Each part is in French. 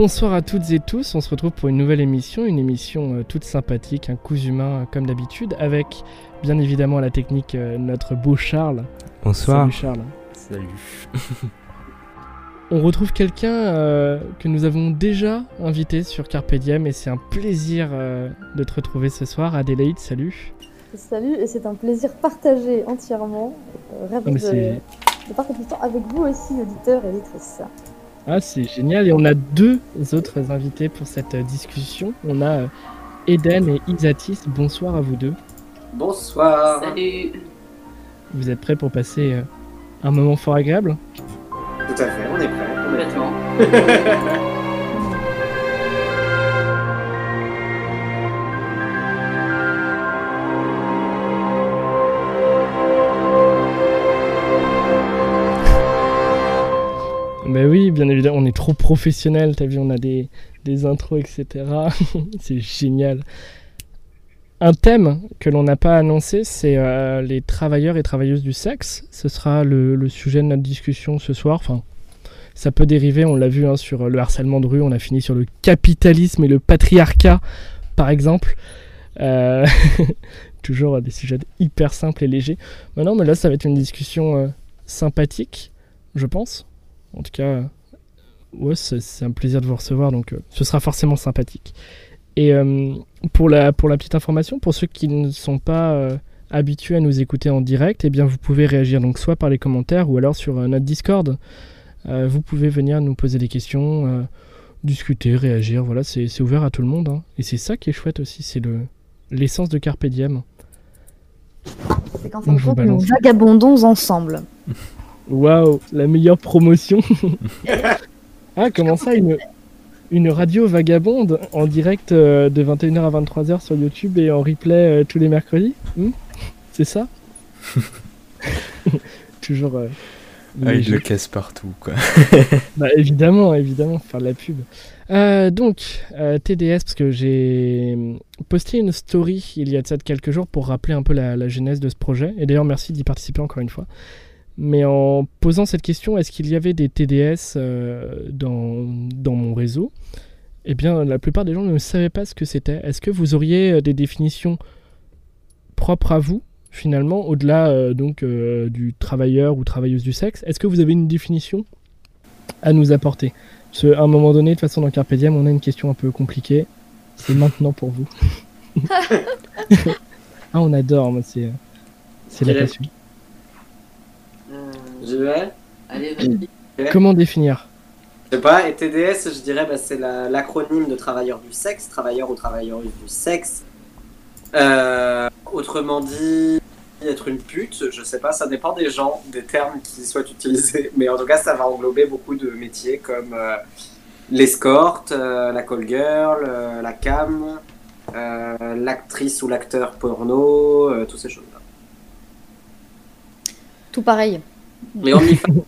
Bonsoir à toutes et tous, on se retrouve pour une nouvelle émission, une émission euh, toute sympathique, un coup humain comme d'habitude, avec bien évidemment à la technique euh, notre beau Charles. Bonsoir. Salut Charles. Salut. On retrouve quelqu'un euh, que nous avons déjà invité sur Carpe Diem et c'est un plaisir euh, de te retrouver ce soir. Adélaïde, salut. Salut, et c'est un plaisir partagé entièrement. Euh, ravi mais de, de partager ce temps avec vous aussi, auditeurs et auditrices. Ah, c'est génial. Et on a deux autres invités pour cette euh, discussion. On a euh, Eden et Isatis. Bonsoir à vous deux. Bonsoir. Salut. Vous êtes prêts pour passer euh, un moment fort agréable? Tout à fait, on est prêt. On est Complètement. Bah oui, bien évidemment, on est trop professionnel. T'as vu, on a des, des intros, etc. c'est génial. Un thème que l'on n'a pas annoncé, c'est euh, les travailleurs et travailleuses du sexe. Ce sera le, le sujet de notre discussion ce soir. Enfin, ça peut dériver, on l'a vu hein, sur le harcèlement de rue, on a fini sur le capitalisme et le patriarcat, par exemple. Euh, toujours des sujets hyper simples et légers. Mais non, mais là, ça va être une discussion euh, sympathique, je pense. En tout cas, ouais, c'est un plaisir de vous recevoir, donc euh, ce sera forcément sympathique. Et euh, pour, la, pour la petite information, pour ceux qui ne sont pas euh, habitués à nous écouter en direct, eh bien, vous pouvez réagir donc soit par les commentaires ou alors sur notre Discord. Vous pouvez venir nous poser des questions, discuter, réagir. Voilà, c'est ouvert à tout le monde. hein. Et c'est ça qui est chouette aussi, c'est le l'essence de Carpe Diem. C'est vous compte, nous vagabondons ensemble. Waouh, la meilleure promotion. ah, comment ça, une, une radio vagabonde en direct euh, de 21h à 23h sur YouTube et en replay euh, tous les mercredis Hmm C'est ça Toujours. euh, Ah, il le casse partout, quoi. Bah, évidemment, évidemment, faire de la pub. Euh, donc, euh, TDS, parce que j'ai posté une story il y a de ça de quelques jours pour rappeler un peu la, la genèse de ce projet. Et d'ailleurs, merci d'y participer encore une fois. Mais en posant cette question, est-ce qu'il y avait des TDS euh, dans, dans mon réseau? Eh bien, la plupart des gens ne savaient pas ce que c'était. Est-ce que vous auriez euh, des définitions propres à vous, finalement, au-delà euh, donc euh, du travailleur ou travailleuse du sexe? Est-ce que vous avez une définition à nous apporter? Parce qu'à un moment donné, de toute façon, dans Carpe Diem, on a une question un peu compliquée. C'est maintenant pour vous. ah, on adore, moi, c'est, c'est la passion. Je vais. Allez, vas-y. Comment définir? Je sais pas, et TDS, je dirais, bah, c'est la- l'acronyme de travailleur du sexe, travailleur ou travailleuse du sexe. Euh, autrement dit, être une pute, je sais pas, ça dépend des gens, des termes qui soient utilisés. Mais en tout cas, ça va englober beaucoup de métiers comme euh, l'escorte, euh, la call girl, euh, la cam, euh, l'actrice ou l'acteur porno, euh, toutes ces choses-là. Tout pareil. Mais OnlyFans,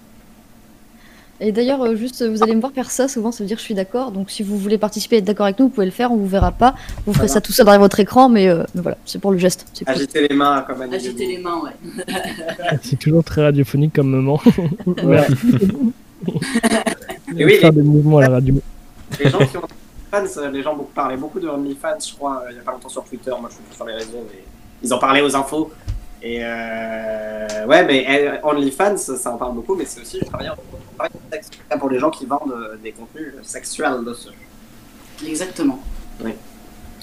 Et d'ailleurs, euh, juste, vous allez me voir faire ça, souvent ça veut dire je suis d'accord. Donc si vous voulez participer et être d'accord avec nous, vous pouvez le faire, on vous verra pas. Vous ferez Voilà. ça tout seul derrière votre écran, mais, euh, mais voilà, c'est pour le geste. Cool. agiter les mains comme Annie Agiter les mains, ouais. C'est toujours très radiophonique comme moment. Ouais. Et oui, faire des mouvements à la radio. Les gens qui ont OnlyFans, euh, les gens beaucoup, parlaient beaucoup de OnlyFans, je crois, il y a pas longtemps sur Twitter. Moi, je suis plus sur les réseaux, mais ils en parlaient aux infos. Et euh, ouais, mais OnlyFans, ça en parle beaucoup, mais c'est aussi du travail, du travail de sexe. En pour les gens qui vendent euh, des contenus sexuels de ce. Exactement.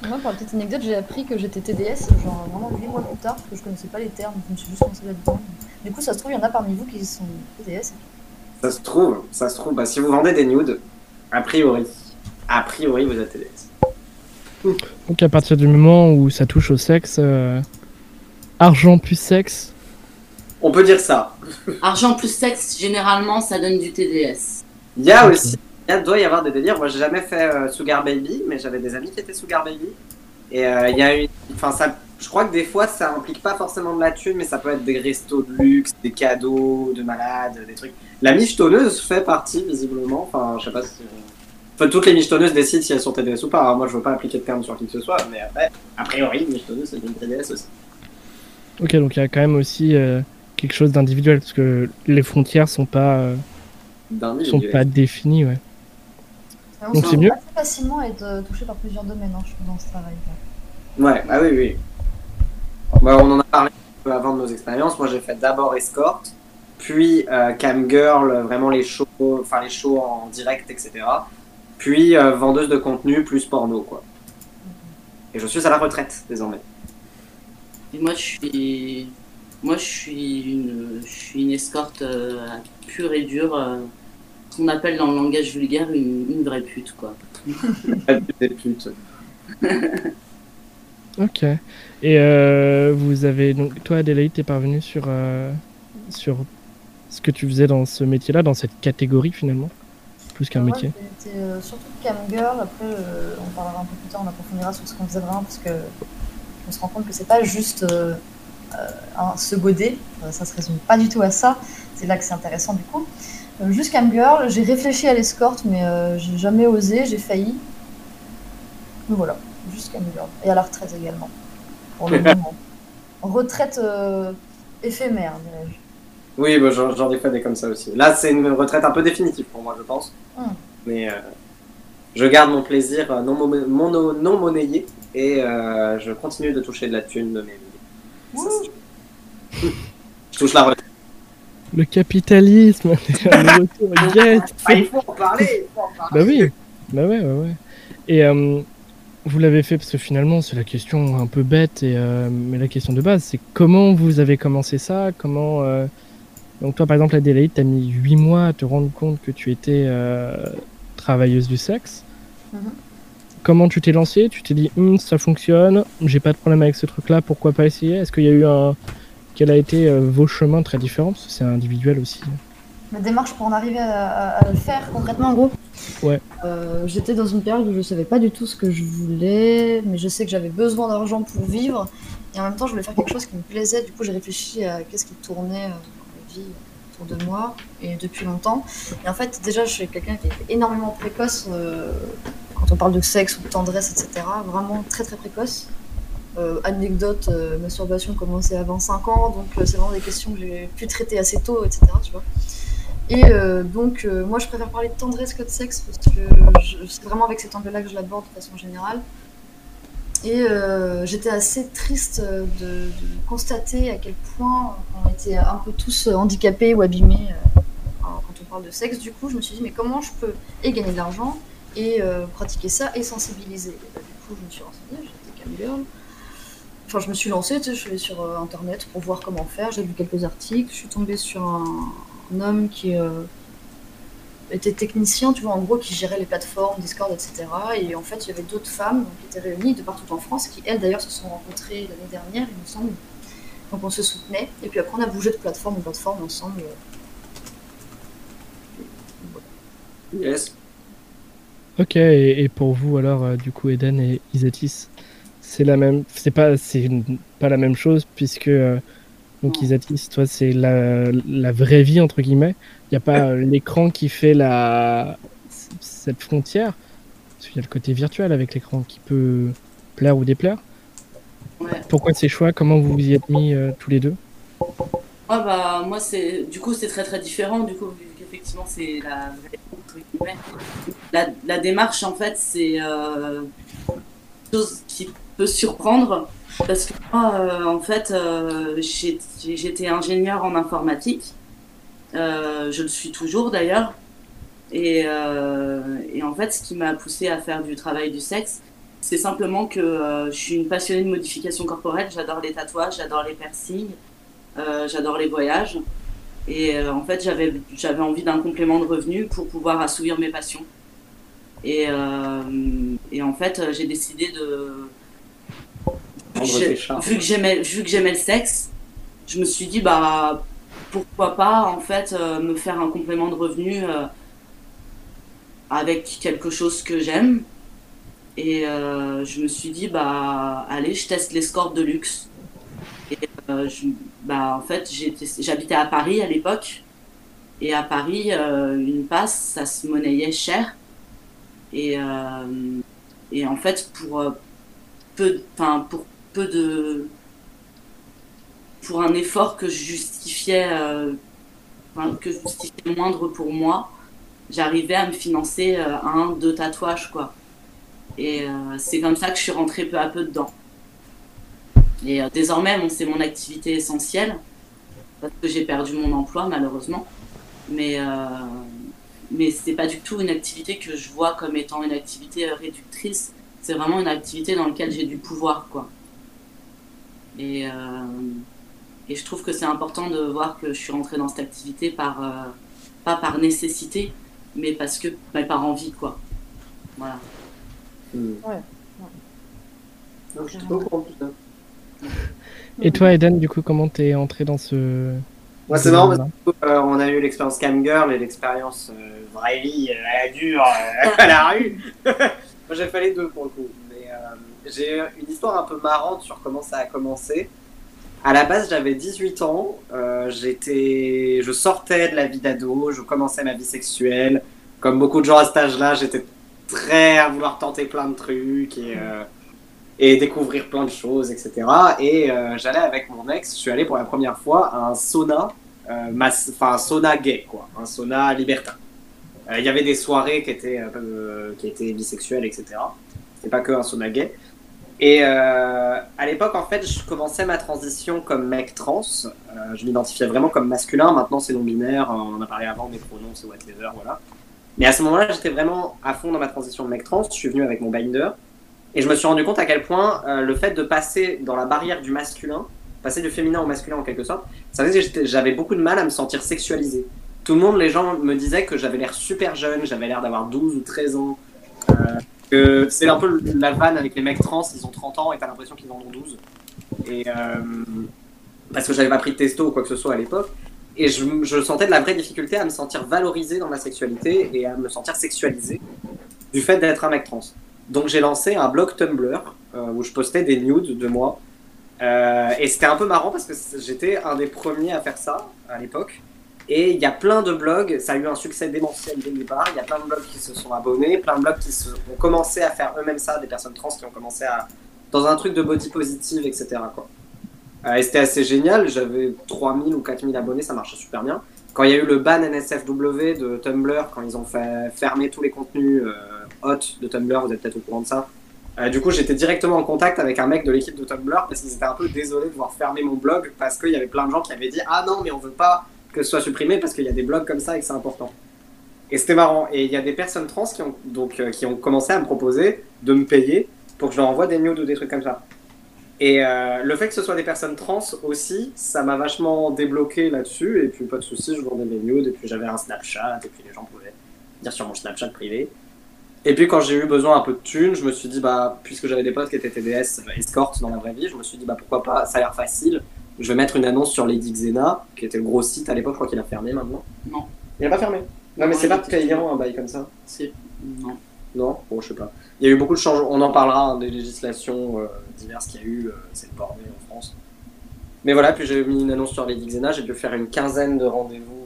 Moi, pour la petite anecdote, j'ai appris que j'étais TDS, genre vraiment 8 mois plus tard, parce que je connaissais pas les termes, je me suis juste lancée là-dedans. Du coup, ça se trouve, il y en a parmi vous qui sont TDS. Ça se trouve, ça se trouve. Bah, si vous vendez des nudes, a priori, a priori, vous êtes TDS. Donc, à partir du moment où ça touche au sexe, euh, argent plus sexe, On peut dire ça. Argent plus sexe, généralement, ça donne du TDS. Il y a aussi, il doit y avoir des délires. Moi, j'ai jamais fait euh, Sugar Baby, mais j'avais des amis qui étaient Sugar Baby. Et euh, il y a une, enfin, ça, je crois que des fois, ça implique pas forcément de la thune, mais ça peut être des restos de luxe, des cadeaux de malades, des trucs. La michetonneuse fait partie, visiblement. Enfin, je sais pas si. Enfin, toutes les michetonneuses décident si elles sont TDS ou pas. Alors, moi, je veux pas appliquer de terme sur qui que ce soit, mais après, a priori, une michetonneuse, c'est une TDS aussi. Ok, donc il y a quand même aussi euh, quelque chose d'individuel, parce que les frontières sont pas, euh, sont pas définies, ouais. On Donc c'est mieux. assez facilement être euh, touché par plusieurs domaines, hein, je trouve, dans ce travail. Ouais, ah oui, oui. Bah, on en a parlé un peu avant de nos expériences. Moi, j'ai fait d'abord escorte, puis euh, cam girl, vraiment les shows, enfin les shows en direct, etc. Puis euh, vendeuse de contenu plus porno, quoi. Et je suis à la retraite désormais. Et moi, je suis, moi, je suis une, je suis une escorte euh, pure et dure, euh, ce qu'on appelle dans le langage vulgaire une, une vraie pute, quoi. Des putes. Ok. Et euh, vous avez donc toi Adélaïde, t'es parvenue sur euh, sur ce que tu faisais dans ce métier-là, dans cette catégorie finalement, plus qu'un métier? J'étais euh, surtout cam girl. Après, euh, on parlera un peu plus tard, on approfondira sur ce qu'on faisait vraiment, parce que on se rend compte que c'est pas juste euh, euh, un se goder. Euh, ça se résume pas du tout à ça. C'est là que c'est intéressant du coup. Euh, cam girl, j'ai réfléchi à l'escorte, mais j'ai jamais osé, j'ai failli. Mais voilà, cam girl. Et à la retraite également. Pour le moment. Retraite éphémère, dirais-je. Oui, bah, j'en ai fait des comme ça aussi. Là, c'est une retraite un peu définitive pour moi, je pense. Hmm. Mais je garde mon plaisir non, mo- mono- non monnayé et euh, je continue de toucher de la thune de mes Ça, c'est- Je touche la retraite. Le capitalisme, le retour, yes. Ah, il faut en parler, il faut en parler. Bah oui, bah ouais, ouais, ouais. Et euh, vous l'avez fait parce que finalement c'est la question un peu bête, et, euh, mais la question de base c'est comment vous avez commencé ça? Comment euh, Donc toi par exemple Adélaïde, t'as mis 8 mois à te rendre compte que tu étais euh, travailleuse du sexe. Mhm. Comment tu t'es lancé? Tu t'es dit Hum, ça fonctionne, j'ai pas de problème avec ce truc-là, pourquoi pas essayer? Est-ce qu'il y a eu un quel a été euh, vos chemins très différents? Parce que c'est individuel aussi. Ma démarche pour en arriver à, à- à le faire concrètement, en gros. Ouais. Euh, J'étais dans une période où je savais pas du tout ce que je voulais, mais je sais que j'avais besoin d'argent pour vivre. Et en même temps, je voulais faire quelque chose qui me plaisait. Du coup, j'ai réfléchi à qu'est-ce qui tournait euh, dans la vie autour de moi et depuis longtemps. Et en fait, déjà, je suis quelqu'un qui est énormément précoce euh, quand on parle de sexe ou de tendresse, etc. Vraiment très très précoce. Euh, anecdote, euh, masturbation commençait avant 5 ans, donc euh, c'est vraiment des questions que j'ai pu traiter assez tôt, etc. Tu vois. Et euh, donc, euh, moi, je préfère parler de tendresse que de sexe parce que c'est vraiment avec cet angle-là que je l'aborde de façon générale. Et j'étais assez triste de, de constater à quel point on était un peu tous handicapés ou abîmés quand on parle de sexe. Du coup, je me suis dit, mais comment je peux et gagner de l'argent et euh, pratiquer ça et sensibiliser bah, Du coup, je me suis renseignée, j'étais cam girl. Enfin, je me suis lancée, je suis allée sur euh, internet pour voir comment faire. J'ai lu quelques articles. Je suis tombée sur un, un homme qui euh, était technicien, tu vois, en gros, qui gérait les plateformes, Discord, etc. Et en fait, il y avait d'autres femmes qui étaient réunies de partout en France, qui elles d'ailleurs se sont rencontrées l'année dernière, il me semble. Donc on se soutenait. Et puis après, on a bougé de plateforme en plateforme ensemble. Yes. Ok, et, et pour vous alors, euh, du coup, Eden et Isatis, c'est la même, c'est pas, c'est pas la même chose puisque euh, donc. Isatis, toi, c'est la, la vraie vie entre guillemets. Il y a pas euh, l'écran qui fait la cette frontière. Parce qu'il y a le côté virtuel avec l'écran qui peut plaire ou déplaire. Ouais. Pourquoi ces choix? Comment vous vous y êtes mis euh, tous les deux? Ouais, bah, moi, c'est, du coup, c'est très très différent, du coup, vu qu'effectivement, c'est la. La, démarche, en fait, c'est euh, chose qui peut surprendre, parce que moi, euh, en fait, euh, j'étais ingénieur en informatique, je le suis toujours d'ailleurs, et, et en fait, ce qui m'a poussé à faire du travail du sexe, c'est simplement que je suis une passionnée de modification corporelle, j'adore les tatouages, j'adore les piercings, j'adore les voyages. Et euh, en fait, j'avais j'avais envie d'un complément de revenu pour pouvoir assouvir mes passions. Et, euh, et en fait, euh, j'ai décidé de. Vu que vu j'aimais vu que j'aimais le sexe, je me suis dit bah pourquoi pas en fait euh, me faire un complément de revenu avec quelque chose que j'aime. Et je me suis dit bah allez, je teste l'escorte de luxe. Et euh, bah, en fait, j'habitais à Paris à l'époque. Et à Paris, euh, une passe, ça se monnayait cher. Et, euh, en fait, pour peu, pour peu de. Pour un effort que je justifiais, que moindre pour moi, j'arrivais à me financer un, deux tatouages, quoi. Et c'est comme ça que je suis rentrée peu à peu dedans. Et euh, désormais, bon, c'est mon activité essentielle, parce que j'ai perdu mon emploi, malheureusement. Mais, euh, mais c'est pas du tout une activité que je vois comme étant une activité euh, réductrice. C'est vraiment une activité dans laquelle j'ai du pouvoir, quoi. Et, euh, et je trouve que c'est important de voir que je suis rentrée dans cette activité par, euh, pas par nécessité, mais parce que, bah, par envie, quoi. Voilà. Hmm. Ouais, Donc, je de tout ça. Et toi, Eden, du coup, comment t'es entré dans ce. Moi, c'est marrant parce que euh, a eu l'expérience Cam Girl et l'expérience euh, vraie vie, euh, à la dure, à la rue. Moi, j'ai fait les deux pour le coup. Mais euh, j'ai une histoire un peu marrante sur comment ça a commencé. À la base, j'avais 18 ans. euh, j'étais, je sortais de la vie d'ado. Je commençais ma vie sexuelle. Comme beaucoup de gens à cet âge-là, j'étais très à vouloir tenter plein de trucs et, euh, et découvrir plein de choses, etc. Et euh, j'allais avec mon ex. Je suis allé pour la première fois à un sauna, euh, enfin un sauna gay, quoi, un sauna libertin. Euh, Il y avait des soirées qui étaient, euh, qui étaient bisexuelles, etc. C'était pas que un sauna gay. Et euh, à l'époque, en fait, je commençais ma transition comme mec trans. Euh, je m'identifiais vraiment comme masculin. Maintenant, c'est non-binaire. On a parlé avant, mes pronoms, c'est whatever, voilà. Mais à ce moment-là, j'étais vraiment à fond dans ma transition de mec trans. Je suis venu avec mon binder. Et je me suis rendu compte à quel point euh, le fait de passer dans la barrière du masculin, passer du féminin au masculin en quelque sorte, ça faisait que j'avais beaucoup de mal à me sentir sexualisé. Tout le monde, les gens me disaient que j'avais l'air super jeune, j'avais l'air d'avoir 12 ou 13 ans. euh, que c'est un peu la vanne avec les mecs trans, ils ont 30 ans et t'as l'impression qu'ils en ont 12. Et euh, parce que j'avais pas pris de testo ou quoi que ce soit à l'époque. Et je, je sentais de la vraie difficulté à me sentir valorisé dans ma sexualité et à me sentir sexualisé du fait d'être un mec trans. Donc j'ai lancé un blog Tumblr euh, où je postais des nudes de moi. Euh, et c'était un peu marrant parce que j'étais un des premiers à faire ça à l'époque. Et il y a plein de blogs, ça a eu un succès démentiel dès le départ. Il y a plein de blogs qui se sont abonnés, plein de blogs qui se, ont commencé à faire eux-mêmes ça, des personnes trans qui ont commencé à. dans un truc de body positive, etc. Quoi. Euh, et c'était assez génial, j'avais 3000 ou 4000 abonnés, ça marchait super bien. Quand il y a eu le ban NSFW de Tumblr, quand ils ont fait fermer tous les contenus hot de Tumblr, vous êtes peut-être au courant de ça. Euh, du coup, j'étais directement en contact avec un mec de l'équipe de Tumblr parce qu'ils étaient un peu désolés de voir fermer mon blog parce qu'il y avait plein de gens qui avaient dit Ah non, mais on veut pas que ce soit supprimé parce qu'il y a des blogs comme ça et que c'est important. Et c'était marrant. Et il y a des personnes trans qui ont, donc, euh, qui ont commencé à me proposer de me payer pour que je leur envoie des nudes ou des trucs comme ça. Et euh, le fait que ce soit des personnes trans aussi, ça m'a vachement débloqué là-dessus. Et puis pas de soucis, je vendais mes nudes. Et puis j'avais un Snapchat. Et puis les gens pouvaient dire sur mon Snapchat privé. Et puis quand j'ai eu besoin un peu de thunes, je me suis dit, bah, puisque j'avais des potes qui étaient TDS euh, escort dans la vraie vie, je me suis dit, bah, pourquoi pas, ça a l'air facile. Je vais mettre une annonce sur Lady Xena, qui était le gros site à l'époque, je crois qu'il a fermé maintenant. Non. Il a pas fermé. Non, mais Ouais, c'est pas payant un bail comme ça. C'est. Non. Non? Bon, je sais pas. Il y a eu beaucoup de changements. On en parlera hein, des législations euh, diverses qu'il y a eu. euh, c'est le bordel en France. Mais voilà, puis j'ai mis une annonce sur Lady Xena. J'ai dû faire une quinzaine de rendez-vous.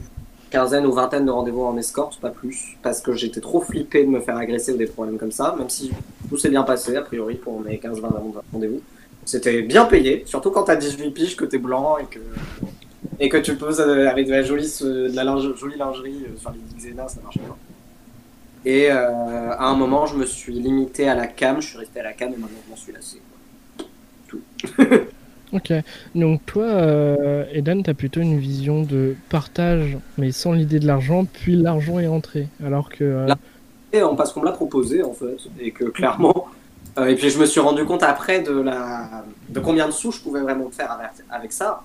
Quinzaine ou vingtaine de rendez-vous en escorte, pas plus. Parce que j'étais trop flippé de me faire agresser ou des problèmes comme ça. Même si tout s'est bien passé, a priori, pour mes 15-20 rendez-vous. C'était bien payé. Surtout quand t'as 18 piges, que t'es blanc et que. Et que tu poses euh, avec de la jolie, jolie lingerie euh, sur Lady Xena, ça marche bien. Et euh, à un moment, je me suis limité à la cam, je suis resté à la cam et maintenant je m'en suis lassé. Ok. Donc, toi, euh, Eden, t'as plutôt une vision de partage, mais sans l'idée de l'argent, puis l'argent est entré. Alors que. euh, Là- parce qu'on me l'a proposé en fait, et que clairement. euh, et puis je me suis rendu compte après de, la, de combien de sous je pouvais vraiment faire avec, avec ça.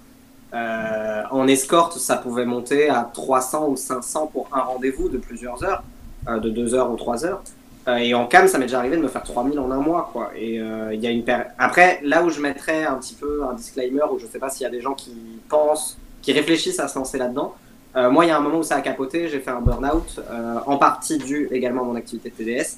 Euh, en escorte, ça pouvait monter à 300 ou 500 pour un rendez-vous de plusieurs heures, euh, de 2 heures ou 3 heures. Euh, et en cam, ça m'est déjà arrivé de me faire 3000 en un mois, quoi. Et euh, il une péri- Après, là où je mettrais un petit peu un disclaimer, où je sais pas s'il y a des gens qui pensent, qui réfléchissent à se lancer là-dedans. Euh, moi, il y a un moment où ça a capoté, j'ai fait un burn-out, en partie dû également à mon activité de TDS,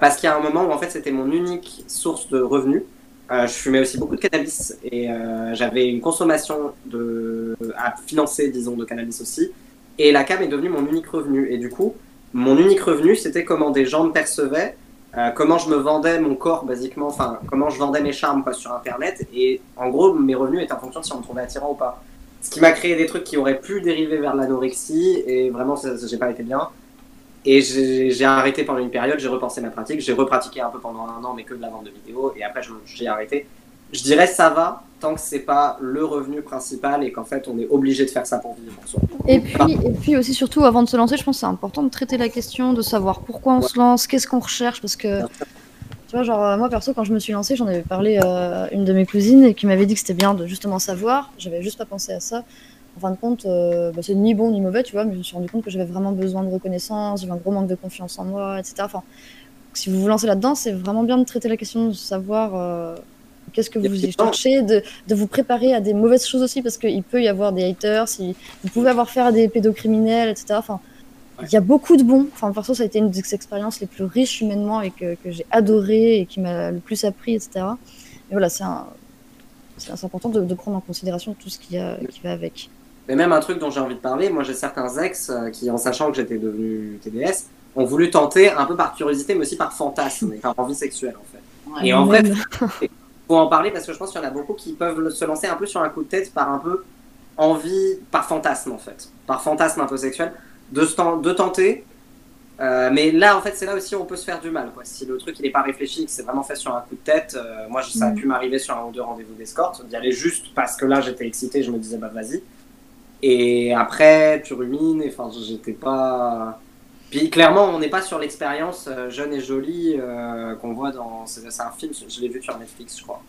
parce qu'il y a un moment où en fait c'était mon unique source de revenus. Je fumais aussi beaucoup de cannabis et j'avais une consommation de... à financer, disons, de cannabis aussi. Et la cam est devenue mon unique revenu. Et du coup, mon unique revenu, c'était comment des gens me percevaient, euh, comment je me vendais mon corps, basiquement, enfin, comment je vendais mes charmes quoi, sur Internet. Et en gros, mes revenus étaient en fonction de si on me trouvait attirant ou pas. Ce qui m'a créé des trucs qui auraient pu dériver vers l'anorexie, et vraiment, j'ai pas été bien. Et j'ai arrêté pendant une période, j'ai repensé ma pratique, j'ai repratiqué un peu pendant un an, mais que de la vente de vidéos, et après j'ai arrêté. Je dirais ça va, tant que c'est pas le revenu principal et qu'en fait on est obligé de faire ça pour vivre. Et puis, et puis aussi, surtout, avant de se lancer, je pense que c'est important de traiter la question, de savoir pourquoi on se lance, qu'est-ce qu'on recherche, parce que, tu vois, genre, euh, moi, perso, quand je me suis lancée, j'en avais parlé à une de mes cousines et qui m'avait dit que c'était bien de justement savoir. J'avais juste pas pensé à ça. En fin de compte, euh, bah, c'est ni bon ni mauvais, tu vois, mais je me suis rendu compte que j'avais vraiment besoin de reconnaissance, j'avais un gros manque de confiance en moi, etc. Enfin, si vous vous lancez là-dedans, c'est vraiment bien de traiter la question, de savoir euh, qu'est-ce que vous y cherchez, de, de vous préparer à des mauvaises choses aussi, parce qu'il peut y avoir des haters, si, vous pouvez avoir affaire à des pédocriminels, etc. Enfin, il y a beaucoup de bons. Enfin, perso, ça a été une des expériences les plus riches humainement et que, que j'ai adoré et qui m'a le plus appris, etc. Et voilà, c'est important de, de prendre en considération tout ce qui, a, qui va avec. Mais même un truc dont j'ai envie de parler, moi j'ai certains ex euh, qui, en sachant que j'étais devenu TDS, ont voulu tenter un peu par curiosité, mais aussi par fantasme et par envie sexuelle en fait. Ouais. Et en vrai. Faut en parler parce que je pense qu'il y en a beaucoup qui peuvent se lancer un peu sur un coup de tête par un peu envie, par fantasme en fait, par fantasme un peu sexuel, de, tenter. Euh, mais là, en fait, c'est là aussi où on peut se faire du mal. Quoi. Si le truc il n'est pas réfléchi, que c'est vraiment fait sur un coup de tête, euh, moi, ça a Mm. pu m'arriver sur un ou deux rendez-vous d'escorte, d'y aller juste parce que là, j'étais excité, je me disais, bah vas-y. Et après, tu rumines, et enfin, j'étais pas. Puis clairement, on n'est pas sur l'expérience euh, jeune et jolie euh, qu'on voit dans. C'est c'est un film, je l'ai vu sur Netflix, je crois.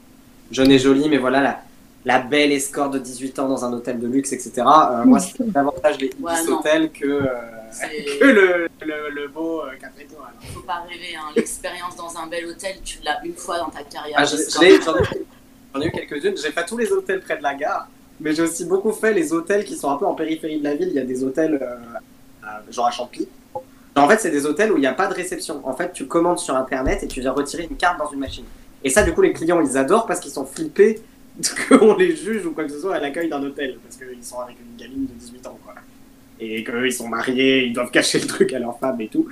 Jeune et jolie, mais voilà, la, la belle escorte de 18 ans dans un hôtel de luxe, etc. Euh, moi, c'est davantage les Ouais, hôtels que, euh, le, le, le beau euh, café étoile. Faut pas rêver, hein. l'expérience dans un bel hôtel, tu l'as une fois dans ta carrière. Ah, J'en ai, j'en ai eu quelques-unes. J'ai fait tous les hôtels près de la gare, mais j'ai aussi beaucoup fait les hôtels qui sont un peu en périphérie de la ville. Il y a des hôtels, euh, genre à Champy. En fait, c'est des hôtels où il n'y a pas de réception. En fait, tu commandes sur Internet et tu viens retirer une carte dans une machine. Et ça, du coup, les clients, ils adorent parce qu'ils sont flippés qu'on les juge ou quoi que ce soit à l'accueil d'un hôtel. Parce qu'ils sont avec une gamine de 18 ans, quoi. Et qu'eux, ils sont mariés, ils doivent cacher le truc à leur femme et tout.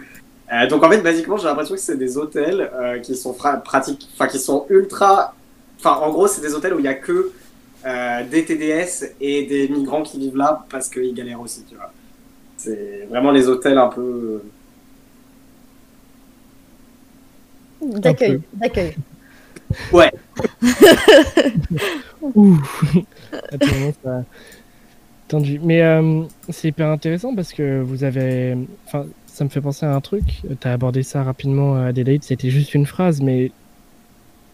Euh, donc, en fait, basiquement, j'ai l'impression que c'est des hôtels euh, qui sont pratiques, enfin, qui sont ultra. Enfin, en gros, c'est des hôtels où il n'y a que euh, des TDS et des migrants qui vivent là parce qu'ils galèrent aussi, tu vois. C'est vraiment les hôtels un peu. D'accueil, d'accueil. Ouh Attends, ça... Tendu. Mais euh, c'est hyper intéressant parce que vous avez. Enfin, ça me fait penser à un truc. Tu as abordé ça rapidement à Adelaide, c'était juste une phrase, mais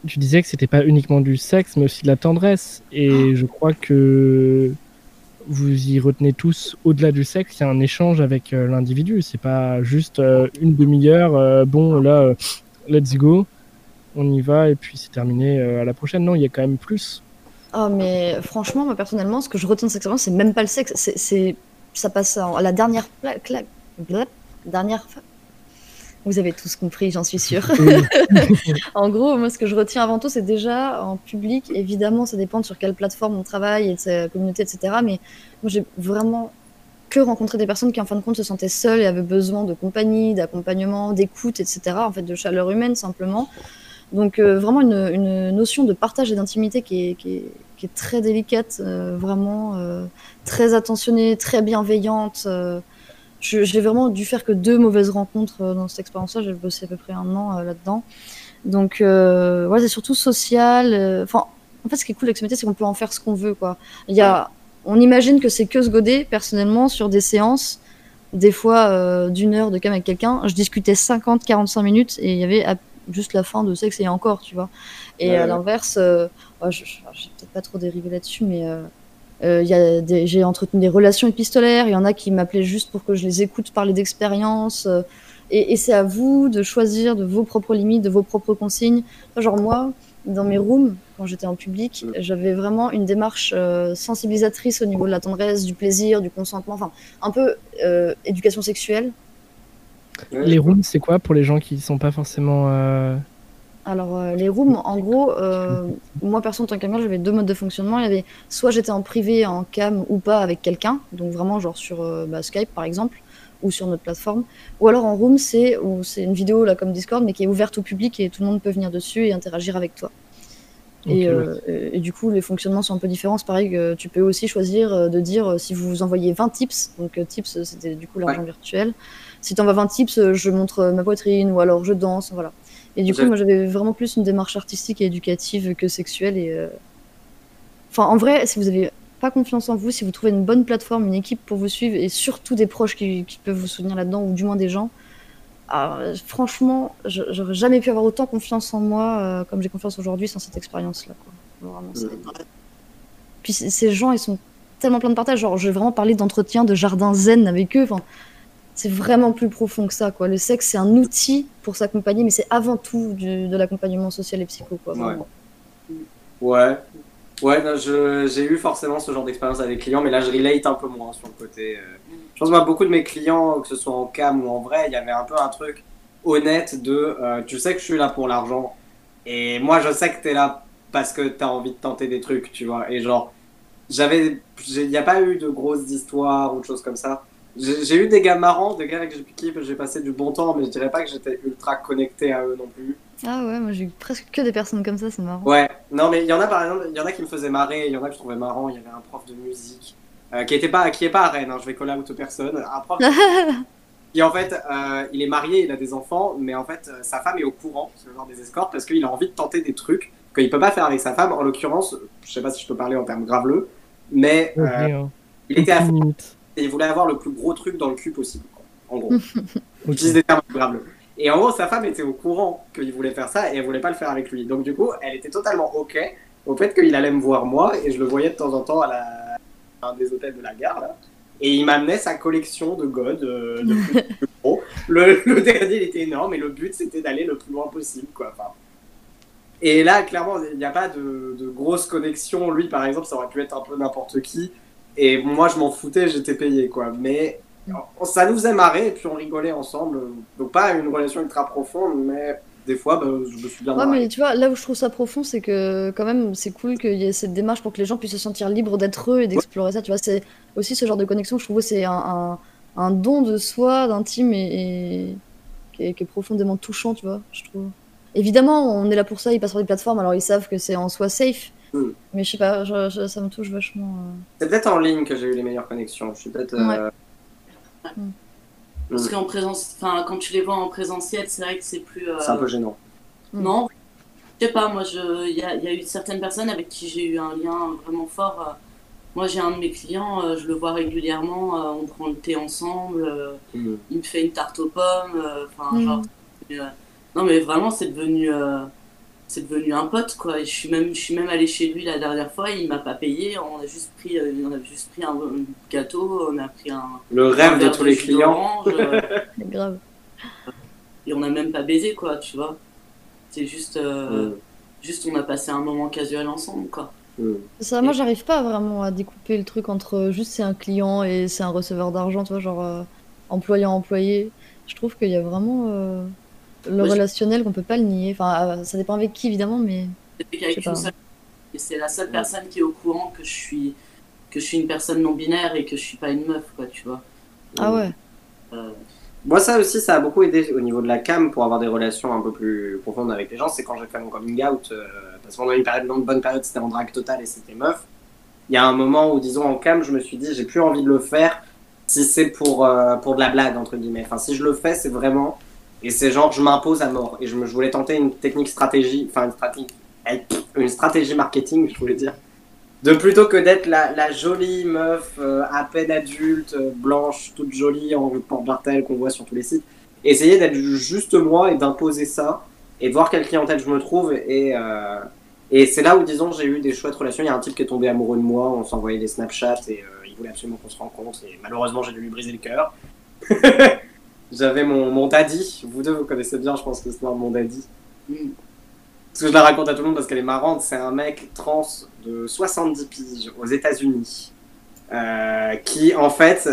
tu disais que c'était pas uniquement du sexe, mais aussi de la tendresse. Et je crois que vous y retenez tous, au-delà du sexe, il y a un échange avec euh, l'individu. C'est pas juste euh, une demi-heure, euh, bon, là, euh, let's go, on y va, et puis c'est terminé à la prochaine. Non, il y a quand même plus. Ah, mais franchement, moi personnellement, ce que je retiens de cette expérience, c'est même pas le sexe. C'est, ça passe à la dernière dernière. Vous avez tous compris, j'en suis sûre. en gros, moi, ce que je retiens avant tout, c'est déjà en public. Évidemment, ça dépend de sur quelle plateforme on travaille et de sa communauté, etc. Mais moi, j'ai vraiment que rencontré des personnes qui, en fin de compte, se sentaient seules et avaient besoin de compagnie, d'accompagnement, d'écoute, etc. En fait, de chaleur humaine, simplement. Donc, euh, vraiment une, une notion de partage et d'intimité qui est, qui est, qui est très délicate, euh, vraiment euh, très attentionnée, très bienveillante. Euh. Je- j'ai vraiment dû faire que deux mauvaises rencontres euh, dans cette expérience-là. J'ai bossé à peu près un an euh, là-dedans. Donc, euh, ouais, c'est surtout social. euh, Enfin, en fait, ce qui est cool avec ce métier, c'est qu'on peut en faire ce qu'on veut, quoi. Il y a, on imagine que c'est que se goder, personnellement, sur des séances, des fois euh, d'une heure de cam avec quelqu'un. Je discutais 50-45 minutes et il y avait juste la fin de sexe et encore, tu vois. Et Ouais, à l'inverse, euh, ouais, je, je, je vais peut-être pas trop dérivé là-dessus, mais euh, euh, il y a des- j'ai entretenu des relations épistolaires. Il y en a qui m'appelaient juste pour que je les écoute parler d'expérience. euh, et et c'est à vous de choisir de vos propres limites, de vos propres consignes. Genre moi, dans mes rooms, quand j'étais en public, j'avais vraiment une démarche euh, sensibilisatrice au niveau de la tendresse, du plaisir, du consentement, enfin un peu euh, éducation sexuelle. Les rooms, c'est quoi pour les gens qui sont pas forcément. Alors, euh, les rooms, en gros, euh, moi, perso, en tant qu'amiral, j'avais deux modes de fonctionnement. Il y avait soit j'étais en privé, en cam ou pas avec quelqu'un, donc vraiment, genre sur euh, bah, Skype, par exemple, ou sur notre plateforme. Ou alors en room, c'est où c'est une vidéo, là, comme Discord, mais qui est ouverte au public et tout le monde peut venir dessus et interagir avec toi. Et, Ok, et, et du coup, les fonctionnements sont un peu différents. C'est pareil que tu peux aussi choisir de dire si vous vous envoyez 20 tips, donc tips, c'était du coup l'argent virtuel. Si tu envoies 20 tips, je montre ma poitrine ou alors je danse, voilà. Et du coup, J'ai- moi, j'avais vraiment plus une démarche artistique et éducative que sexuelle. Et, euh, Enfin, en vrai, si vous avez pas confiance en vous, si vous trouvez une bonne plateforme, une équipe pour vous suivre et surtout des proches qui, qui peuvent vous soutenir là-dedans ou du moins des gens, ah, euh, franchement, j'aurais jamais pu avoir autant confiance en moi euh, comme j'ai confiance aujourd'hui sans cette expérience-là. Vraiment, Mm. Puis ces gens, ils sont tellement pleins de partage. Genre, je vais vraiment parler d'entretien, de jardin zen avec eux. Enfin, c'est vraiment plus profond que ça. Quoi. Le sexe, c'est un outil pour s'accompagner, mais c'est avant tout du- de l'accompagnement social et psycho. Quoi, Ouais. Ouais. Ouais, j'ai eu forcément ce genre d'expérience avec des clients, mais là je relate un peu moins sur le côté. euh, Je pense que beaucoup de mes clients, que ce soit en cam ou en vrai, il y avait un peu un truc honnête de euh, tu sais que je suis là pour l'argent, et moi je sais que t'es là parce que t'as envie de tenter des trucs, tu vois. Et genre. Il n'y a pas eu de grosses histoires ou de choses comme ça. J'ai eu des gars marrants, des gars avec qui j'ai passé du bon temps, mais je dirais pas que j'étais ultra connecté à eux non plus. Ah ouais, moi j'ai eu presque que des personnes comme ça, c'est marrant. Ouais, non mais il y en a par exemple, il y en a qui me faisaient marrer, il y en a que je trouvais marrant, il y avait un prof de musique euh, qui était pas qui est pas à Rennes, hein, je vais coller out personne, un prof qui en fait euh, il est marié, il a des enfants, mais en fait euh, sa femme est au courant, ce genre des escortes parce qu'il a envie de tenter des trucs qu'il peut pas faire avec sa femme. En l'occurrence, je sais pas si je peux parler en termes graveleux, mais euh, hein. il était à Aucune fond limite. Et il voulait avoir le plus gros truc dans le cul possible, en gros. Ok. J'utilise des termes. Et en gros, sa femme était au courant qu'il voulait faire ça et elle voulait pas le faire avec lui. Donc du coup, elle était totalement ok au fait qu'il allait me voir moi et je le voyais de temps en temps à la à un des hôtels de la gare là. Et il m'amenait sa collection de godes euh, de plus, plus gros. Le, le dernier il était énorme et le but c'était d'aller le plus loin possible quoi. Enfin, et là, clairement, il n'y a pas de, de grosse connexion. Lui, par exemple, ça aurait pu être un peu n'importe qui. Et moi, je m'en foutais, j'étais payé, quoi. Mais ça nous faisait marrer et puis on rigolait ensemble. Donc, pas une relation ultra profonde, mais des fois, bah, je me suis bien Ouais, marré. mais tu vois, là où je trouve ça profond, c'est que quand même, c'est cool qu'il y ait cette démarche pour que les gens puissent se sentir libres d'être eux et d'explorer ça. Tu vois, c'est aussi ce genre de connexion, je trouve, c'est un, un, un don de soi, d'intime et, et qui, est, qui est profondément touchant, tu vois, je trouve. Évidemment, on est là pour ça, ils passent sur des plateformes, alors ils savent que c'est en soi safe. Mm. Mais je sais pas, je- je- ça me touche vachement. euh. C'est peut-être en ligne que j'ai eu les meilleures connexions. Je suis peut-être. euh, Mm. Parce qu'en présence, enfin, quand tu les vois en présentiel, c'est vrai que c'est plus. euh, C'est un peu gênant. Non, je sais pas, moi, je... il y a, il y a eu certaines personnes avec qui j'ai eu un lien vraiment fort. Moi, j'ai un de mes clients, je le vois régulièrement, on prend le thé ensemble, il me fait une tarte aux pommes, enfin, genre. euh, non, mais vraiment, c'est devenu. euh, C'est devenu un pote quoi. Et je suis même, je suis même allée chez lui la dernière fois. Il m'a pas payé. On a juste pris, euh, on a juste pris un, un gâteau. On a pris un, Le un rêve de tous les clients. euh, C'est grave. et on n'a même pas baisé quoi, tu vois. C'est juste, euh, Mm. juste on a passé un moment casual ensemble quoi. Mm. Ça, moi, j'arrive pas vraiment à découper le truc entre juste c'est un client et c'est un receveur d'argent, tu vois, genre euh, employé-employé. Je trouve qu'il y a vraiment euh, le relationnel qu'on peut pas le nier. Enfin, euh, ça dépend avec qui, évidemment, mais seule- c'est la seule personne qui est au courant que je suis, que je suis une personne non binaire et que je suis pas une meuf quoi, tu vois. ah ouais. Euh, Moi, ça aussi, ça a beaucoup aidé au niveau de la cam pour avoir des relations un peu plus profondes avec les gens. C'est quand j'ai fait mon coming out, euh, parce que pendant une période, une bonne période, c'était en drague totale et c'était meuf. Il y a un moment où, disons, en cam, je me suis dit, j'ai plus envie de le faire si c'est pour, euh, pour de la blague, entre guillemets. Enfin, si je le fais, c'est vraiment. Et c'est genre, je m'impose à mort. Et je, me, je voulais tenter une technique stratégie, enfin, une stratégie, marketing, je voulais dire. De plutôt que d'être la, la jolie meuf euh, à peine adulte, euh, blanche, toute jolie en porte-bartel qu'on voit sur tous les sites, essayer d'être juste moi et d'imposer ça et voir quelle clientèle je me trouve. Et, euh, et c'est là où, disons, j'ai eu des chouettes relations. Il y a un type qui est tombé amoureux de moi, on s'envoyait des Snapchats et il voulait absolument qu'on se rencontre. Et malheureusement, j'ai dû lui briser le cœur. J'avais mon, mon daddy, vous deux vous connaissez bien, je pense, l'histoire de mon daddy. mm. Parce que je la raconte à tout le monde parce qu'elle est marrante. C'est un mec trans de 70 piges aux États-Unis euh, qui, en fait,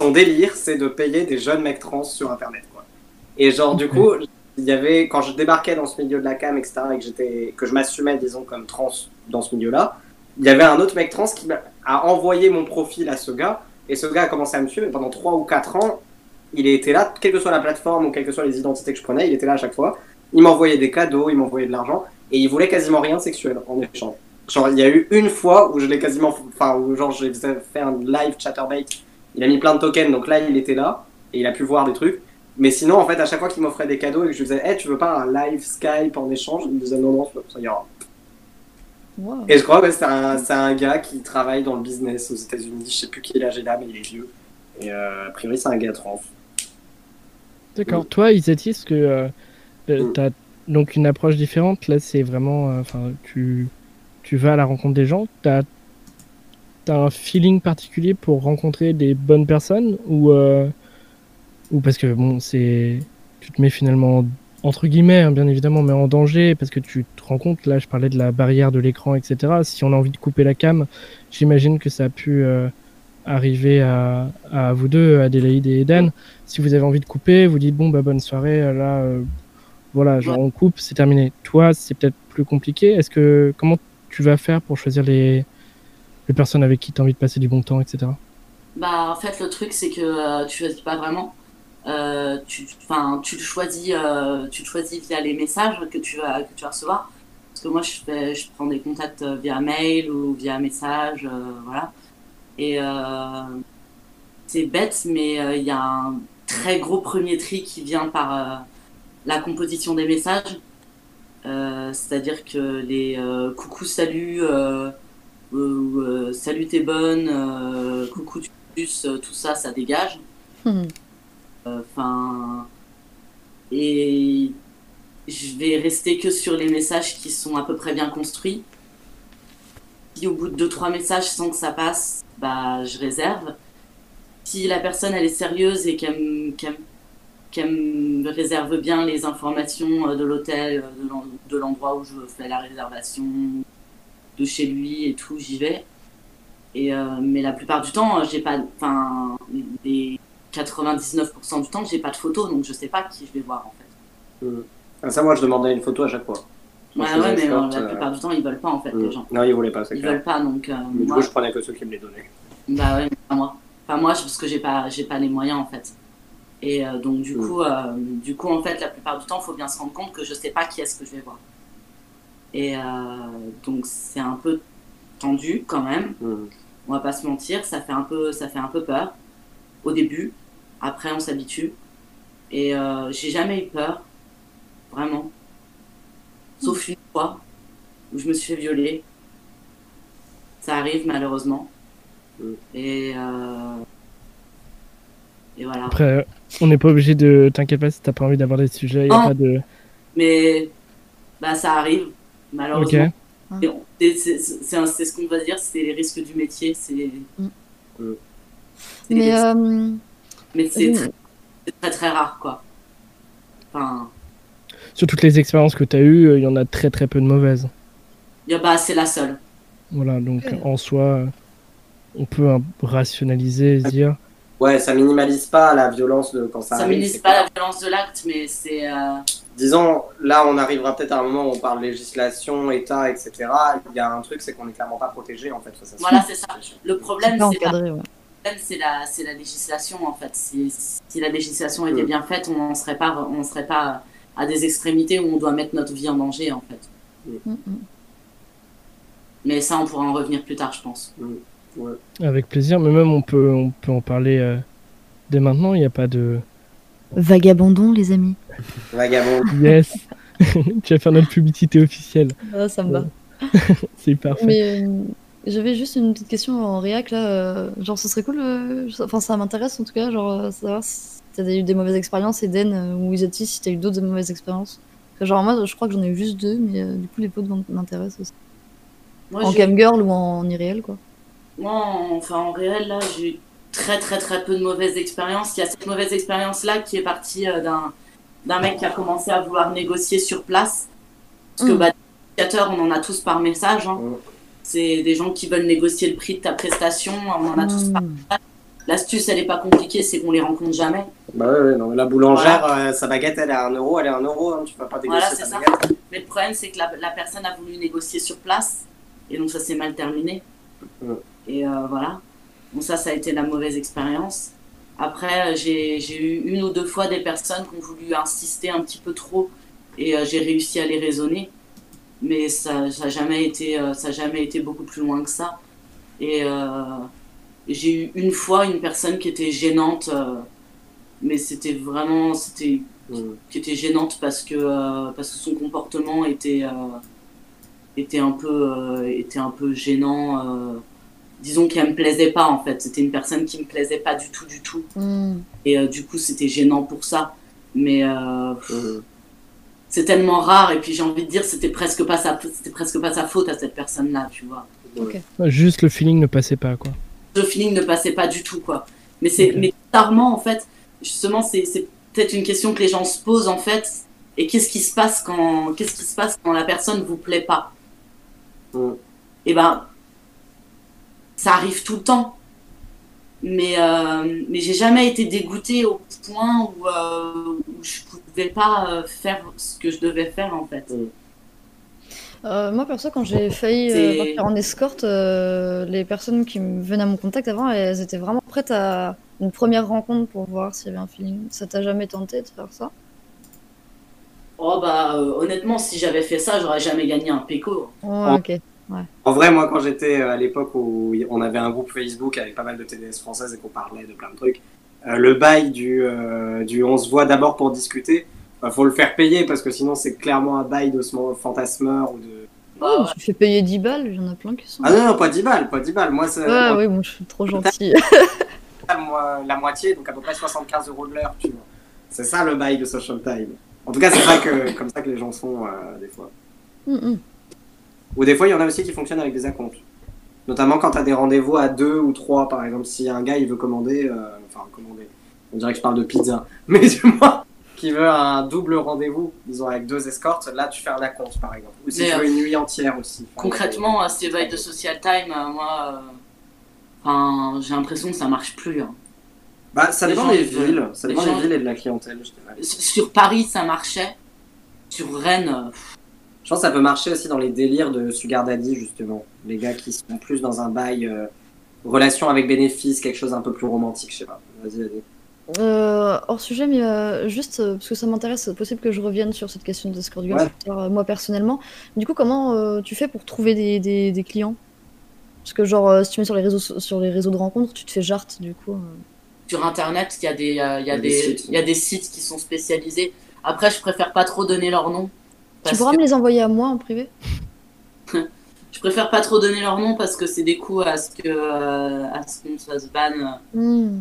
son délire, c'est de payer des jeunes mecs trans sur Internet. Quoi. Et genre, du coup, il y avait, quand je débarquais dans ce milieu de la cam, etc., et que, j'étais, que je m'assumais, disons, comme trans dans ce milieu-là, il y avait un autre mec trans qui m'a- a envoyé mon profil à ce gars, et ce gars a commencé à me suivre, et pendant 3 ou 4 ans, il était là, quelle que soit la plateforme ou quelles que soient les identités que je prenais, il était là à chaque fois. Il m'envoyait des cadeaux, il m'envoyait de l'argent, et ils voulaient quasiment rien de sexuel en échange. Genre, il y a eu une fois où je l'ai quasiment. Enfin, où genre, j'ai fait un live chatterbait. Il a mis plein de tokens, donc là, il était là, et il a pu voir des trucs. Mais sinon, en fait, à chaque fois qu'il m'offrait des cadeaux et que je lui disais, hey, tu veux pas un live Skype en échange? Il me disait, non, non, ça ira. Wow. Et je crois que c'est un, un gars qui travaille dans le business aux États-Unis. Je sais plus quel âge il a, mais il est vieux. Et euh, a priori, c'est un gars trans. D'accord. Toi, Isati, est-ce que euh, euh, Mm. t'as donc une approche différente Là, c'est vraiment, euh, enfin, tu, tu vas à la rencontre des gens. T'as as un feeling particulier pour rencontrer des bonnes personnes ou euh, ou parce que bon, c'est, tu te mets finalement entre guillemets, hein, bien évidemment, mais en danger parce que tu te rends compte. Là, je parlais de la barrière de l'écran, etc. Si on a envie de couper la cam, j'imagine que ça a pu euh, arriver à, à vous deux, Adélaïde et Eden. Si vous avez envie de couper, vous dites bon bah bonne soirée, euh, là, euh, voilà, genre on coupe, c'est terminé. Toi, c'est peut-être plus compliqué. Est-ce que comment tu vas faire pour choisir les, les personnes avec qui tu as envie de passer du bon temps, etc. Bah, en fait, le truc, c'est que euh, tu choisis pas vraiment. Euh, tu, le choisis, tu le choisis via les messages que tu vas, que tu vas recevoir. Parce que moi, je, fais, je prends des contacts via mail ou via message, voilà. Et euh, c'est bête, mais euh, il y a un très gros premier tri qui vient par euh, la composition des messages. C'est-à-dire que les coucou, salut, salut, t'es bonne, coucou, tu tout ça, ça dégage. Hmm. Enfin. et je vais rester que sur les messages qui sont à peu près bien construits. Si au bout de 2-3 messages sans que ça passe, bah je réserve. Si la personne elle est sérieuse et qu'elle me- me réserve bien les informations euh, de l'hôtel, euh, de l'en- de l'endroit où je fais la réservation, de chez lui et tout, j'y vais. Et, euh, mais la plupart du temps, j'ai pas. Enfin, les 99% du temps, j'ai pas de photos, donc je sais pas qui je vais voir en fait. Ah, Ça, moi, je demandais une photo à chaque fois. Ouais, ouais, mais euh, la euh, plupart du temps, ils veulent pas en fait, Mm. les gens. Non, il voulait pas, c'est Ils clair. veulent pas, donc. euh, Mais du moi, coup, je prenais que ceux qui me les donnaient. Bah ouais, mais pas moi. Enfin, moi, parce que j'ai pas, j'ai pas les moyens en fait. Et euh, donc, du Mm. coup, euh, du coup, en fait, la plupart du temps, il faut bien se rendre compte que je sais pas qui est-ce que je vais voir. Et euh, donc, c'est un peu tendu quand même. Mm. On va pas se mentir, ça fait un peu, ça fait un peu peur au début. Après, on s'habitue. Et euh, j'ai jamais eu peur, vraiment. Sauf une fois où je me suis fait violer. Ça arrive malheureusement. Mm. Et euh, et voilà. Après, on n'est pas obligé de. T'inquiète pas si t'as pas envie d'avoir des sujets, y a Oh. pas de. Mais bah ça arrive malheureusement. On- C'est ce qu'on va dire, c'est les risques du métier. C'est. Mm. Mais euh, Mais c'est très, c'est très très rare quoi. Enfin, Sur toutes les expériences que t'as eues, il y en a très très peu de mauvaises. y a, bah, c'est la seule. Voilà, donc Ouais. en soi, on peut rationaliser, se dire. Ouais, ça minimalise pas la violence de quand ça, Ça arrive. minimise c'est pas clair. la violence de l'acte, mais c'est. euh, Disons, là, on arrivera peut-être à un moment où on parle législation, État, etc. Il y a un truc, c'est qu'on est clairement pas protégé, en fait. à ça. Voilà, c'est ça. Le problème, c'est pas ouais. la, législation en fait. Si, si la législation était Mm. bien faite, on n'en serait pas, on serait pas à des extrémités où on doit mettre notre vie en danger en fait. Mm, mm. Mais ça, on pourra en revenir plus tard, je pense. Avec plaisir, mais même on peut, on peut en parler euh, dès maintenant, il n'y a pas de. Vagabondons, les amis. Vagabond. Yes Tu vas faire notre publicité officielle, Ah, ça me va. c'est parfait. Mais euh, j'avais juste une petite question en réac là. euh, genre, ce serait cool. euh, enfin, ça m'intéresse en tout cas. Genre, savoir si t'as eu des mauvaises expériences, Eden euh, ou Isati, si t'as eu d'autres mauvaises expériences. Genre, moi, je crois que j'en ai eu juste deux, mais euh, du coup, les potes m'in- m'intéressent aussi. Moi, en camgirl ou en irréel, quoi. moi, en- enfin, en réel, là, j'ai eu très, très, très peu de mauvaises expériences. Il y a cette mauvaise expérience-là qui est partie euh, d'un, d'un mec qui a commencé à vouloir négocier sur place. Parce que, Mm. bah, des négociateurs, on en a tous par message. hein. C'est des gens qui veulent négocier le prix de ta prestation. On en a tous par Mm. L'astuce, elle est pas compliquée, c'est qu'on les rencontre jamais. Bah ouais, non, la boulangère, euh, sa baguette, elle est à 1 euro, elle est à 1 euro, hein, tu vas pas négocier Voilà, c'est ça. baguette. Mais le problème, c'est que la, la personne a voulu négocier sur place, et donc ça s'est mal terminé. Ouais. Et euh, voilà. Donc ça, ça a été la mauvaise expérience. Après, euh, j'ai eu une ou deux fois des personnes qui ont voulu insister un petit peu trop, et euh, j'ai réussi à les raisonner. mais ça ça a jamais été ça a jamais été beaucoup plus loin que ça. Et j'ai eu une fois une personne qui était gênante, euh, mais c'était vraiment c'était Mm. qui était gênante parce que euh, parce que son comportement était euh, était un peu euh, était un peu gênant. euh, disons qu'elle me plaisait pas en fait. C'était une personne qui me plaisait pas du tout du tout. Hmm. Et euh, du coup c'était gênant pour ça. Mais euh, Mm. c'est tellement rare et puis j'ai envie de dire c'était presque pas sa c'était presque pas sa faute à cette personne là tu vois. Juste le feeling ne passait pas, quoi. Le feeling ne passait pas du tout quoi. Mais c'est mais en fait justement c'est c'est peut-être une question que les gens se posent en fait. Et qu'est-ce qui se passe quand qu'est-ce qui se passe quand la personne vous plaît pas? Mm. et ben ça arrive tout le temps. Mais euh, mais j'ai jamais été dégoûtée au point où, euh, où je pouvais pas euh, faire ce que je devais faire en fait Euh, moi, perso, quand j'ai failli euh, partir en escorte, euh, les personnes qui me venaient à mon contact avant, elles étaient vraiment prêtes à une première rencontre pour voir s'il y avait un feeling. Ça t'a jamais tenté de faire ça? Oh bah euh, honnêtement si j'avais fait ça j'aurais jamais gagné un péco. Ouais, Oh. ok. En vrai, moi, quand j'étais euh, à l'époque où on avait un groupe Facebook avec pas mal de TDS françaises et qu'on parlait de plein de trucs, euh, le bail du, euh, du on se voit d'abord pour discuter, bah, faut le faire payer parce que sinon c'est clairement un bail de ce fantasmeur ou de. Oh, ouais. je fais payer 10 balles, il y en a plein qui sont. Ah non, non, pas 10 balles, pas 10 balles. Moi, c'est ouais, moi, oui, bon, je suis trop gentille. moi, la moitié, donc à peu près 75 euros de l'heure, tu vois. C'est ça le bail de Social Time. En tout cas, c'est ça que, comme ça que les gens font euh, des fois. Hum, hum. Ou des fois, il y en a aussi qui fonctionnent avec des acomptes. Notamment quand tu as des rendez-vous à deux ou trois, par exemple. Si un gars, il veut commander, euh, enfin, commander, on dirait que je parle de pizza, mais du moins, qui veut un double rendez-vous, disons avec deux escortes, là, tu fais un acompte, par exemple. Ou si Mais, tu euh, veux une nuit entière aussi. Enfin, Concrètement, euh, ces bails de social time, euh, moi, euh, j'ai l'impression que ça marche plus. hein. Bah, ça dépend des villes, ça dépend gens- des villes et de la clientèle, je Sur Paris, ça marchait. Sur Rennes, euh, Je pense que ça peut marcher aussi dans les délires de Sugar Daddy, justement. Les gars qui sont plus dans un bail euh, relation avec bénéfice, quelque chose un peu plus romantique, je sais pas. Vas-y, vas-y. Euh, hors sujet, mais euh, juste euh, parce que ça m'intéresse, c'est possible que je revienne sur cette question d'escort girl Ouais. tard, euh, moi personnellement. Du coup, comment euh, tu fais pour trouver des, des, des clients? Parce que, genre, euh, si tu mets sur les réseaux, sur les réseaux de rencontres, tu te fais jarte, du coup. euh. sur Internet, il y, a des, euh, il y, a y a des des, sites. il y a des sites qui sont spécialisés. Après, je préfère pas trop donner leur nom. Tu pourras que- me les envoyer à moi en privé? Je préfère pas trop donner leur nom parce que c'est des coups à ce que euh, à ce qu'on se ban. Hmm.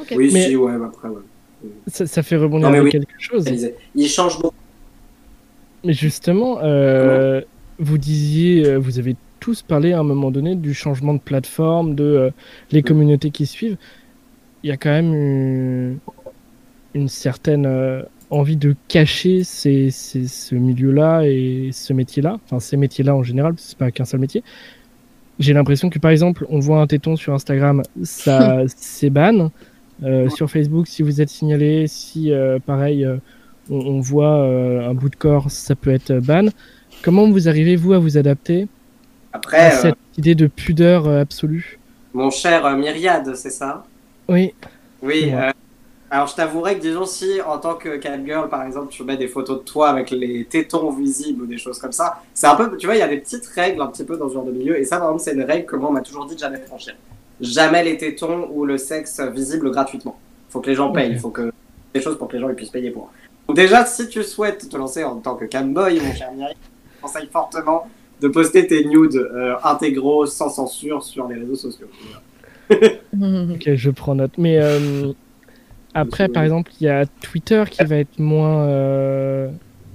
Ok. Oui, Mais- si, ouais, bah après, ouais. Ça, ça fait rebondir Non, oui. quelque chose. Ils changent beaucoup. Mais justement, euh, vous disiez, euh, vous avez tous parlé à un moment donné du changement de plateforme, de euh, les communautés qui suivent. Il y a quand même une, une certaine euh, envie de cacher ces, ces- ce milieu-là et ce métier-là, enfin ces métiers-là en général, parce que c'est pas qu'un seul métier. J'ai l'impression que par exemple, on voit un téton sur Instagram, ça c'est Euh, sur Facebook, si vous êtes signalé, si euh, pareil, euh, on, on voit un bout de corps, ça peut être ban. Comment vous arrivez, vous, à vous adapter à Après, euh, cette idée de pudeur absolue? mon cher Myriade, c'est ça? Oui, Oui. Ouais. alors, je t'avouerai que, disons, si en tant que catgirl, par exemple, tu mets des photos de toi avec les tétons visibles ou des choses comme ça, c'est un peu, tu vois, il y a des petites règles un petit peu dans ce genre de milieu. Et ça, par exemple, c'est une règle que moi, on m'a toujours dit de jamais franchir. Jamais les tétons ou le sexe visible gratuitement. Faut que les gens payent. Il faut que des choses pour que les gens ils puissent payer pour. Donc déjà, si tu souhaites te lancer en tant que camboy, mon cher Myriade, je conseille fortement de poster tes nudes euh, intégraux sans censure sur les réseaux sociaux. ok, je prends note. Mais euh, après, par exemple, il y a Twitter qui va être moins, euh,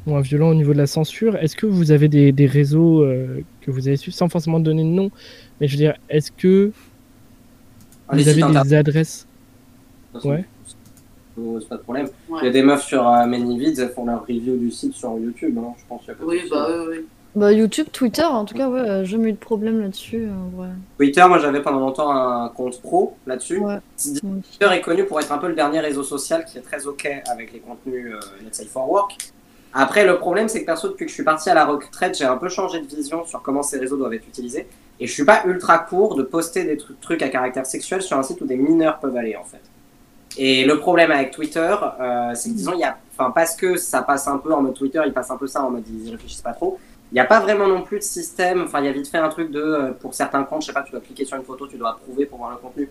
moins violent au niveau de la censure. Est-ce que vous avez des, des réseaux euh, que vous avez suivis sans forcément donner de nom Mais je veux dire, est-ce que les vous avez des adresses de toute façon, Ouais. c'est- C'est pas de problème. Ouais. Il y a des meufs sur euh, Manyvids, elles font leur review du site sur YouTube, hein, je pense. qu'il y a pas de Oui, souci. bah oui, oui. Bah, YouTube, Twitter, en tout cas, ouais, euh, jamais eu de problème là-dessus. euh, en vrai. Twitter, moi j'avais pendant longtemps un compte pro là-dessus. Ouais, Twitter est connu pour être un peu le dernier réseau social qui est très ok avec les contenus euh, Let's Say for Work. Après, le problème, c'est que perso, depuis que je suis parti à la retraite, j'ai un peu changé de vision sur comment ces réseaux doivent être utilisés. Et je suis pas ultra court de poster des tru- trucs à caractère sexuel sur un site où des mineurs peuvent aller, en fait. Et le problème avec Twitter, euh, c'est que disons, il y a, enfin, parce que ça passe un peu en mode Twitter, il passe un peu ça en mode ils réfléchissent pas trop. Il n'y a pas vraiment non plus de système. Enfin, il y a vite fait un truc de, euh, pour certains comptes, je sais pas, tu dois cliquer sur une photo, tu dois approuver pour voir le contenu.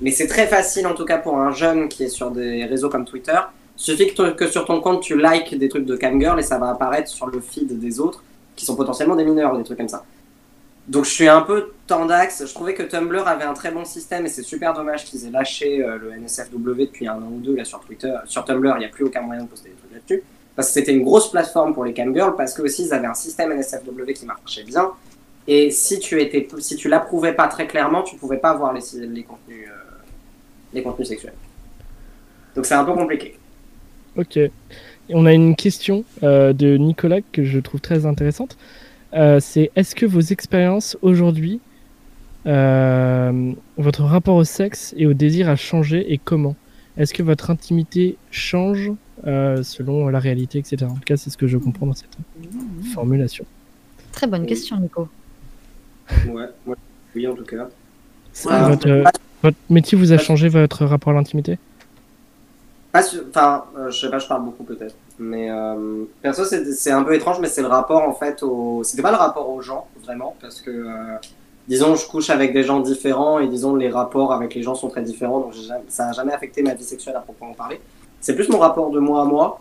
Mais c'est très facile, en tout cas pour un jeune qui est sur des réseaux comme Twitter. Suffit que, que sur ton compte tu likes des trucs de camgirl et ça va apparaître sur le feed des autres qui sont potentiellement des mineurs ou des trucs comme ça. Donc je suis un peu tendax. Je trouvais que Tumblr avait un très bon système et c'est super dommage qu'ils aient lâché euh, le NSFW depuis un an ou deux là sur Twitter. Sur Tumblr, il n'y a plus aucun moyen de poster des trucs là-dessus. Parce que c'était une grosse plateforme pour les camgirls parce que aussi ils avaient un système NSFW qui marchait bien. Et si tu étais, si tu l'approuvais pas très clairement, tu pouvais pas voir les, les contenus, euh, les contenus sexuels. Donc c'est un peu compliqué. Ok. On a une question euh, de Nicolas que je trouve très intéressante. Euh, c'est est-ce que vos expériences aujourd'hui, euh, votre rapport au sexe et au désir a changé et comment? Est-ce que votre intimité change euh, selon la réalité, etc. En tout cas, c'est ce que je comprends dans cette formulation. Très bonne question, Nico. Ouais, ouais. oui en tout cas. Votre, votre, métier vous a changé votre rapport à l'intimité? Pas. Enfin, euh, je sais pas, je parle beaucoup peut-être. Mais euh, perso, c'est un peu étrange, mais c'est le rapport en fait au. C'était pas le rapport aux gens, vraiment, parce que. Euh, disons, je couche avec des gens différents et disons, les rapports avec les gens sont très différents, donc ça n'a jamais affecté ma vie sexuelle à proprement parler. C'est plus mon rapport de moi à moi.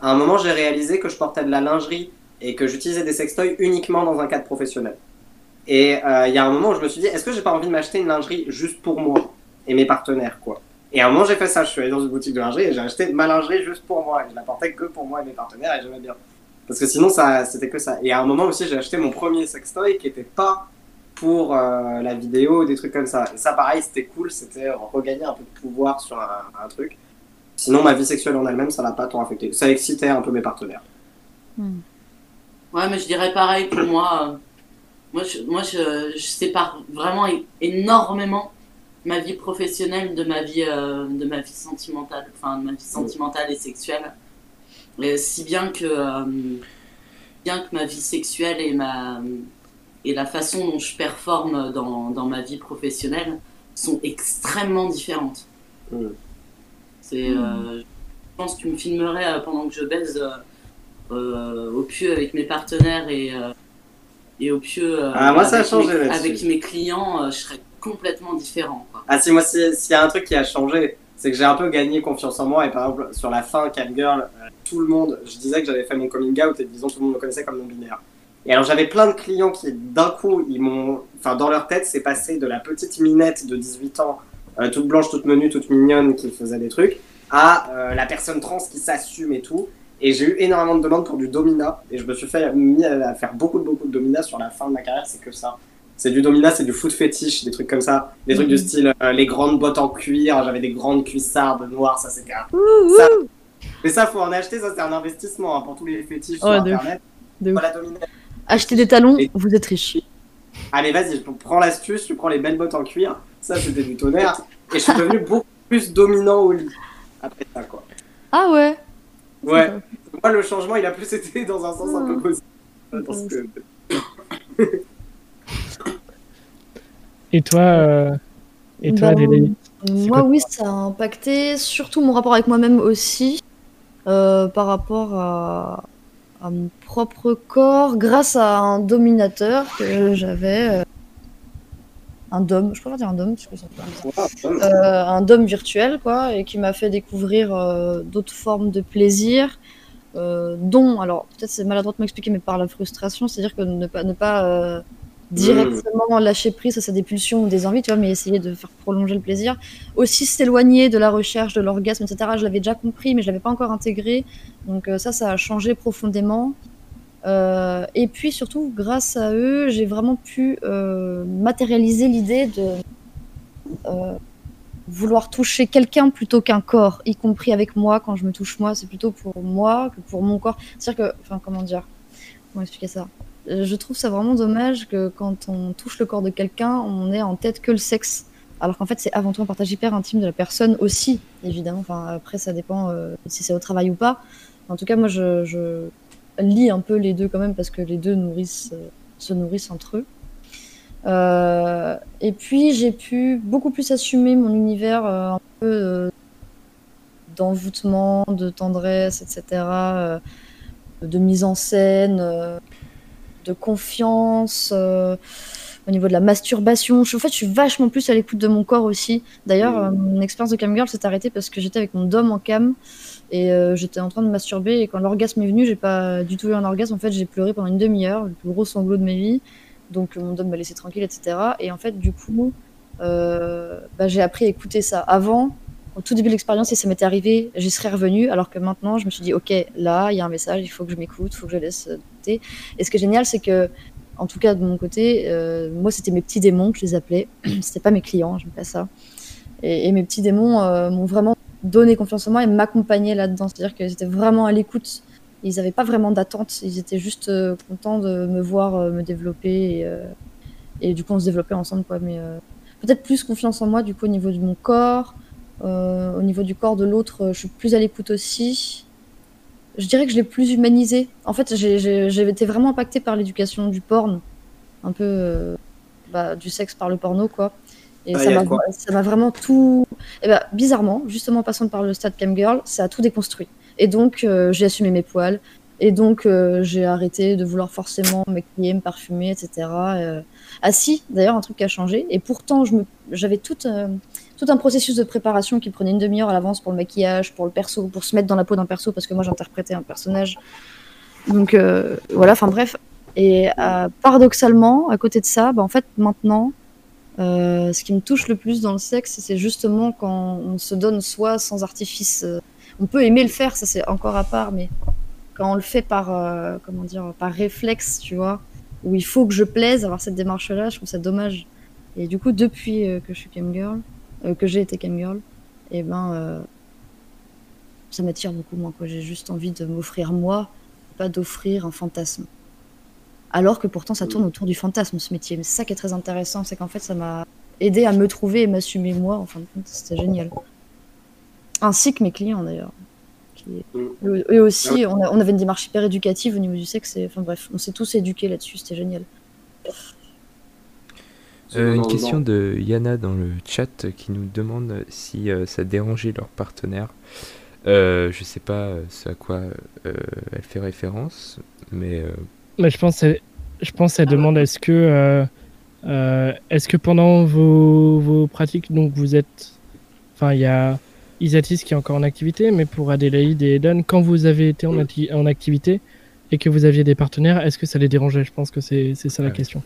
À un moment, j'ai réalisé que je portais de la lingerie et que j'utilisais des sextoys uniquement dans un cadre professionnel. Et il y a un moment où je me suis dit, est-ce que j'ai pas envie de m'acheter une lingerie juste pour moi et mes partenaires, quoi? Et à un moment, j'ai fait ça. Je suis allé dans une boutique de lingerie et j'ai acheté ma lingerie juste pour moi. Et je la portais que pour moi et mes partenaires et j'aimais bien. Parce que sinon, c'était que ça. Et à un moment aussi, j'ai acheté mon premier sextoy qui était pas pour euh, la vidéo, des trucs comme ça. Et ça, pareil, c'était cool. C'était regagner un peu de pouvoir sur un, truc. Sinon, ma vie sexuelle en elle-même, ça l'a pas tant affecté. Ça excitait un peu mes partenaires. Hmm. Ouais, mais je dirais pareil pour moi. Moi, je, moi je sépare vraiment énormément ma vie professionnelle de ma vie, euh, de ma vie sentimentale, enfin de ma vie sentimentale et sexuelle. Et si bien que, euh, bien que ma vie sexuelle et, ma, et la façon dont je performe dans, dans ma vie professionnelle sont extrêmement différentes. Mmh. C'est, euh, je pense que tu me filmerais pendant que je baise au pieu avec mes partenaires et, et au pieu ah, moi, ça a changé mes, avec mes clients, je serais complètement différent. Ah si, moi, s'il y a un truc qui a changé, c'est que j'ai un peu gagné confiance en moi. Et par exemple, sur la fin, Camgirl, euh, tout le monde, je disais que j'avais fait mon coming out et disons tout le monde me connaissait comme non-binaire. Et alors j'avais plein de clients qui, d'un coup, ils m'ont, enfin dans leur tête, c'est passé de la petite minette de 18 ans, euh, toute blanche, toute menue, toute mignonne, qui faisait des trucs, à euh, la personne trans qui s'assume et tout. Et j'ai eu énormément de demandes pour du domina. Et je me suis fait, mis à faire beaucoup, beaucoup de domina sur la fin de ma carrière, c'est que ça. C'est du domina, c'est du foot fétiche, des trucs comme ça. Des trucs du Mhm. style euh, les grandes bottes en cuir, j'avais des grandes cuissardes noires, ça un- Ouh, Ça-. Mais ça, faut en acheter, ça c'est un investissement hein, pour tous les fétiches sur Ouais, de internet. De Voilà, dominer. Achetez des talons, Et- vous êtes riche. Allez, vas-y, je prends l'astuce, tu prends les belles bottes en cuir. Ça, c'était du tonnerre. Et je suis devenu beaucoup plus dominant au lit. Après ça, quoi. Ah ouais Ouais. Moi, le changement, il a plus été dans un sens un peu Mhm. positif. Parce que... Et toi, euh, et toi, Ben, Moi, oui, ça a impacté surtout mon rapport avec moi-même aussi, euh, par rapport à, à mon propre corps, grâce à un dominateur que j'avais. euh, un dom, je préfère dire un dom, parce que ça Euh, un dom virtuel, quoi, et qui m'a fait découvrir d'autres formes de plaisir, dont, alors peut-être c'est maladroit de m'expliquer, mais par la frustration, c'est-à-dire que ne pas, ne pas directement lâcher prise à des pulsions ou des envies, tu vois, mais essayer de faire prolonger le plaisir. Aussi s'éloigner de la recherche de l'orgasme, etc. Je l'avais déjà compris, mais je l'avais pas encore intégré. Donc euh, ça, ça a changé profondément. Euh, et puis surtout, grâce à eux, j'ai vraiment pu euh, matérialiser l'idée de euh, vouloir toucher quelqu'un plutôt qu'un corps, y compris avec moi. Quand je me touche moi, c'est plutôt pour moi que pour mon corps. C'est-à-dire que, enfin, comment dire Comment expliquer ça? Je trouve ça vraiment dommage que quand on touche le corps de quelqu'un, on ait en tête que le sexe. Alors qu'en fait, c'est avant tout un partage hyper intime de la personne aussi, évidemment. Enfin, après, ça dépend euh, si c'est au travail ou pas. En tout cas, moi, je, lis un peu les deux quand même parce que les deux euh, se nourrissent entre eux. Euh, et puis j'ai pu beaucoup plus assumer mon univers euh, euh, d'envoûtement, de tendresse, etc., euh, de mise en scène, euh, de confiance, euh, au niveau de la masturbation. Je, en fait, je suis vachement plus à l'écoute de mon corps aussi. D'ailleurs, Mm. euh, mon expérience de camgirl s'est arrêtée parce que j'étais avec mon dom en cam et euh, j'étais en train de masturber et quand l'orgasme est venu, j'ai pas du tout eu un orgasme. En fait, j'ai pleuré pendant une demi-heure, le plus gros sanglot de ma vie. Donc mon dom m'a laissé tranquille, etc. Et en fait, du coup, bah, j'ai appris à écouter ça. Avant, au tout début de l'expérience, si ça m'était arrivé, j'y serais revenue. Alors que maintenant, je me suis dit, ok, là, il y a un message, il faut que je m'écoute, il faut que je laisse Et ce qui est génial, c'est que, en tout cas de mon côté, euh, moi, c'était mes petits démons que je les appelais. c'était pas mes clients, j'aime pas ça. Et, mes petits démons euh, m'ont vraiment donné confiance en moi et m'accompagnaient là-dedans. C'est-à-dire qu'ils étaient vraiment à l'écoute. Ils n'avaient pas vraiment d'attente. Ils étaient juste euh, contents de me voir me développer. Et, et du coup, on se développait ensemble. Quoi. Mais peut-être plus confiance en moi, du coup, au niveau de mon corps. Au niveau du corps de l'autre, je suis plus à l'écoute aussi. Je dirais que je l'ai plus humanisé. En fait, j'ai- été vraiment impactée par l'éducation du porn. Un peu euh, bah, du sexe par le porno, quoi. Et Ah, ça m'a vraiment tout. Et bah, bizarrement, justement, en passant par le stade Camgirl, ça a tout déconstruit. Et donc, euh, j'ai assumé mes poils. Et donc, euh, j'ai arrêté de vouloir forcément me maquiller, me parfumer, etc. Ah si, d'ailleurs, un truc a changé. Et pourtant, j'avais tout, euh, tout un processus de préparation qui prenait une demi-heure à l'avance pour le maquillage, pour le perso, pour se mettre dans la peau d'un perso, parce que moi, j'interprétais un personnage. Donc, euh, voilà, enfin bref. Et euh, paradoxalement, à côté de ça, bah, en fait, maintenant, euh, ce qui me touche le plus dans le sexe, c'est justement quand on se donne soi sans artifice. On peut aimer le faire, ça c'est encore à part, mais quand on le fait par, comment dire, par réflexe, tu vois, où il faut que je plaise, avoir cette démarche-là, je trouve ça dommage. Et du coup, depuis que je suis camgirl, euh, que j'ai été camgirl, et ben, euh, ça m'attire beaucoup moins. J'ai juste envie de m'offrir moi, pas d'offrir un fantasme. Alors que pourtant, ça tourne autour du fantasme, ce métier. Mais c'est ça qui est très intéressant, c'est qu'en fait, ça m'a aidé à me trouver et m'assumer moi. En fin de compte, c'était génial. Ainsi que mes clients, d'ailleurs. Qui... Eux aussi, on, a- on avait une démarche hyper éducative au niveau du sexe. Et... Enfin bref, on s'est tous éduqués là-dessus, c'était génial. Euh, une question de Yana dans le chat qui nous demande si euh, ça dérangeait leur partenaire. Euh, je sais pas euh, ce à quoi euh, elle fait référence, mais euh, Mais je pense, elle- je pense, elle demande est-ce que, euh, euh, est-ce que pendant vos, vos pratiques, donc vous êtes, enfin, il y a Isatis qui est encore en activité, mais pour Adélaïde et Eden, quand vous avez été en, ati- en activité et que vous aviez des partenaires, est-ce que ça les dérangeait? Je pense que c'est c'est ça la Ouais. question.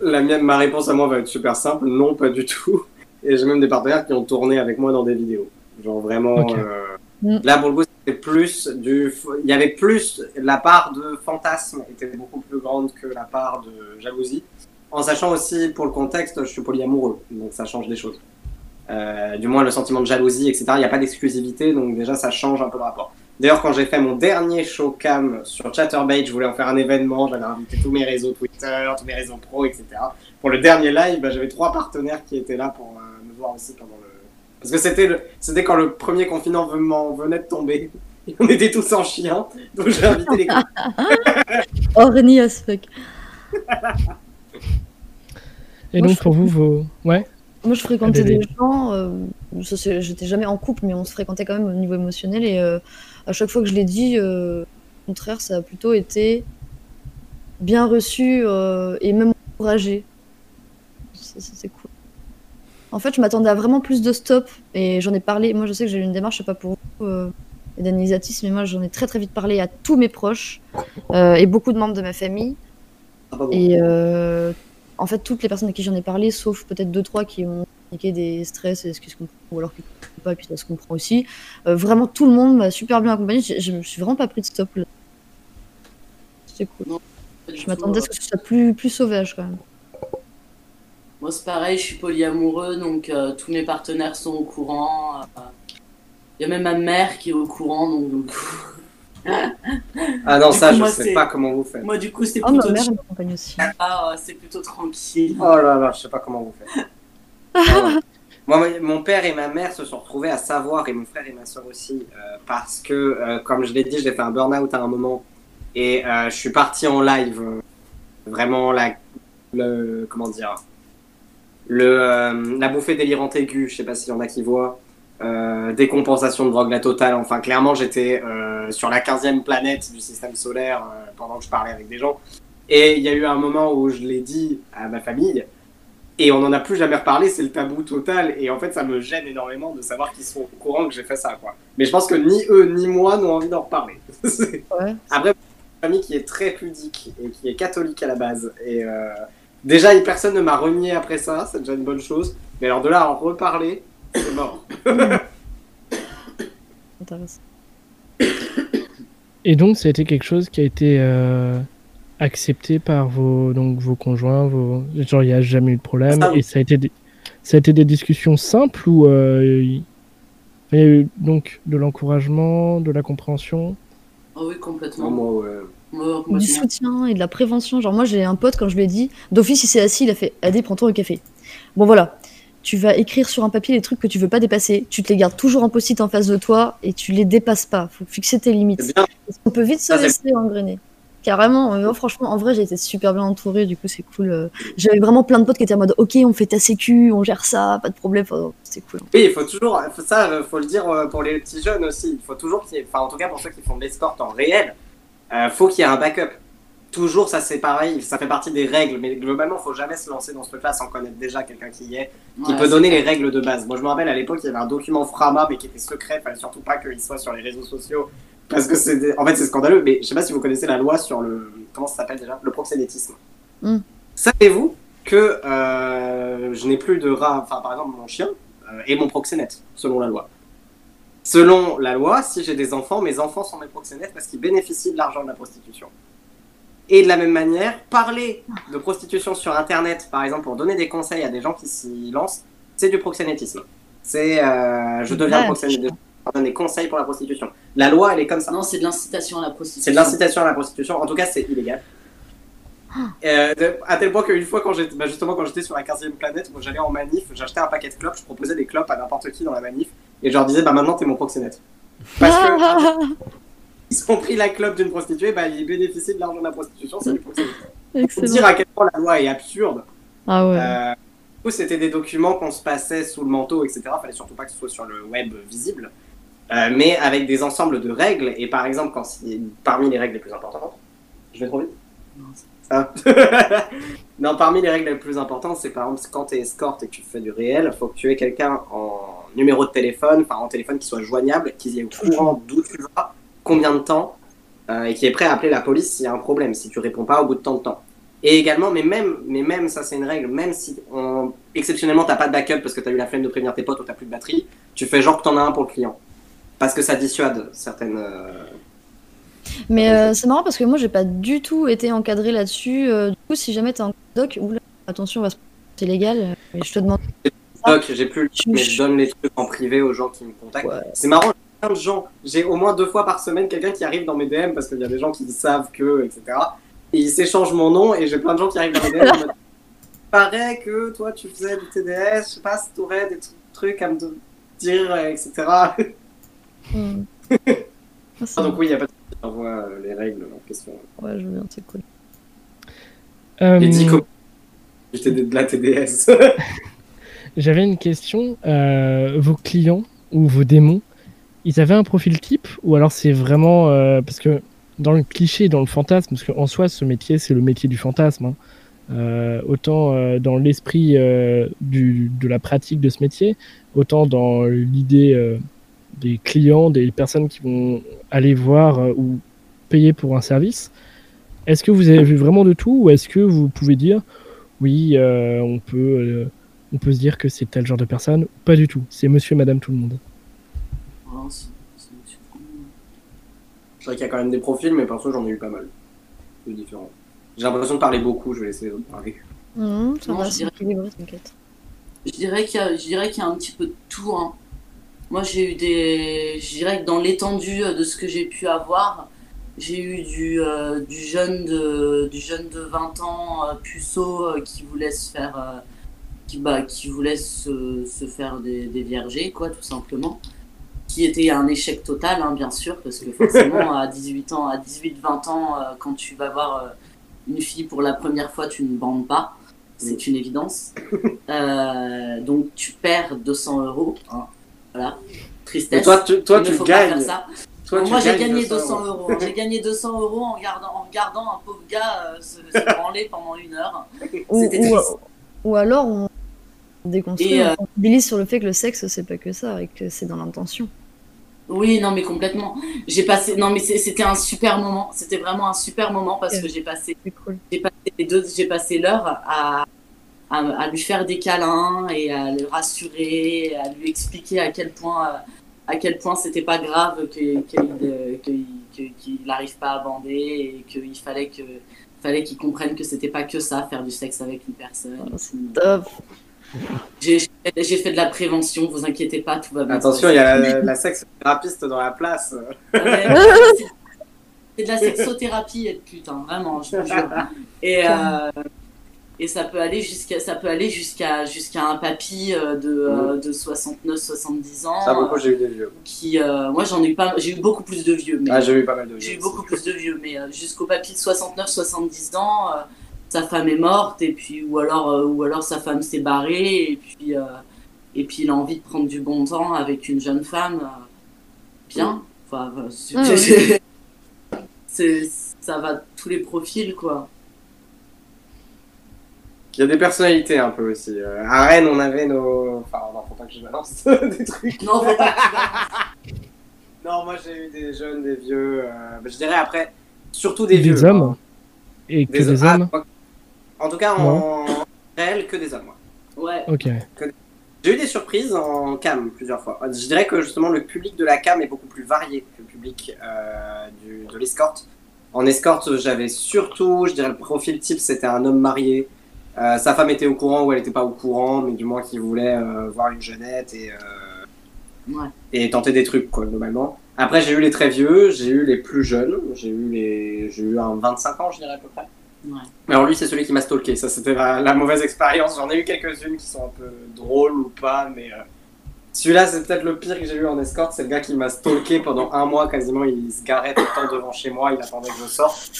La mienne, ma réponse à moi va être super simple. Non, pas du tout. Et j'ai même des partenaires qui ont tourné avec moi dans des vidéos. Genre vraiment. Euh, Mm. Là, pour le coup, c'était plus du. Il y avait plus. La part de fantasme était beaucoup plus grande que la part de jalousie. En sachant aussi, pour le contexte, je suis polyamoureux. Donc ça change des choses. Euh, du moins, le sentiment de jalousie, etc. Il n'y a pas d'exclusivité. Donc déjà, ça change un peu le rapport. D'ailleurs, quand j'ai fait mon dernier show cam sur Chatterbait, je voulais en faire un événement. J'avais invité tous mes réseaux Twitter, tous mes réseaux pro, etc. Pour le dernier live, bah, j'avais trois partenaires qui étaient là pour euh, me voir aussi pendant le. Parce que c'était le... c'était quand le premier confinement m'en venait de tomber. Et on était tous en chien, donc j'ai invité les Orny as fuck. Et Moi, donc je pour vous, vos, ouais, Moi, je fréquentais des gens, euh, j'étais jamais en couple, mais on se fréquentait quand même au niveau émotionnel. Et euh, à chaque fois que je l'ai dit, euh, au contraire, ça a plutôt été bien reçu euh, et même encouragé. C'est cool. En fait, je m'attendais à vraiment plus de stop et j'en ai parlé. Moi, je sais que j'ai eu une démarche, je sais pas pour vous, euh, et d'Anisatis, mais moi, j'en ai très très vite parlé à tous mes proches euh, et beaucoup de membres de ma famille. Ah. Et en fait, toutes les personnes à qui j'en ai parlé, sauf peut-être deux, trois qui ont des stress et ce qui se comprend, ou alors qui ne comprennent pas, et puis ça se comprend aussi. Euh, vraiment, tout le monde m'a super bien accompagné. Je, je me suis vraiment pas pris de stop là. C'est cool. Je m'attendais à euh, ce que ce soit plus, plus sauvage quand même. Moi, c'est pareil, je suis polyamoureux, donc euh, tous mes partenaires sont au courant. Il y a même ma mère qui est au courant, donc du coup, Ah non, Du ça, coup, je moi, sais c'est- pas comment vous faites. moi, du coup, c'est Oh, ma plutôt, mère elle m'accompagne aussi. Ah, c'est plutôt tranquille. Oh là là, je sais pas comment vous faites. Moi, mon père et ma mère se sont retrouvés à savoir, et mon frère et ma soeur aussi, euh, parce que, euh, comme je l'ai dit, j'ai fait un burn-out à un moment, et euh, je suis parti en live. vraiment, la, le, comment dire, le, la bouffée délirante aiguë, je sais pas s'il y en a qui voient. décompensation de drogue la totale. Enfin, clairement, j'étais sur la 15e planète du système solaire pendant que je parlais avec des gens. Et il y a eu un moment où je l'ai dit à ma famille, et on n'en a plus jamais reparlé, c'est le tabou total. Et en fait, ça me gêne énormément de savoir qu'ils sont au courant que j'ai fait ça. Quoi. Mais je pense que ni eux ni moi n'ont envie d'en reparler. C'est- Ouais. Après, une famille qui est très pudique et qui est catholique à la base. Et euh, déjà, personne ne m'a renié après ça, c'est déjà une bonne chose. Mais alors de là à en reparler, c'est mort. Intéressant. Et donc, ça a été quelque chose qui a été euh, accepté par vos, donc, vos conjoints, vos... genre il n'y a jamais eu de problème. Ça, oui. Et ça a, été des... ça a été des discussions simples ou euh, il y a eu donc de l'encouragement, de la compréhension? Ah oui, Non, complètement. moi, ouais. Du soutien et de la prévention. Genre, moi, j'ai un pote, quand je lui ai dit, d'office, il s'est assis, il a fait Adé, prends-toi un café. Bon, voilà. Tu vas écrire sur un papier les trucs que tu veux pas dépasser. Tu te les gardes toujours en post-it en face de toi et tu les dépasses pas. Faut fixer tes limites. Qu'on peut vite se Ça, c'est- laisser engrainer? Carrément, euh, franchement, en vrai, j'ai été super bien entourée, du coup, c'est cool. euh. J'avais vraiment plein de potes qui étaient en mode Ok, on fait ta sécu, on gère ça, pas de problème. Enfin, c'est cool. Oui, il faut toujours, ça, euh, faut le dire euh, pour les petits jeunes aussi. Il faut toujours qu'il y ait, enfin, en tout cas pour ceux qui font de l'escort en réel, euh, faut qu'il y ait un backup. Toujours, ça c'est pareil, ça fait partie des règles, mais globalement, faut jamais se lancer dans ce truc-là sans connaître déjà quelqu'un qui y est, qui Ouais, peut donner les règles de base. Moi, je me rappelle à l'époque, il y avait un document Frama, mais qui était secret, fallait surtout pas qu'il soit sur les réseaux sociaux, parce que c'est, en fait, c'est scandaleux. Mais je sais pas si vous connaissez la loi sur le, comment ça s'appelle déjà, le proxénétisme. Hmm. Savez-vous que euh, je n'ai plus de rat, enfin par exemple mon chien euh, est mon proxénète, selon la loi. Selon la loi, si j'ai des enfants, mes enfants sont mes proxénètes parce qu'ils bénéficient de l'argent de la prostitution. Et de la même manière, parler de prostitution sur Internet, par exemple, pour donner des conseils à des gens qui s'y lancent, c'est du proxénétisme. C'est euh, je deviens proxénète, donne des conseils pour la prostitution. La loi, elle est comme ça. Non, c'est de l'incitation à la prostitution. C'est de l'incitation à la prostitution. En tout cas, c'est illégal. Euh, de- à tel point qu'une fois, quand j'étais, bah, justement, quand j'étais sur la 15e planète, moi j'allais en manif, j'achetais un paquet de clopes, je proposais des clopes à n'importe qui dans la manif, et je leur disais, bah maintenant t'es mon proxénète. Parce que ils ont pris la clope d'une prostituée, bah ils bénéficient de l'argent de la prostitution, c'est du proxénète. Pour dire à quel point la loi est absurde. Ah ouais. Euh, c'était des documents qu'on se passait sous le manteau, etc. Fallait surtout pas que ce soit sur le web visible. Euh, mais avec des ensembles de règles. Et par exemple, quand parmi les règles les plus importantes. Je vais trop vite Non, Non, parmi les règles les plus importantes, c'est par exemple quand tu es escorte et que tu fais du réel, faut que tu aies quelqu'un en numéro de téléphone, enfin en téléphone qui soit joignable, qui est au courant d'où tu vas, combien de temps, euh, et qui est prêt à appeler la police s'il y a un problème, si tu réponds pas au bout de tant de temps. Et également, mais même, mais même ça c'est une règle, même si on, exceptionnellement t'as pas de backup parce que t'as eu la flemme de prévenir tes potes ou t'as plus de batterie, tu fais genre que t'en as un pour le client. Parce que ça dissuade certaines. euh, Mais euh, c'est marrant parce que moi j'ai pas du tout été encadré là-dessus. Euh, du coup, si jamais t'es en doc, oula, attention, on va se c'est légal. et je te demande. Doc, j'ai plus le Tu- mais je donne les trucs en privé aux gens qui me contactent. Ouais. C'est marrant, j'ai plein de gens. J'ai au moins deux fois par semaine quelqu'un qui arrive dans mes DM parce qu'il y a des gens qui savent que, etc. Et ils s'échangent mon nom et j'ai plein de gens qui arrivent dans mes DM. mode, Paraît que toi tu faisais du TDS, je sais pas si t'aurais des tr- trucs à me dire, etc. Hmm. Ah, donc oui, il y a pas de j'envoie euh, les règles en question. Ouais, je veux bien, c'est cool. Euh, Et dis j'étais de la TDS. J'avais une question. euh, vos clients ou vos démons, ils avaient un profil type ou alors c'est vraiment euh, parce que dans le cliché, dans le fantasme, parce qu'en soi, ce métier, c'est le métier du fantasme. hein. Euh, autant euh, dans l'esprit euh, de la pratique de ce métier, autant dans l'idée euh, des clients, des personnes qui vont aller voir euh, ou payer pour un service. Est-ce que vous avez vu vraiment de tout ou est-ce que vous pouvez dire oui, euh, on peut euh, on peut se dire que c'est tel genre de personne Pas du tout? C'est monsieur, madame, tout le monde. C'est- c'est- c'est- Je dirais qu'il y a quand même des profils, mais perso j'en ai eu pas mal. C'est différent. J'ai l'impression de parler beaucoup, je vais laisser les autres parler. Ça Non, va, je dirais-. Je dirais qu'il y, a- je dirais qu'il y a un petit peu de tout. hein. Moi, j'ai eu des. Je dirais que dans l'étendue de ce que j'ai pu avoir, j'ai eu du, euh, du, jeune de, du jeune de 20 ans, euh, puceau, euh, qui voulait se faire. qui, bah, qui voulait se, se faire des, des viergers, quoi, tout simplement. Qui était un échec total, hein, bien sûr, parce que forcément, à 18 ans, à 18-20 ans, quand tu vas voir une fille pour la première fois, tu ne bandes pas. C'est une évidence. Euh, donc tu perds 200 euros. hein. Voilà. Et Tristesse. toi, tu, toi, tu gagnes. ça. Toi, tu moi, j'ai gagné 200 200 euros. euros. J'ai gagné 200 euros en regardant, en regardant un pauvre gars euh, se, se branler pendant une heure. Ou, C'était ou, triste. ou alors on déconstruit, Et, euh, on sensibilise sur le fait que le sexe c'est pas que ça et que c'est dans l'intention. Oui, non, mais complètement. J'ai passé. Non, mais c'est- c'était un super moment. C'était vraiment un super moment parce que j'ai passé cool. j'ai passé les deux, j'ai passé l'heure à, à, à lui faire des câlins et à le rassurer, à lui expliquer à quel point, à quel point c'était pas grave que- qu'il euh, qu'il- qu'il n'arrive pas à bander et qu'il fallait que fallait qu'il comprenne que c'était pas que ça, faire du sexe avec une personne. C'est Top. J'ai fait de la prévention, vous inquiétez pas, tout va bien. Attention, il y a la, la sexe-thérapeute dans la place. Ouais, c'est- de la sexothérapie, être putain, vraiment, je vous jure. Et, euh, et ça peut aller jusqu'à ça peut aller jusqu'à jusqu'à un papy euh, de, euh, de 69 70 ans Ça, beaucoup, euh, j'ai eu des vieux. qui euh, moi j'en ai eu pas j'ai eu beaucoup plus de vieux mais Ah, j'ai eu pas mal de vieux. j'ai eu beaucoup plus de vieux mais euh, jusqu'au papy de 69 70 ans euh, sa femme est morte et puis ou alors euh, ou alors sa femme s'est barrée et puis euh, et puis il a envie de prendre du bon temps avec une jeune femme euh, bien. Enfin euh, c'est- c'est- c'est ça va de tous les profils quoi Il y a des personnalités un peu aussi. Euh, à Rennes, on avait nos. Enfin, non, faut pas que je balance des trucs. non faut pas que tu. Non, moi j'ai eu des jeunes, des vieux. euh, bah, je dirais après, surtout des, Des vieux. hommes hein. Et que Des, des ah, hommes En tout cas, en réel, que des hommes. moi. ouais Ok. J'ai eu des surprises en cam plusieurs fois. Je dirais que justement le public de la cam est beaucoup plus varié que le public euh, du, de l'escorte. En escorte, j'avais surtout, je dirais le profil type, c'était un homme marié. Euh, sa femme était au courant ou elle n'était pas au courant, mais du moins qui voulait euh, voir une jeunette et, euh, Ouais. et tenter des trucs, quoi, globalement. Après, j'ai eu les très vieux, j'ai eu les plus jeunes, j'ai eu, les... j'ai eu un 25 ans, je dirais à peu près. Ouais. Alors lui, c'est celui qui m'a stalké. Ça, c'était la, la mauvaise expérience. J'en ai eu quelques-unes qui sont un peu drôles ou pas, mais celui-là, c'est peut-être le pire que j'ai eu en escorte. C'est le gars qui m'a stalké pendant un mois quasiment. Il se garait tout le temps devant chez moi. Il attendait que je sorte.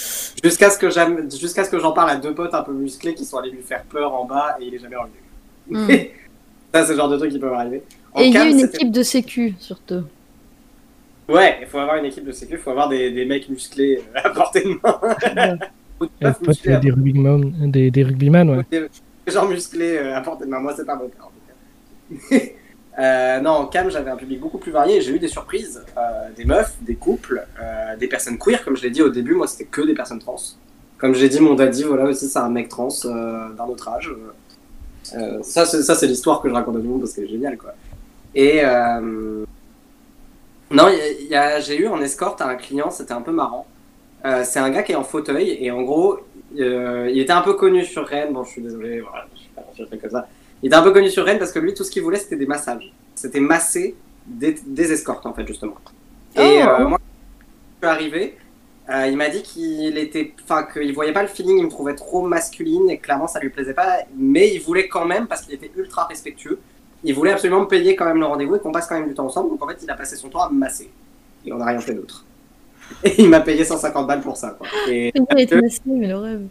Jusqu'à ce que j'aime- jusqu'à ce que j'en parle à deux potes un peu musclés qui sont allés lui faire peur en bas et il est jamais revenu. Hmm. Ça, c'est le genre de truc qui peut arriver. En Et il y a une c'était- équipe de sécu surtout. Ouais, il faut avoir une équipe de sécu. Il faut avoir des, des mecs musclés euh, à portée de main. Ou des Et meufs pas musclées à des, rugbyman, des, des rugbyman, ouais. Des des gens musclés euh, à portée de main. Moi, c'est pas mon cas, en tout cas. Euh, non, cam, j'avais un public beaucoup plus varié. J'ai eu des surprises. euh, des meufs, des couples, euh, des personnes queer. Comme je l'ai dit au début, moi, c'était que des personnes trans. Comme j'ai dit, mon daddy, voilà, aussi, c'est un mec trans euh, d'un autre âge. Ça, c'est, l'histoire que je raconte à tout le monde parce qu'elle est géniale, quoi. Et... Non, j'ai eu en escorte un client, c'était un peu marrant. C'est un gars qui est en fauteuil et en gros, il était un peu connu sur Rennes. Bon, je suis désolé, voilà, je suis pas comme ça. Il était un peu connu sur Rennes parce que lui, tout ce qu'il voulait, c'était des massages. C'était masser des, des escortes, en fait, justement. Et Oh. euh, moi, quand je suis arrivé, euh, il m'a dit qu'il était, enfin, qu'il voyait pas le feeling, il me trouvait trop masculine et clairement, ça lui plaisait pas. Mais il voulait quand même, parce qu'il était ultra respectueux, il voulait absolument me payer quand même le rendez-vous et qu'on passe quand même du temps ensemble. Donc en fait, il a passé son temps à me masser. Et on n'a rien fait d'autre. Et il m'a payé 150 balles pour ça, quoi. Et Il a été massé, mais le rêve?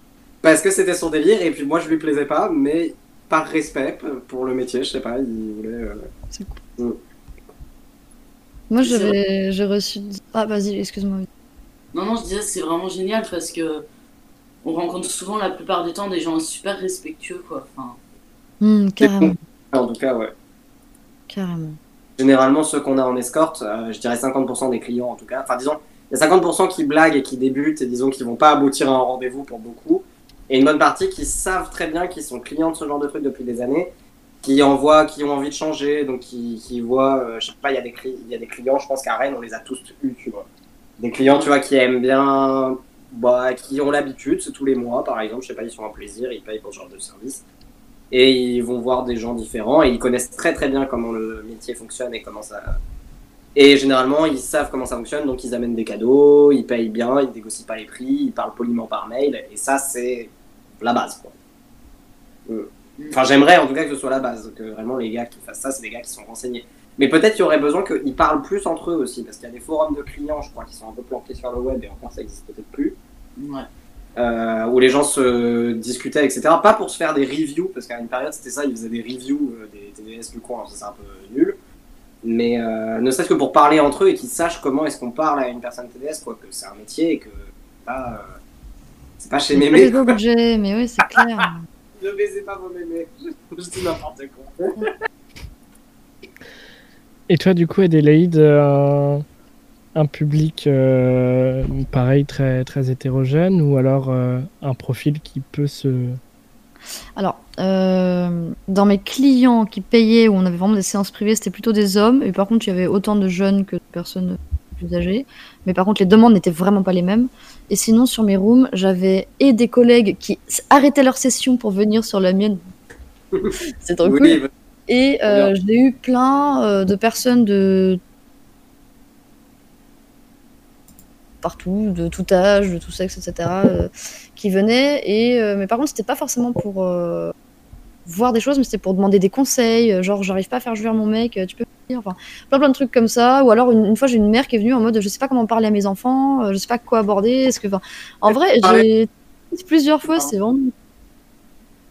parce que c'était son délire et puis moi je lui plaisais pas, mais par respect pour le métier, je sais pas, il voulait. euh, Moi C'est j'avais j'ai reçu. Ah vas-y, excuse-moi. non non je disais c'est vraiment génial parce que on rencontre souvent la plupart du temps des gens super respectueux quoi enfin Hmm, carrément, En tout cas, ouais. carrément. Généralement, ceux qu'on a en escorte, euh, je dirais 50% des clients en tout cas. Enfin, disons, il y a 50% qui blaguent et qui débutent et disons qu'ils vont pas aboutir à un rendez-vous pour beaucoup. Et une bonne partie qui savent très bien qu'ils sont clients de ce genre de truc depuis des années, qui envoient, qui ont envie de changer, donc qui, qui voient, euh, je sais pas, il y, a des il y a des clients, je pense qu'à Rennes, on les a tous eus, tu vois. Des clients, tu vois, qui aiment bien, bah, qui ont l'habitude, c'est tous les mois, par exemple, je sais pas, ils sont un plaisir, ils payent pour ce genre de service. Et ils vont voir des gens différents et ils connaissent très très bien comment le métier fonctionne et comment ça. Et généralement, ils savent comment ça fonctionne, donc ils amènent des cadeaux, ils payent bien, ils négocient pas les prix, ils parlent poliment par mail, et ça, c'est la base, quoi. Euh, Enfin, j'aimerais en tout cas que ce soit la base, que vraiment les gars qui fassent ça, c'est des gars qui sont renseignés. Mais peut-être qu'il y aurait besoin qu'ils parlent plus entre eux aussi, parce qu'il y a des forums de clients, je crois, qui sont un peu planqués sur le web, et encore ça existe peut-être plus ouais euh, où les gens se discutaient, etc. Pas pour se faire des reviews, parce qu'à une période c'était ça, ils faisaient des reviews euh, des TDS du coin, c'est un peu nul. Mais euh, ne serait-ce que pour parler entre eux et qu'ils sachent comment est-ce qu'on parle à une personne TDS, quoi, que c'est un métier et que pas, euh, c'est pas chez mémé. Pas budget, mais oui, c'est clair. ne baisez pas vos mémés, je, dis n'importe quoi. Et toi, du coup, Adélaïde, un, un public euh, pareil, très, très hétérogène, ou alors euh, un profil qui peut se. Alors, euh, dans mes clients qui payaient, où on avait vraiment des séances privées, c'était plutôt des hommes. Et par contre, il y avait autant de jeunes que de personnes plus âgées. Mais par contre, les demandes n'étaient vraiment pas les mêmes. Et sinon, sur mes rooms, j'avais et des collègues qui arrêtaient leur session pour venir sur la mienne. C'est trop cool. Et euh, j'ai eu plein euh, de personnes de partout, de tout âge, de tout sexe, etc., euh, qui venaient. Et, mais par contre, c'était pas forcément pour voir des choses, mais c'était pour demander des conseils. Genre, j'arrive pas à faire jouer mon mec, tu peux Enfin, plein plein de trucs comme ça. Ou alors, une, fois, j'ai une mère qui est venue en mode je sais pas comment parler à mes enfants, je sais pas quoi aborder. Est-ce que, enfin, en vrai, j'ai plusieurs fois, c'est vraiment.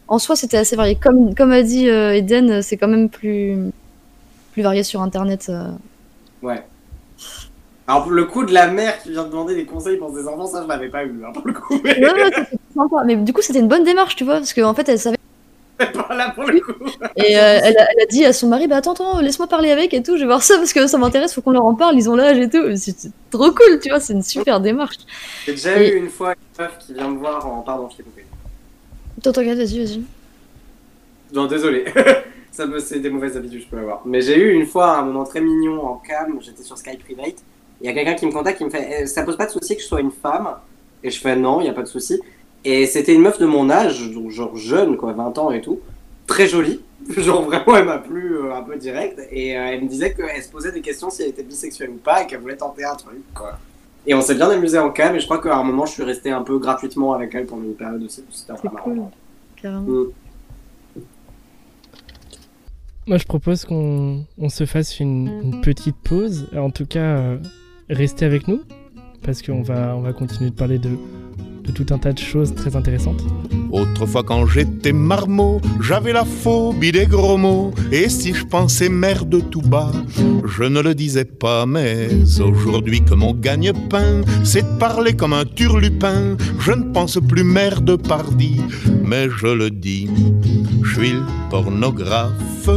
En soi, c'était assez varié. Comme, comme a dit Eden, c'est quand même plus, plus varié sur Internet. Ouais. Alors, le coup de la mère qui vient demander des conseils pour ses enfants, ça, je l'avais pas eu, hein, pour le coup. Mais... sympa. Mais du coup, c'était une bonne démarche, tu vois, parce qu'en fait, elle savait. Pas là pour le coup. Et euh, elle, a, elle, a, dit à son mari, bah attends, attends, laisse-moi parler avec et tout, je vais voir ça parce que ça m'intéresse, faut qu'on leur en parle, ils ont l'âge et tout. C'est trop cool, tu vois, c'est une super démarche. J'ai déjà et... eu une fois une meuf qui vient me voir en. Pardon, je t'ai coupé. Regarde, vas-y, vas-y. Non, désolé. ça me, c'est des mauvaises habitudes, je peux l'avoir. Mais j'ai eu une fois un moment très mignon en cam, j'étais sur Skype Private. Il y a quelqu'un qui me contacte, qui me fait eh, Ça pose pas de souci que je sois une femme? Et je fais Non, il n'y a pas de souci. Et c'était une meuf de mon âge, donc genre jeune, quoi, 20 ans et tout. Très jolie. Genre vraiment, elle m'a plu euh, un peu direct. Et euh, elle me disait qu'elle se posait des questions si elle était bisexuelle ou pas et qu'elle voulait tenter un truc, quoi. Et on s'est bien amusé en cam. Et je crois qu'à un moment, je suis resté un peu gratuitement avec elle pendant une période aussi. C'était un peu marrant. Carrément. Mm. Moi, je propose qu'on on se fasse une, une, petite pause. En tout cas, euh, restez avec nous parce qu'on va, on va continuer de parler de, de tout un tas de choses très intéressantes. Autrefois quand j'étais marmot, j'avais la phobie des gros mots. Et si je pensais merde tout bas, je ne le disais pas. Mais aujourd'hui que mon gagne-pain, c'est de parler comme un turlupin, je ne pense plus merde pardi, mais je le dis. Je suis le pornographe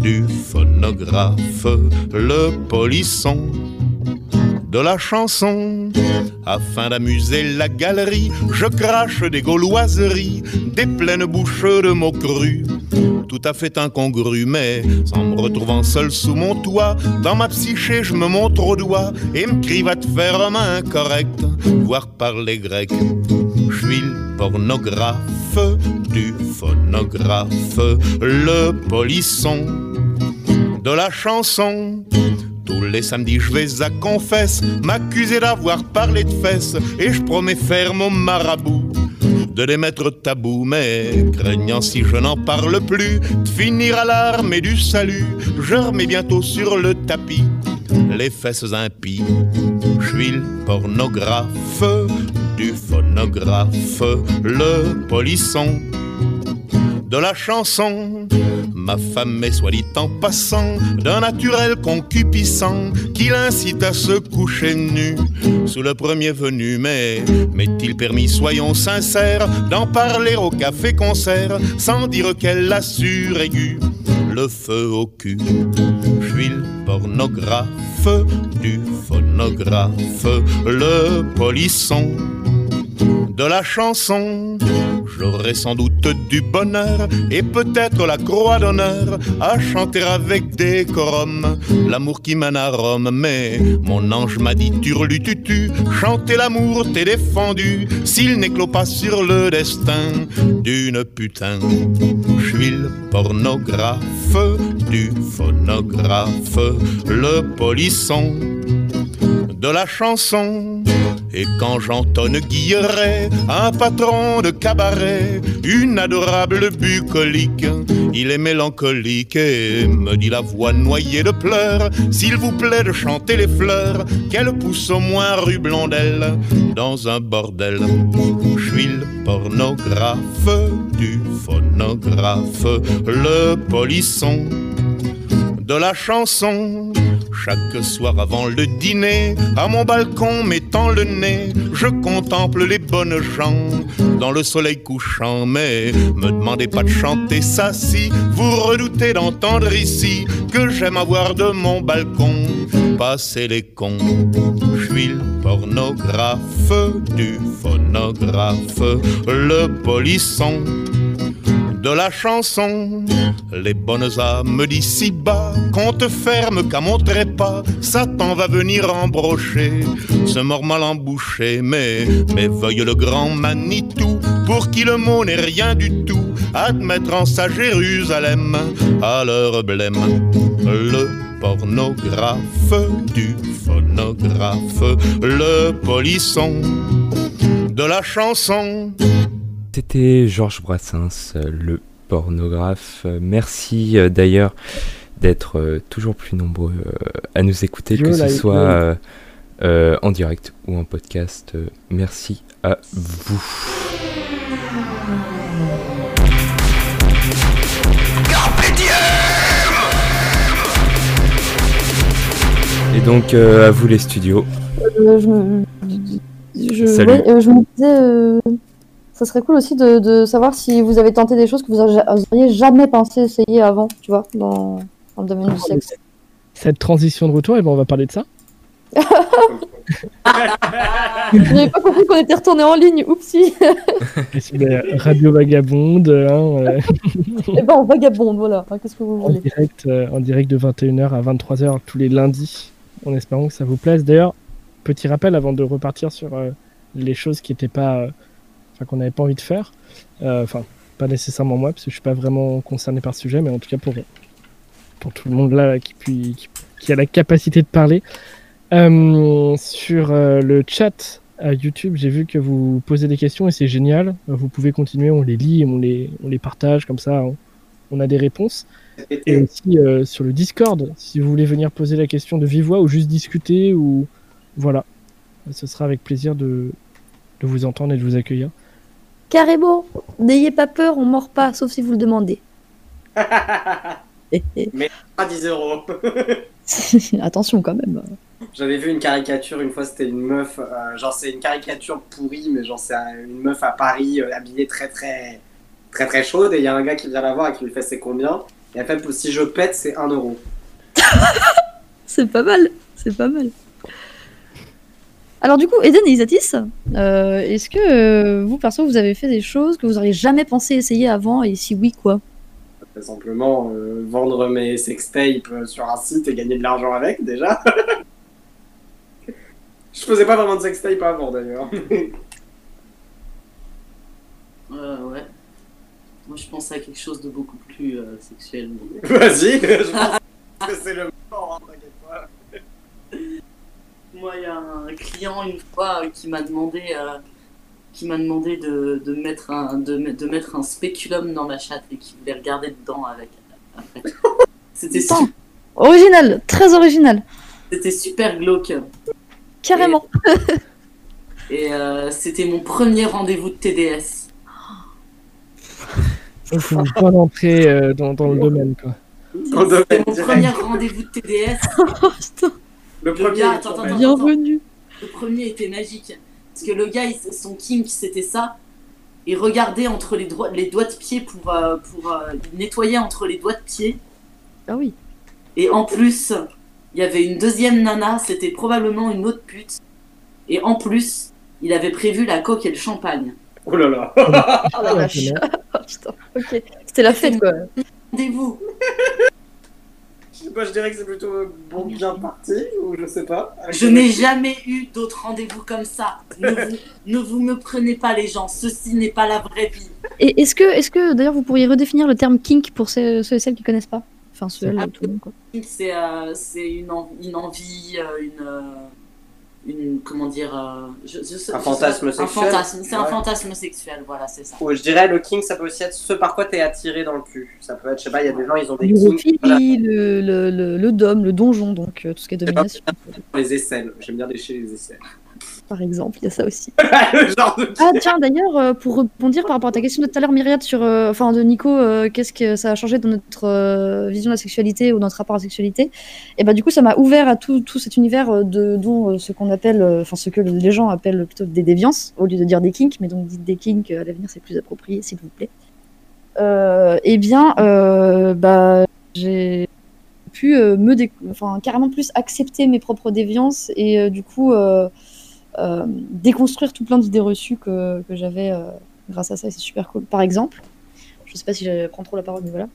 du phonographe, le polisson de la chanson. Afin d'amuser la galerie, je crache des gauloiseries, des pleines bouches de mots crus. Tout à fait incongru, mais en me retrouvant seul sous mon toit, dans ma psyché, je me montre au doigt et me crie va te faire main correcte, voire par les grecs. Je suis le pornographe du phonographe, le polisson de la chanson. Tous les samedis, je vais à confesse, m'accuser d'avoir parlé de fesses, et je promets faire mon marabout de les mettre tabou, mais craignant si je n'en parle plus, de finir à l'armée du salut, je remets bientôt sur le tapis les fesses impies. Je suis le pornographe du phonographe, le polisson de la chanson. Ma femme est soit dit en passant d'un naturel concupiscent qui l'incite à se coucher nu sous le premier venu. Mais m'est-il permis, soyons sincères, d'en parler au café-concert sans dire qu'elle assure aiguë le feu au cul? Je suis le pornographe du phonographe, le polisson de la chanson. J'aurais sans doute du bonheur et peut-être la croix d'honneur à chanter avec décorum l'amour qui mène à Rome. Mais mon ange m'a dit turlututu, chanter l'amour t'est défendu s'il n'éclot pas sur le destin d'une putain. Je suis le pornographe du phonographe, le polisson de la chanson. Et quand j'entonne Guilleret, un patron de cabaret, une adorable bucolique, il est mélancolique et me dit la voix noyée de pleurs, s'il vous plaît de chanter les fleurs, qu'elle pousse au moins rue Blondelle, dans un bordel. Je suis le pornographe du phonographe, le polisson de la chanson Chaque soir avant le dîner, à mon balcon mettant le nez, je contemple les bonnes gens dans le soleil couchant. Mais me demandez pas de chanter ça si vous redoutez d'entendre ici que j'aime avoir de mon balcon passer les cons. Je suis le pornographe du phonographe, le polisson de la chanson. Les bonnes âmes d'ici bas, compte ferme qu'à mon trépas, Satan va venir embrocher, ce mort mal embouché. Mais, mais veuille le grand Manitou, pour qui le mot n'est rien du tout, admettre en sa Jérusalem à leur blême. Le pornographe du phonographe, le polisson de la chanson. C'était Georges Brassens, le pornographe. Merci euh, d'ailleurs d'être euh, toujours plus nombreux euh, à nous écouter, Yo, que ce soit euh, euh, en direct ou en podcast. Euh, Merci à vous. Et donc euh, à vous les studios. Euh, je me, je, Salut. ouais, euh, je me disais, euh, ça serait cool aussi de, de savoir si vous avez tenté des choses que vous auriez jamais pensé essayer avant, tu vois, dans, dans le domaine du sexe. Cette transition de retour, et ben on va parler de ça. J'avais pas compris qu'on était retourné en ligne, oupsie. Radio Vagabonde, hein, euh, Eh ben, on vagabonde, voilà. Qu'est-ce que vous en, voulez? direct, euh, en direct de 21h à 23h tous les lundis, en espérant que ça vous plaise. D'ailleurs, petit rappel avant de repartir sur euh, les choses qui étaient pas, euh, enfin qu'on n'avait pas envie de faire. Euh, Enfin, pas nécessairement moi, parce que je suis pas vraiment concerné par ce sujet, mais en tout cas pour pour tout le monde là qui, a la capacité de parler. Euh, sur euh, le chat à YouTube, j'ai vu que vous posez des questions et c'est génial. Vous pouvez continuer, on les lit, on les, on les partage comme ça, on, on a des réponses. Et aussi sur le Discord, si vous voulez venir poser la question de vive voix ou juste discuter, ou voilà, ce sera avec plaisir de, de vous entendre et de vous accueillir. Carrément, n'ayez pas peur, on mord pas, sauf si vous le demandez. À 10 euros. Attention quand même. J'avais vu une caricature une fois, c'était une meuf, euh, genre c'est une caricature pourrie, mais genre c'est un- une meuf à Paris euh, habillée très très très très chaude et il y a un gars qui vient la voir et qui lui fait c'est combien? Et elle fait si je pète c'est 1 euro. C'est pas mal, c'est pas mal. Alors du coup, Eden et Isatis, euh, est-ce que euh, vous, perso, vous avez fait des choses que vous auriez jamais pensé essayer avant Et si oui, quoi? Tout simplement euh, vendre mes sextapes sur un site et gagner de l'argent avec déjà. je faisais pas vraiment de sextape avant d'ailleurs. Euh, ouais. Moi, je pense à quelque chose de beaucoup plus euh, sexuel. Vas-y, je pense que c'est le moment, hein. Moi, il y a un client une fois euh, qui m'a demandé, euh, qui m'a demandé de, de mettre un, de, me- de mettre un spéculum dans ma chatte et qui voulait regarder dedans avec. C'était su- Putain. Original, très original, c'était super glauque. carrément. Et euh, c'était mon premier rendez-vous de TDS. Donc, faut pas d'entrer euh, dans, dans le domaine, quoi. C'était mon direct. premier rendez-vous de TDS. Oh, putain, Le premier. gars, attends, attends, bienvenue. Le premier était magique. Parce que le gars, son kink, c'était ça. Il regardait entre les, doigts- les doigts de pied pour, euh, pour euh, il nettoyait entre les doigts de pied. Ah oui. Et en plus, il y avait une deuxième nana, c'était probablement une autre pute. Et en plus, il avait prévu la coque et le champagne. Oh là là. Oh la vache. Oh, putain, ok. C'était la fête, quoi. Rendez-vous Je sais pas, je dirais que c'est plutôt bon bien parti ou je sais pas. Je n'ai jamais eu d'autres rendez-vous comme ça. Ne vous, ne vous me prenez pas les gens, ceci n'est pas la vraie vie. Et est-ce que, est-ce que d'ailleurs, vous pourriez redéfinir le terme kink pour ceux, ceux et celles qui connaissent pas? Enfin, ceux, elles, tout le monde, quoi. C'est euh, c'est une, en- une envie, euh, une, euh, une. Comment dire euh, je- je Un je fantasme pas, Un sexuel. fantasme, c'est un Ouais. fantasme sexuel, voilà, c'est ça. Ou je dirais le king ça peut aussi être ce par quoi t'es attiré dans le cul. Ça peut être, je sais pas, il y a des gens ils ont des kings voilà, L'urophilie, le, le, le, le dom, le donjon, donc euh, tout ce qui est domination. les aisselles. J'aime bien lécher les aisselles. Par exemple, il y a ça aussi. Le genre de- Ah tiens, d'ailleurs, euh, pour rebondir par rapport à ta question de tout à l'heure, Myriade, sur, euh, enfin de Nico, euh, qu'est-ce que ça a changé dans notre euh, vision de la sexualité ou notre rapport à la sexualité Et bah du coup, ça m'a ouvert à tout, tout cet univers euh, de dont euh, ce qu'on appelle, euh, enfin ce que les gens appellent plutôt des déviances au lieu de dire des kinks, mais donc dites des kinks euh, à l'avenir, c'est plus approprié, s'il vous plaît. Euh, eh bien, euh, bah j'ai pu euh, me, dé- enfin carrément plus accepter mes propres déviances et euh, du coup. Euh, déconstruire tout plein d'idées reçues que, que j'avais euh, grâce à ça et c'est super cool. Par exemple, je sais pas si je prends trop la parole, mais voilà.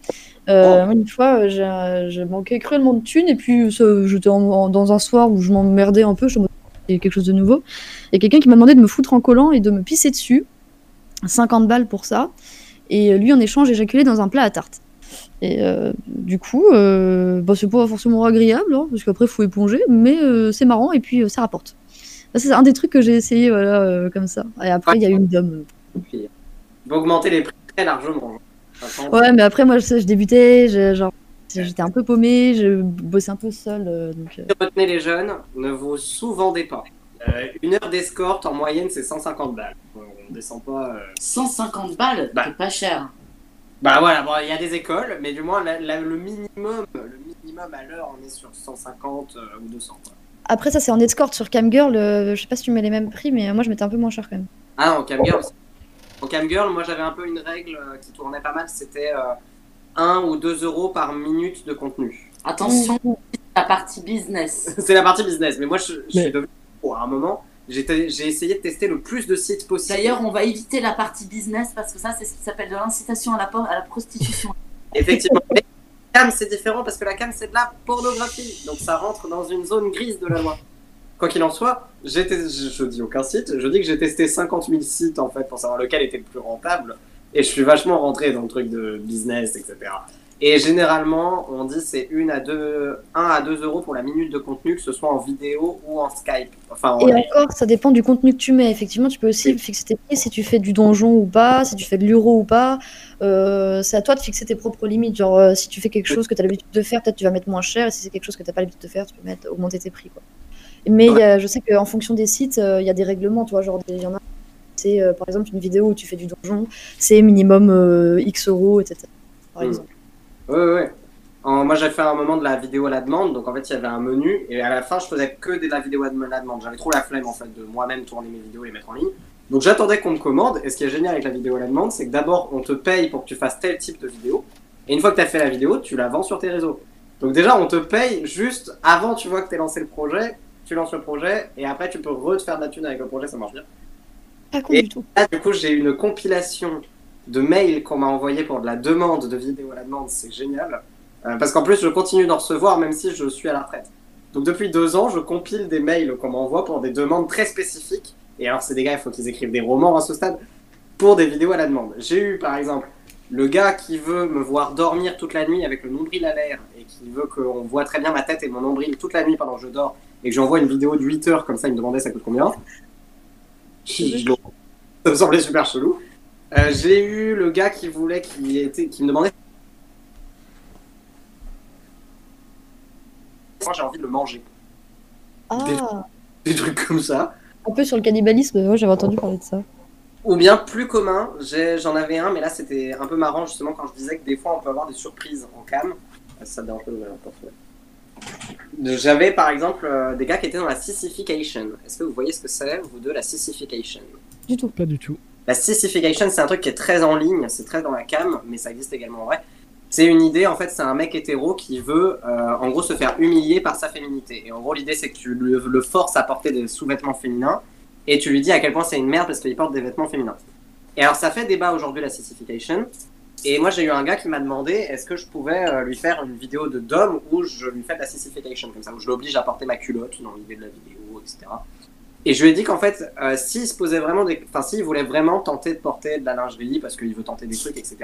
Euh, moi, une fois, j'ai- je manquais cruellement de thunes et puis j'étais dans un soir où je m'emmerdais un peu, je me disais quelque chose de nouveau. Et quelqu'un qui m'a demandé de me foutre en collant et de me pisser dessus. 50 balles pour ça. Et lui, en échange, éjaculé dans un plat à tarte. Et euh, du coup, euh, bah, c'est pas forcément agréable, hein, parce qu'après, faut éponger, mais c'est marrant et puis ça rapporte. C'est un des trucs que j'ai essayé voilà, euh, comme ça. Et après, il y a eu une dame. Puis, il va augmenter les prix très largement. Attends. Ouais, mais après, moi, je, sais, je débutais, je- genre, j'étais un peu paumée, je bossais un peu seule. euh, donc, euh, Retenez les jeunes, ne vous sous-vendez pas. Euh, une heure d'escorte, en moyenne, c'est 150 balles. On descend pas. euh. 150 balles, Bah. c'est pas cher. Bah voilà, bon, il y a des écoles, mais du moins, la- la- le minimum, le minimum à l'heure, on est sur 150 euh, ou 200. quoi. Après, ça, c'est en escorte sur Camgirl. euh, je sais pas si tu mets les mêmes prix, mais euh, moi, je mettais un peu moins cher quand même. Ah non, en camgirl, c'est- en camgirl, moi j'avais un peu une règle euh, qui tournait pas mal, c'était 1 ou 2 euros par minute de contenu. Attention, la partie business. c'est la partie business, mais moi je, je Mais- suis devenu. oh, à un moment, j'ai essayé de tester le plus de sites possible. D'ailleurs, on va éviter la partie business parce que ça, c'est ce qui s'appelle de l'incitation à la, por- à la prostitution. Effectivement. C'est différent parce que la cam, c'est de la pornographie. Donc ça rentre dans une zone grise de la loi. Quoi qu'il en soit, j'ai je, je dis aucun site. Je dis que j'ai testé 50 000 sites en fait pour savoir lequel était le plus rentable. Et je suis vachement rentré dans le truc de business, etc. Et généralement, on dit c'est 1 à 2, 1 à 2 euros pour la minute de contenu, que ce soit en vidéo ou en Skype. Enfin, en Et encore, ça dépend du contenu que tu mets. Effectivement, tu peux aussi fixer tes prix si tu fais du donjon ou pas, si tu fais de l'euro ou pas. Euh, c'est à toi de fixer tes propres limites. Genre, euh, si tu fais quelque chose que tu as l'habitude de faire, peut-être tu vas mettre moins cher. Et si c'est quelque chose que tu n'as pas l'habitude de faire, tu peux mettre, augmenter tes prix. Quoi. Mais il y a- je sais qu'en fonction des sites, euh, il y a des règlements. Tu vois, genre, il y en a. C'est par exemple une vidéo où tu fais du donjon, c'est minimum X euros, etc. Par Mm. exemple. Ouais, ouais. En- moi, j'ai fait un moment de la vidéo à la demande, donc en fait, il y avait un menu, et à la fin, je faisais que de la vidéo à la demande. J'avais trop la flemme, en fait, de moi-même tourner mes vidéos et les mettre en ligne. Donc, j'attendais qu'on me commande, et ce qui est génial avec la vidéo à la demande, c'est que d'abord, on te paye pour que tu fasses tel type de vidéo, et une fois que tu as fait la vidéo, tu la vends sur tes réseaux. Donc, déjà, on te paye juste avant, tu vois que tu lancé le projet, tu lances le projet, et après, tu peux re-te faire de la thune avec le projet, ça marche bien. Pas Et- du tout. Là, du coup, j'ai une compilation de mails qu'on m'a envoyé pour de la demande de vidéo à la demande. C'est génial. Euh, parce qu'en plus, je continue d'en recevoir même si je suis à la retraite. Donc, depuis deux ans, je compile des mails qu'on m'envoie pour des demandes très spécifiques. Et alors, c'est des gars, il faut qu'ils écrivent des romans à ce stade pour des vidéos à la demande. J'ai eu, par exemple, le gars qui veut me voir dormir toute la nuit avec le nombril à l'air et qui veut qu'on voit très bien ma tête et mon nombril toute la nuit pendant que je dors et que j'envoie une vidéo de 8 heures comme ça, il me demandait ça coûte combien? Ça me semblait super chelou. Euh, j'ai eu le gars qui voulait, qui, était, qui me demandait. Moi j'ai envie de le manger. Ah, Des trucs comme ça. un peu sur le cannibalisme, ouais, j'avais entendu parler de ça. Ou bien plus commun, j'en avais un, mais là c'était un peu marrant justement quand je disais que des fois on peut avoir des surprises en cam. Euh, Ça dérange pas de. J'avais par exemple euh, des gars qui étaient dans la sissification. Est-ce que vous voyez ce que c'est, vous deux, la sissification? Du tout. Pas du tout. La sissification, c'est un truc qui est très en ligne, c'est très dans la cam, mais ça existe également en vrai. C'est une idée, en fait, c'est un mec hétéro qui veut, euh, en gros, se faire humilier par sa féminité. Et en gros, l'idée, c'est que tu le, forces à porter des sous-vêtements féminins, et tu lui dis à quel point c'est une merde parce qu'il porte des vêtements féminins. Et alors, ça fait débat aujourd'hui, la sissification. Et moi, j'ai eu un gars qui m'a demandé est-ce que je pouvais euh, lui faire une vidéo de Dom où je lui fais de la sissification, comme ça, où je l'oblige à porter ma culotte dans l'idée de la vidéo, etc. Et je lui ai dit qu'en fait, euh, s'il se posait vraiment des. Enfin, s'il voulait vraiment tenter de porter de la lingerie parce qu'il veut tenter des trucs, etc.,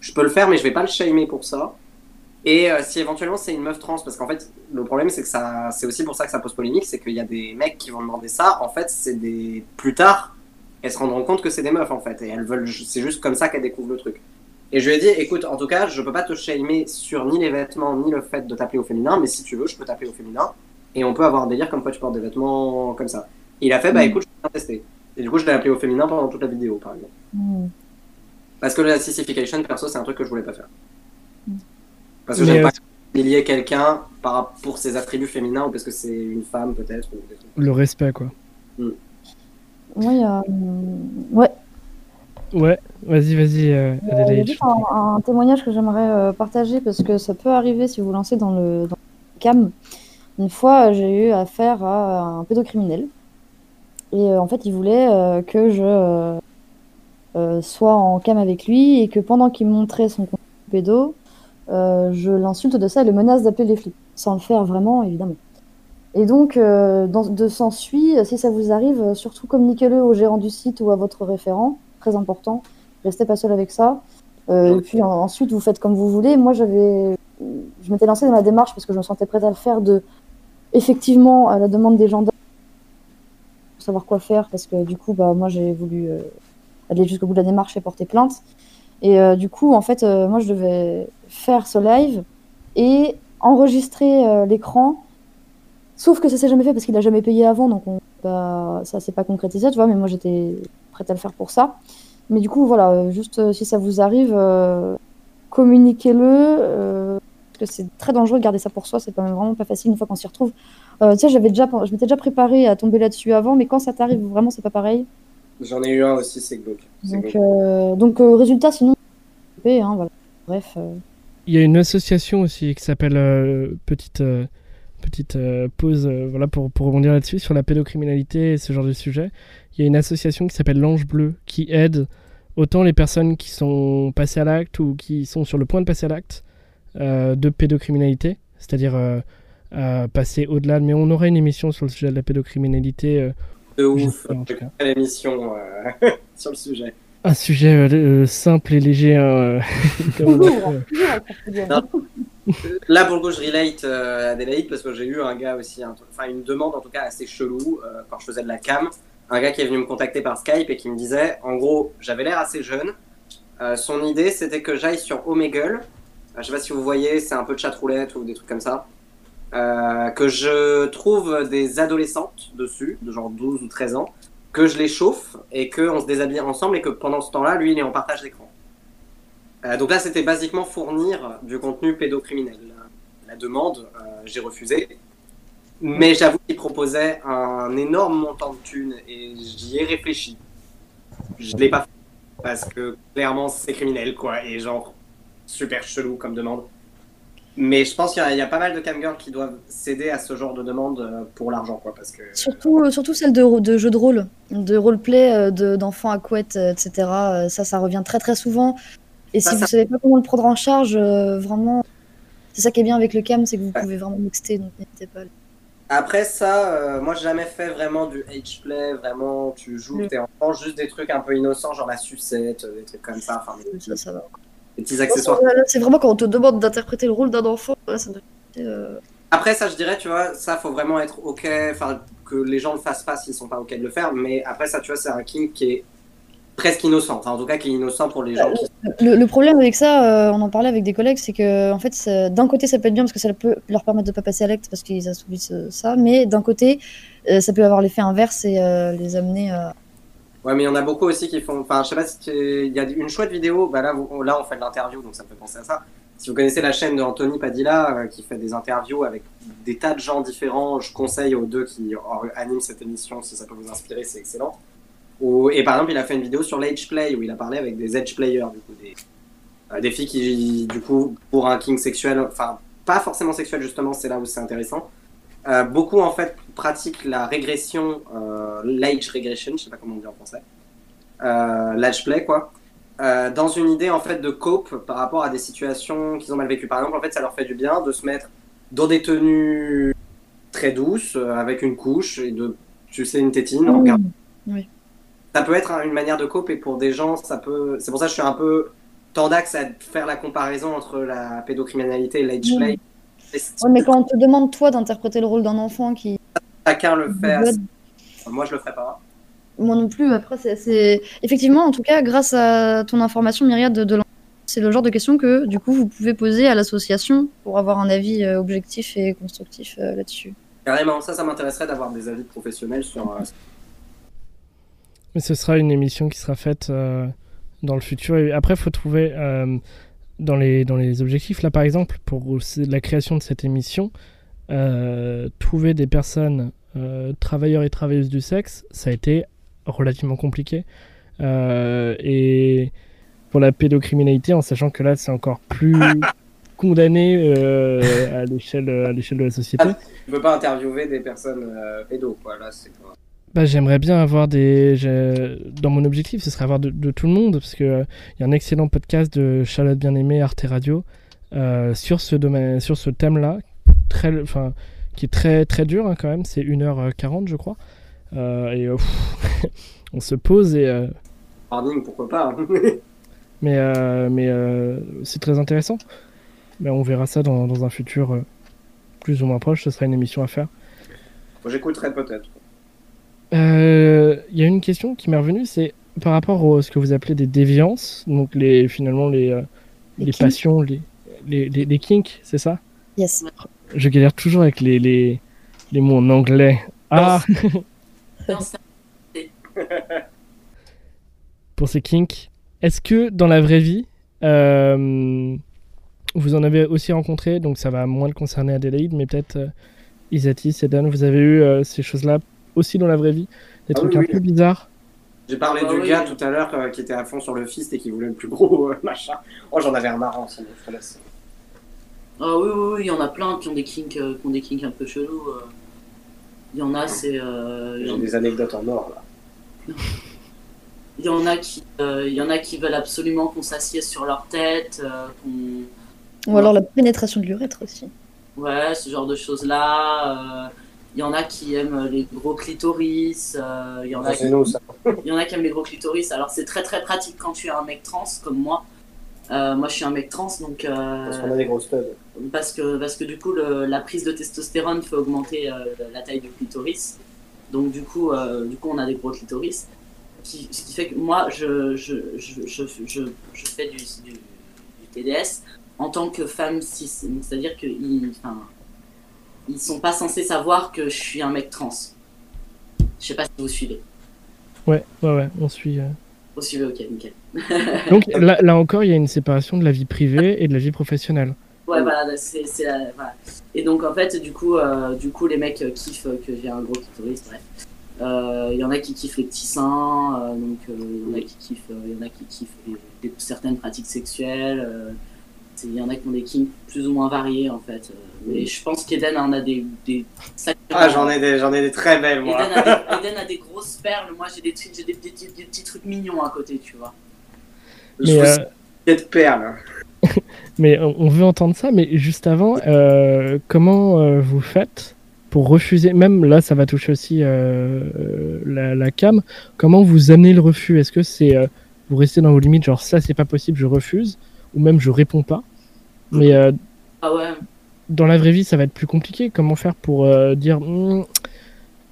je peux le faire, mais je vais pas le shamer pour ça. Et euh, si éventuellement c'est une meuf trans, parce qu'en fait, le problème c'est que ça. C'est aussi pour ça que ça pose polémique, c'est qu'il y a des mecs qui vont demander ça. En fait, c'est des. Plus tard, elles se rendront compte que c'est des meufs, en fait. Et elles veulent. C'est juste comme ça qu'elles découvrent le truc. Et je lui ai dit, écoute, en tout cas, je peux pas te shamer sur ni les vêtements, ni le fait de t'appeler au féminin, mais si tu veux, je peux t'appeler au féminin. Et on peut avoir un délire comme quoi tu portes des vêtements comme ça. Il a fait, bah Mm. écoute, je vais tester. Et du coup, je l'ai appelé au féminin pendant toute la vidéo, par exemple. Hmm. Parce que la sissification, perso, c'est un truc que je voulais pas faire. Mm. Parce que j'aime euh, pas humilier quelqu'un pour ses attributs féminins ou parce que c'est une femme, peut-être. ou. Le respect, quoi. Y a, hum, ouais, Ouais, vas-y, vas-y, euh, Euh, Il y a un, un témoignage que j'aimerais euh, partager parce que ça peut arriver si vous vous lancez dans le, dans le cam. Une fois, euh, j'ai eu affaire à un pédocriminel. Et euh, en fait, il voulait euh, que je euh, sois en cam avec lui et que pendant qu'il montrait son pédo, euh, je l'insulte de ça et le menace d'appeler les flics. Sans le faire vraiment, évidemment. Et donc, dans, de s'ensuit, si ça vous arrive, surtout communiquez-le au gérant du site ou à votre référent. Très important. Restez pas seul avec ça. Et puis en- ensuite, vous faites comme vous voulez. Moi, j'avais, je m'étais lancée dans la démarche parce que je me sentais prête à le faire de, effectivement, à la demande des gendarmes, savoir quoi faire parce que du coup, bah, moi, j'ai voulu euh, aller jusqu'au bout de la démarche et porter plainte. Et euh, du coup, en fait, euh, moi, je devais faire ce live et enregistrer l'écran. Sauf que ça s'est jamais fait parce qu'il a jamais payé avant, donc on, bah, ça s'est pas concrétisé, tu vois. Mais moi, j'étais prête à le faire pour ça. Mais du coup, voilà, juste si ça vous arrive, communiquez-le. parce que c'est très dangereux de garder ça pour soi, c'est pas vraiment pas facile une fois qu'on s'y retrouve. Euh, tu sais, j'avais déjà, je m'étais déjà préparée à tomber là-dessus avant, mais quand ça t'arrive, vraiment, c'est pas pareil. J'en ai eu un aussi, c'est glauque. Donc, glauque. euh, donc euh, résultat, sinon, hein, voilà. Bref. euh, Il y a une association aussi qui s'appelle euh, Petite, euh, petite euh, Pause, euh, voilà, pour, pour rebondir là-dessus, sur la pédocriminalité et ce genre de sujet. Il y a une association qui s'appelle l'Ange Bleu qui aide autant les personnes qui sont passées à l'acte ou qui sont sur le point de passer à l'acte euh, de pédocriminalité, c'est-à-dire euh, à passer au-delà. Mais on aura une émission sur le sujet de la pédocriminalité. euh, De ouf. l'émission euh, sur le sujet. Un sujet euh, simple et léger. hein. Là, pour le coup, je relate euh, à Adélaïde parce que j'ai eu un gars aussi, un enfin une demande en tout cas assez chelou euh, quand je faisais de la cam. Un gars qui est venu me contacter par Skype et qui me disait, en gros, j'avais l'air assez jeune. Euh, son idée, c'était que j'aille sur Omegle. Euh, je sais pas si vous voyez, c'est un peu de chatroulette ou des trucs comme ça. Euh, que je trouve des adolescentes dessus, de genre 12 ou 13 ans, que je les chauffe et qu'on se déshabille ensemble et que pendant ce temps-là, lui, il est en partage d'écran. Euh, donc là, c'était basiquement fournir du contenu pédocriminel. La, demande, euh, j'ai refusé. Mais j'avoue qu'il proposait un énorme montant de thunes et j'y ai réfléchi. Je l'ai pas fait parce que clairement c'est criminel quoi et genre super chelou comme demande. Mais je pense qu'il y, a- il y a pas mal de camgirls qui doivent céder à ce genre de demande euh, pour l'argent quoi parce que Surtout, euh, surtout celle de, de jeux de rôle, de roleplay, euh, de- d'enfants à couette, etc. Ça, ça revient très très souvent. Et Ça, si ça- vous savez pas comment le prendre en charge, vraiment, c'est ça qui est bien avec le cam, c'est que vous pouvez vraiment mixter, donc n'hésitez pas. Après ça, euh, moi j'ai jamais fait vraiment du H-play, vraiment tu joues, Mm. t'es enfant, juste des trucs un peu innocents, genre la sucette, des trucs comme ça, enfin Ça, ça va. Petits accessoires. C'est vraiment quand on te demande d'interpréter le rôle d'un enfant, là, ça doit être, euh, Après ça je dirais, tu vois, ça faut vraiment être ok, enfin que les gens le fassent pas s'ils sont pas ok de le faire, mais après ça tu vois c'est un king qui est presque innocent, enfin en tout cas qui est innocent pour les gens qui... Le, le problème avec ça, euh, on en parlait avec des collègues, c'est que en fait, d'un côté, ça peut être bien parce que ça peut leur permettre de pas passer à l'acte parce qu'ils assouvissent euh, ça, mais d'un côté, euh, ça peut avoir l'effet inverse et euh, les amener à. Ouais mais il y en a beaucoup aussi qui font, enfin je sais pas si tu- il y a une chouette vidéo, bah là, là on fait de l'interview donc ça me fait penser à ça. Si vous connaissez la chaîne de Anthony Padilla euh, qui fait des interviews avec des tas de gens différents, je conseille aux deux qui animent cette émission si ça peut vous inspirer, c'est excellent. Et par exemple, il a fait une vidéo sur l'Edge Play où il a parlé avec des Edge Players, du coup, des, euh, des filles qui, du coup, pour un king sexuel, enfin, pas forcément sexuel justement, c'est là où c'est intéressant. Euh, beaucoup en fait pratiquent la régression, euh, l'age regression, je sais pas comment on dit en français, euh, l'age play quoi, euh, dans une idée en fait de cope par rapport à des situations qu'ils ont mal vécues. Par exemple, en fait, ça leur fait du bien de se mettre dans des tenues très douces, avec une couche et de, tu sais, une tétine. en regardant. Ça peut être hein, une manière de cope et pour des gens, ça peut. C'est pour ça que je suis un peu tendax à faire la comparaison entre la pédocriminalité et l'age Mm. play. Ouais, mais quand on te demande, toi, d'interpréter le rôle d'un enfant qui. Chacun le fait. à- Ouais. Moi, je le ferai pas. Moi non plus, après, c'est- c'est. Effectivement, en tout cas, grâce à ton information, Myriade, de, de l'enfant, c'est le genre de questions que, du coup, vous pouvez poser à l'association pour avoir un avis euh, objectif et constructif euh, là-dessus. Carrément, ça, ça m'intéresserait d'avoir des avis professionnels sur. euh, Mais ce sera une émission qui sera faite euh, dans le futur. Et après, il faut trouver euh, dans, les, dans les objectifs, là par exemple, pour la création de cette émission, euh, trouver des personnes, euh, travailleurs et travailleuses du sexe, ça a été relativement compliqué. Euh, et pour la pédocriminalité, en sachant que là, c'est encore plus condamné euh, à l'échelle à l'échelle de la société. Tu peux pas interviewer des personnes euh, pédos, quoi. Là, c'est pas. Bah, j'aimerais bien avoir des. Dans mon objectif, ce serait avoir de, de tout le monde, parce que il y a un excellent podcast de Charlotte Bien-Aimée, Arte Radio, euh, sur ce domaine, sur ce thème-là, très, enfin, qui est très très dur hein, quand même. C'est 1h40, je crois. Euh, et euh, pff, on se pose et. euh, Harding, pourquoi pas hein. mais euh, mais euh, c'est très intéressant. Mais on verra ça dans, dans un futur euh, plus ou moins proche. Ce sera une émission à faire. J'écouterai peut-être. Euh, Il y a une question qui m'est revenue, c'est par rapport à ce que vous appelez des déviances, donc les finalement les, euh, Les les, passions, les, les, les, les kinks, c'est ça? Yes. Je galère toujours avec les, les, les mots en anglais. Ah, pour ces kinks, est-ce que dans la vraie vie, euh, vous en avez aussi rencontré, donc ça va moins le concerner Adélaïde, mais peut-être euh, Isatis et Dan, vous avez eu euh, ces choses-là aussi dans la vraie vie? Des Ah trucs oui, un oui. peu bizarres? J'ai parlé Ah du oui. gars tout à l'heure euh, qui était à fond sur le fist et qui voulait le plus gros euh, machin. Oh, j'en avais un marrant, sinon je te laisse. Ah oui, oui, oui, il y en a plein qui ont des kinks, euh, qui ont des kinks un peu chelous. euh. Il y en a, c'est. euh, il y J'ai en- des anecdotes en or là. Il y en a qui, euh, il y en a qui veulent absolument qu'on s'assiesse sur leur tête, euh, qu'on, Ou alors la pénétration de l'urètre aussi. ouais, ce genre de choses-là. euh. Il y en a qui aiment les gros clitoris. euh, Il y en a Ça, qui c'est nous ça. Il y en a qui aiment les gros clitoris. Alors c'est très très pratique quand tu es un mec trans comme moi. Euh, moi je suis un mec trans donc euh, Parce qu'on a des grosses studs. parce que parce que du coup le- la prise de testostérone fait augmenter euh, la taille du clitoris. Donc du coup euh, du coup on a des gros clitoris. Qui- ce qui fait que moi je je, je, je, je, je fais du, du, du TDS en tant que femme cis. C'est-à-dire que ils, enfin, ils sont pas censés savoir que je suis un mec trans. Je sais pas si vous suivez. Ouais, ouais, ouais, on suit. Vous suivez, ok, nickel. Donc là, là encore, il y a une séparation de la vie privée et de la vie professionnelle. Ouais, voilà, c'est c'est la- voilà. Et donc, en fait, du coup, euh, du coup les mecs euh, kiffent euh, que j'ai un gros clitoris, bref. Euh, Il y en a qui kiffent les petits seins, euh, donc euh, il y en a qui kiffent, euh, il y en a qui kiffent les- les- certaines pratiques sexuelles. Il y en a qui ont des kinks plus ou moins variés, en fait. euh, mais je pense qu'Eden en a des... des Ah, j'en ai des, j'en ai des très belles moi. Eden a, des, Eden a des grosses perles, moi j'ai des, trucs- j'ai des, des- des- des petits trucs mignons à côté, tu vois. Je Mais, vous euh, cette perle. mais on veut entendre ça, mais juste avant, euh, comment euh, vous faites pour refuser, même là ça va toucher aussi euh, la, la cam, comment vous amenez le refus? Est-ce que c'est euh, vous restez dans vos limites, genre ça c'est pas possible, je refuse, ou même je réponds pas? Mais euh, Ah ouais, dans la vraie vie ça va être plus compliqué, comment faire pour euh, dire Hmm,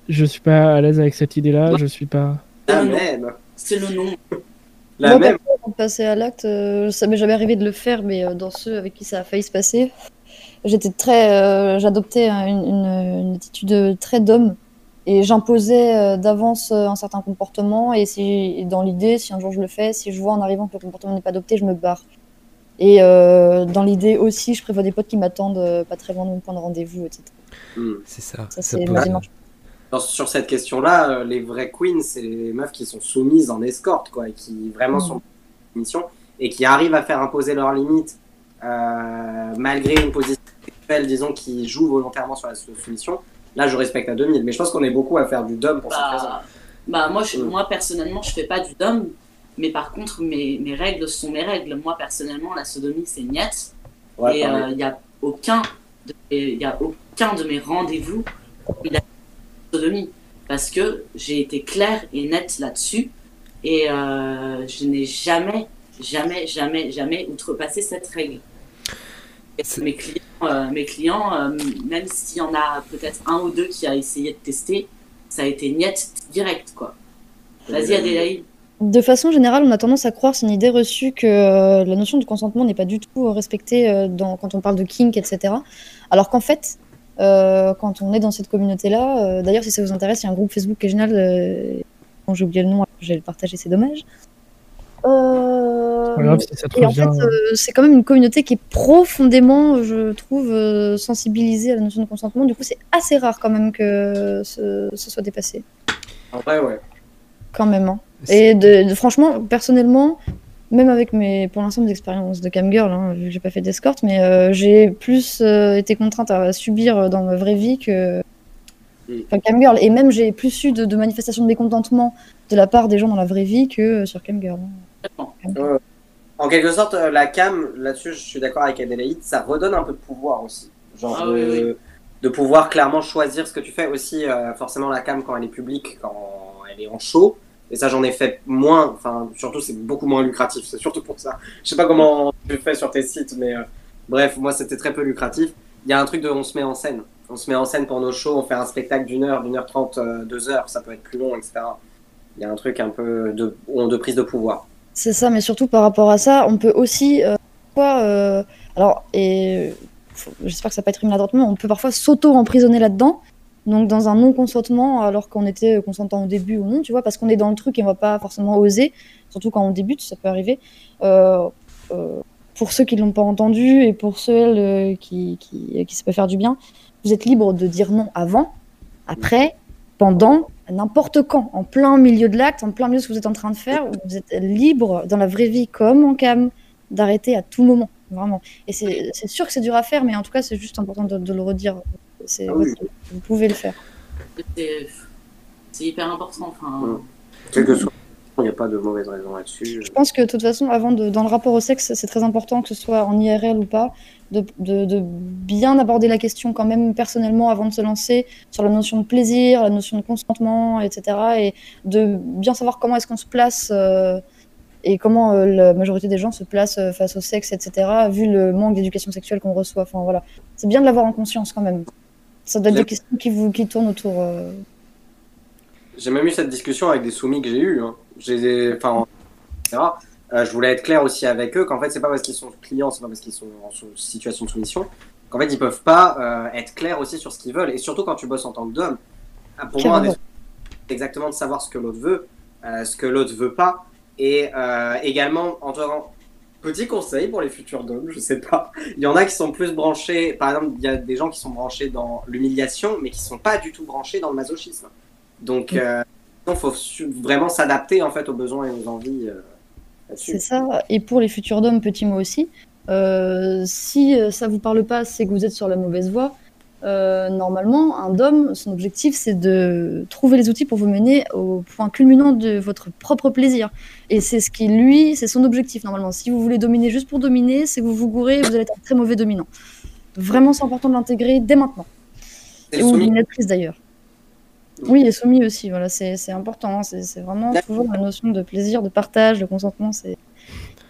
je suis pas à l'aise avec cette idée-là, je suis pas... La Ah, même. c'est le nom. La Moi, même. perso, avant de passer à l'acte, euh, ça m'est jamais arrivé de le faire, mais euh, dans ceux avec qui ça a failli se passer, j'étais très, euh, j'adoptais un- une, une- une attitude très d'homme et j'imposais d'avance un certain comportement et si et dans l'idée, si un jour je le fais, si je vois en arrivant que le comportement n'est pas adopté, je me barre. Et euh, dans l'idée aussi, je prévois des potes qui m'attendent euh, pas très loin de mon point de rendez-vous, etc. Hmm. C'est ça. C'est. Sur, sur cette question-là, euh, les vraies queens, c'est les meufs qui sont soumises en escorte, quoi, et qui vraiment Mm. sont en mission et qui arrivent à faire imposer leurs limites euh, malgré une position sexuelle, disons, qui joue volontairement sur la sou- soumission. Là, je respecte à 2000, mais je pense qu'on est beaucoup à faire du dom pour cette raison. Bah, bah moi, je, Mm. moi, personnellement, je fais pas du dom, mais par contre, mes, mes règles sont mes règles. Moi, personnellement, la sodomie, c'est niet. Ouais, et il n'y a, aucun de- y a aucun de mes rendez-vous où il a sodomie. Parce que j'ai été claire et nette là-dessus. Et euh, je n'ai jamais, jamais, jamais, jamais outrepassé cette règle. Et mes clients, euh, mes clients euh, même s'il y en a peut-être un ou deux qui a essayé de tester, ça a été niet direct, quoi. Vas-y, Adélaïde. De façon générale, on a tendance à croire, c'est une idée reçue, que euh, la notion de consentement n'est pas du tout euh, respectée euh, dans, quand on parle de kink, etc. Alors qu'en fait, euh, quand on est dans cette communauté-là, euh, d'ailleurs, si ça vous intéresse, il y a un groupe Facebook qui est génial, euh, con, j'ai oublié le nom, je vais le partager, c'est dommage. Euh, et en fait, euh, c'est quand même une communauté qui est profondément, je trouve, euh, sensibilisée à la notion de consentement. Du coup, c'est assez rare quand même que ce, ce soit dépassé. En vrai, ouais. Quand même. hein. Et de, de- franchement, personnellement, même avec mes, pour l'instant, mes expériences de camgirl, hein, vu que j'ai pas fait d'escorte, mais euh, j'ai plus euh, été contrainte à subir dans ma vraie vie que. Mm. Enfin, camgirl. Et même, j'ai plus eu de, de manifestations de mécontentement de la part des gens dans la vraie vie que euh, sur camgirl. Complètement. En quelque sorte, la cam, là-dessus, je suis d'accord avec Adélaïde, ça redonne un peu de pouvoir aussi. Genre Ah de, oui, oui. de pouvoir clairement choisir ce que tu fais aussi. euh, forcément, la cam, quand elle est publique, quand elle est en show, et ça, j'en ai fait moins. Enfin, surtout, c'est beaucoup moins lucratif. C'est surtout pour ça. Je sais pas comment tu fais sur tes sites, mais euh, bref, moi, c'était très peu lucratif. Il y a un truc de on se met en scène. On se met en scène pour nos shows, on fait un spectacle d'une heure, d'une heure trente, euh, deux heures, ça peut être plus long, etc. Il y a un truc un peu de, de prise de pouvoir. C'est ça, mais surtout par rapport à ça, on peut aussi. euh, parfois, euh, alors, et j'espère que ça va pas être maladroitement, on peut parfois s'auto-emprisonner là-dedans. Donc, dans un non-consentement, alors qu'on était consentant au début ou non, tu vois, parce qu'on est dans le truc et on va pas forcément oser, surtout quand on débute, ça peut arriver. Euh, euh, pour ceux qui l'ont pas entendu et pour ceux euh, qui, qui, qui ça peut faire du bien, vous êtes libre de dire non avant, après, pendant, n'importe quand, en plein milieu de l'acte, en plein milieu de ce que vous êtes en train de faire, vous êtes libre dans la vraie vie comme en cam d'arrêter à tout moment, vraiment. Et c'est sûr que c'est dur à faire, mais en tout cas, c'est juste important de le redire. C'est- Ah oui. Vous pouvez le faire. C'est- C'est hyper important. Enfin, Mm. Quel que soit, il n'y a pas de mauvaise raison là-dessus. Je pense que de toute façon, avant de, dans le rapport au sexe, c'est très important que ce soit en IRL ou pas, de, de, de bien aborder la question quand même personnellement avant de se lancer sur la notion de plaisir, la notion de consentement, etc. Et de bien savoir comment est-ce qu'on se place euh, et comment euh, la majorité des gens se placent euh, face au sexe, etc. Vu le manque d'éducation sexuelle qu'on reçoit. Enfin voilà, c'est bien de l'avoir en conscience quand même. Ça doit être des questions qui vous qui tournent autour. euh, J'ai même eu cette discussion avec des soumis que j'ai eu. Hein. J'ai enfin. Euh, je voulais être clair aussi avec eux qu'en fait, c'est pas parce qu'ils sont clients, c'est pas parce qu'ils sont en situation de soumission qu'en fait, ils peuvent pas euh, être clairs aussi sur ce qu'ils veulent. Et surtout quand tu bosses en tant que d'homme. Ah, Pour moi, des- c'est exactement de savoir ce que l'autre veut, euh, ce que l'autre veut pas. Et euh, également, en tant Petit conseil pour les futurs d'hommes, je sais pas. Il y en a qui sont plus branchés, par exemple, il y a des gens qui sont branchés dans l'humiliation, mais qui sont pas du tout branchés dans le masochisme. Donc, euh, il faut su- vraiment s'adapter en fait aux besoins et aux envies euh. C'est ça. Et pour les futurs d'hommes, petit mot aussi, euh, si euh, ça vous parle pas, c'est que vous êtes sur la mauvaise voie. Euh, normalement, un dom, son objectif, c'est de trouver les outils pour vous mener au point culminant de votre propre plaisir. Et c'est ce qui, lui, c'est son objectif normalement. Si vous voulez dominer juste pour dominer, c'est que vous vous gourrez et vous allez être un très mauvais dominant. Vraiment, c'est important de l'intégrer dès maintenant. Et ou soumis. dominatrice d'ailleurs. Oui, et soumis aussi, voilà, c'est important. hein. C'est vraiment toujours la notion de plaisir, de partage, de consentement, c'est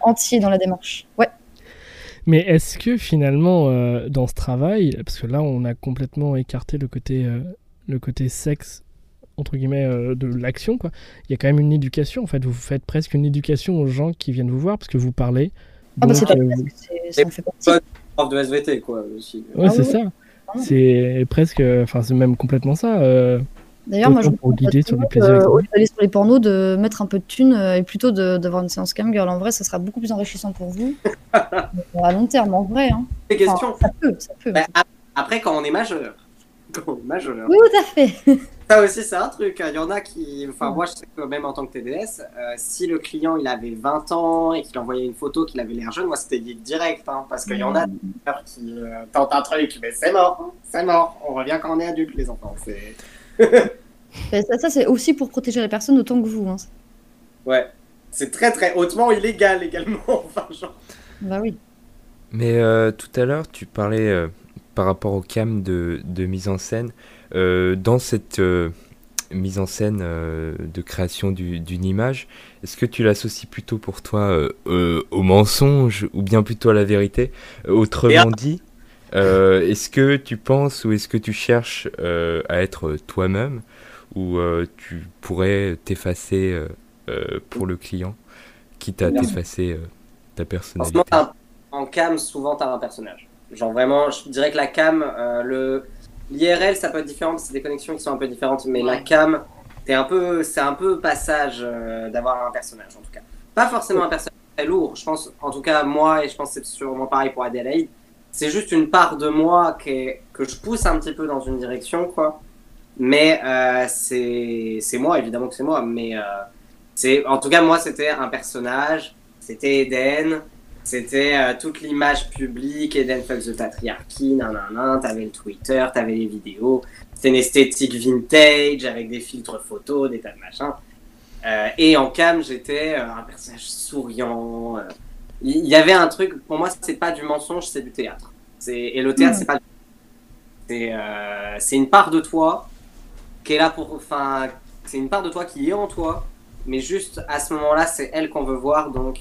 entier dans la démarche. Ouais. Mais est-ce que finalement, euh, dans ce travail, parce que là, on a complètement écarté le côté, euh, le côté sexe, entre guillemets, euh, de l'action, quoi. Il y a quand même une éducation, en fait. Vous faites presque une éducation aux gens qui viennent vous voir, parce que vous parlez. Ah bah Donc, c'est pas euh, vous- ça fait partie. Pas- Prof de SVT, quoi, aussi. Ouais, Ah c'est oui, ça. Vraiment. C'est presque, enfin, c'est même complètement ça. D'ailleurs, moi je pour tout sur le plaisir euh, avec au lieu d'aller sur les pornos, de mettre un peu de thunes euh, et plutôt de- d'avoir une séance cam girl. En vrai, ça sera beaucoup plus enrichissant pour vous. Euh, à long terme, en vrai. Hein. Des Enfin, questions. ça peut, ça peut. Bah, ap- après, quand on est majeur. Quand on est majeur. Tout à fait. Ça aussi, c'est un truc. Il y en a qui. Enfin, moi, je sais que même en tant que TDS, euh, si le client il avait 20 ans et qu'il envoyait une photo qu'il avait l'air jeune, moi, c'était dit direct. Hein, parce qu'il y en a qui euh, tentent un truc, mais c'est mort. C'est mort. On revient quand on est adulte, les enfants. C'est. Mais ça, ça, c'est aussi pour protéger les personnes autant que vous. Hein. Ouais. C'est très, très hautement illégal également. Enfin, genre. Bah oui. Mais euh, tout à l'heure, tu parlais euh, par rapport au cam de, de mise en scène. Euh, dans cette euh, mise en scène euh, de création du- d'une image, est-ce que tu l'associes plutôt pour toi euh, euh, au mensonge ou bien plutôt à la vérité? Autrement dit, euh, est-ce que tu penses ou est-ce que tu cherches euh, à être toi-même ou euh, tu pourrais t'effacer pour le client, quitte à t'effacer euh, ta personnalité? un- en cam, souvent, t'as un personnage. Genre vraiment, je dirais que la cam, euh, le l'IRL, ça peut être différent, parce que c'est des connexions qui sont un peu différentes, mais la cam, t'es un peu, c'est un peu passage euh, d'avoir un personnage en tout cas. Pas forcément un personnage très lourd. Je pense, en tout cas moi et je pense que c'est sûrement pareil pour Adelaide. C'est juste une part de moi qui que je pousse un petit peu dans une direction quoi. Mais euh, c'est moi évidemment que c'est moi. Mais euh, en tout cas moi c'était un personnage. C'était Eden. C'était euh, toute l'image publique, Eden fuck the patriarchy, nanana, t'avais le Twitter, t'avais les vidéos, c'était une esthétique vintage avec des filtres photos, des tas de machins. Euh, et en cam, j'étais un personnage souriant. Il y avait un truc, pour moi, c'est pas du mensonge, c'est du théâtre. C'est- Et le théâtre, Mhm. c'est pas. C'est euh, c'est une part de toi qui est là pour. Enfin, c'est une part de toi qui est en toi, mais juste à ce moment-là, c'est elle qu'on veut voir, donc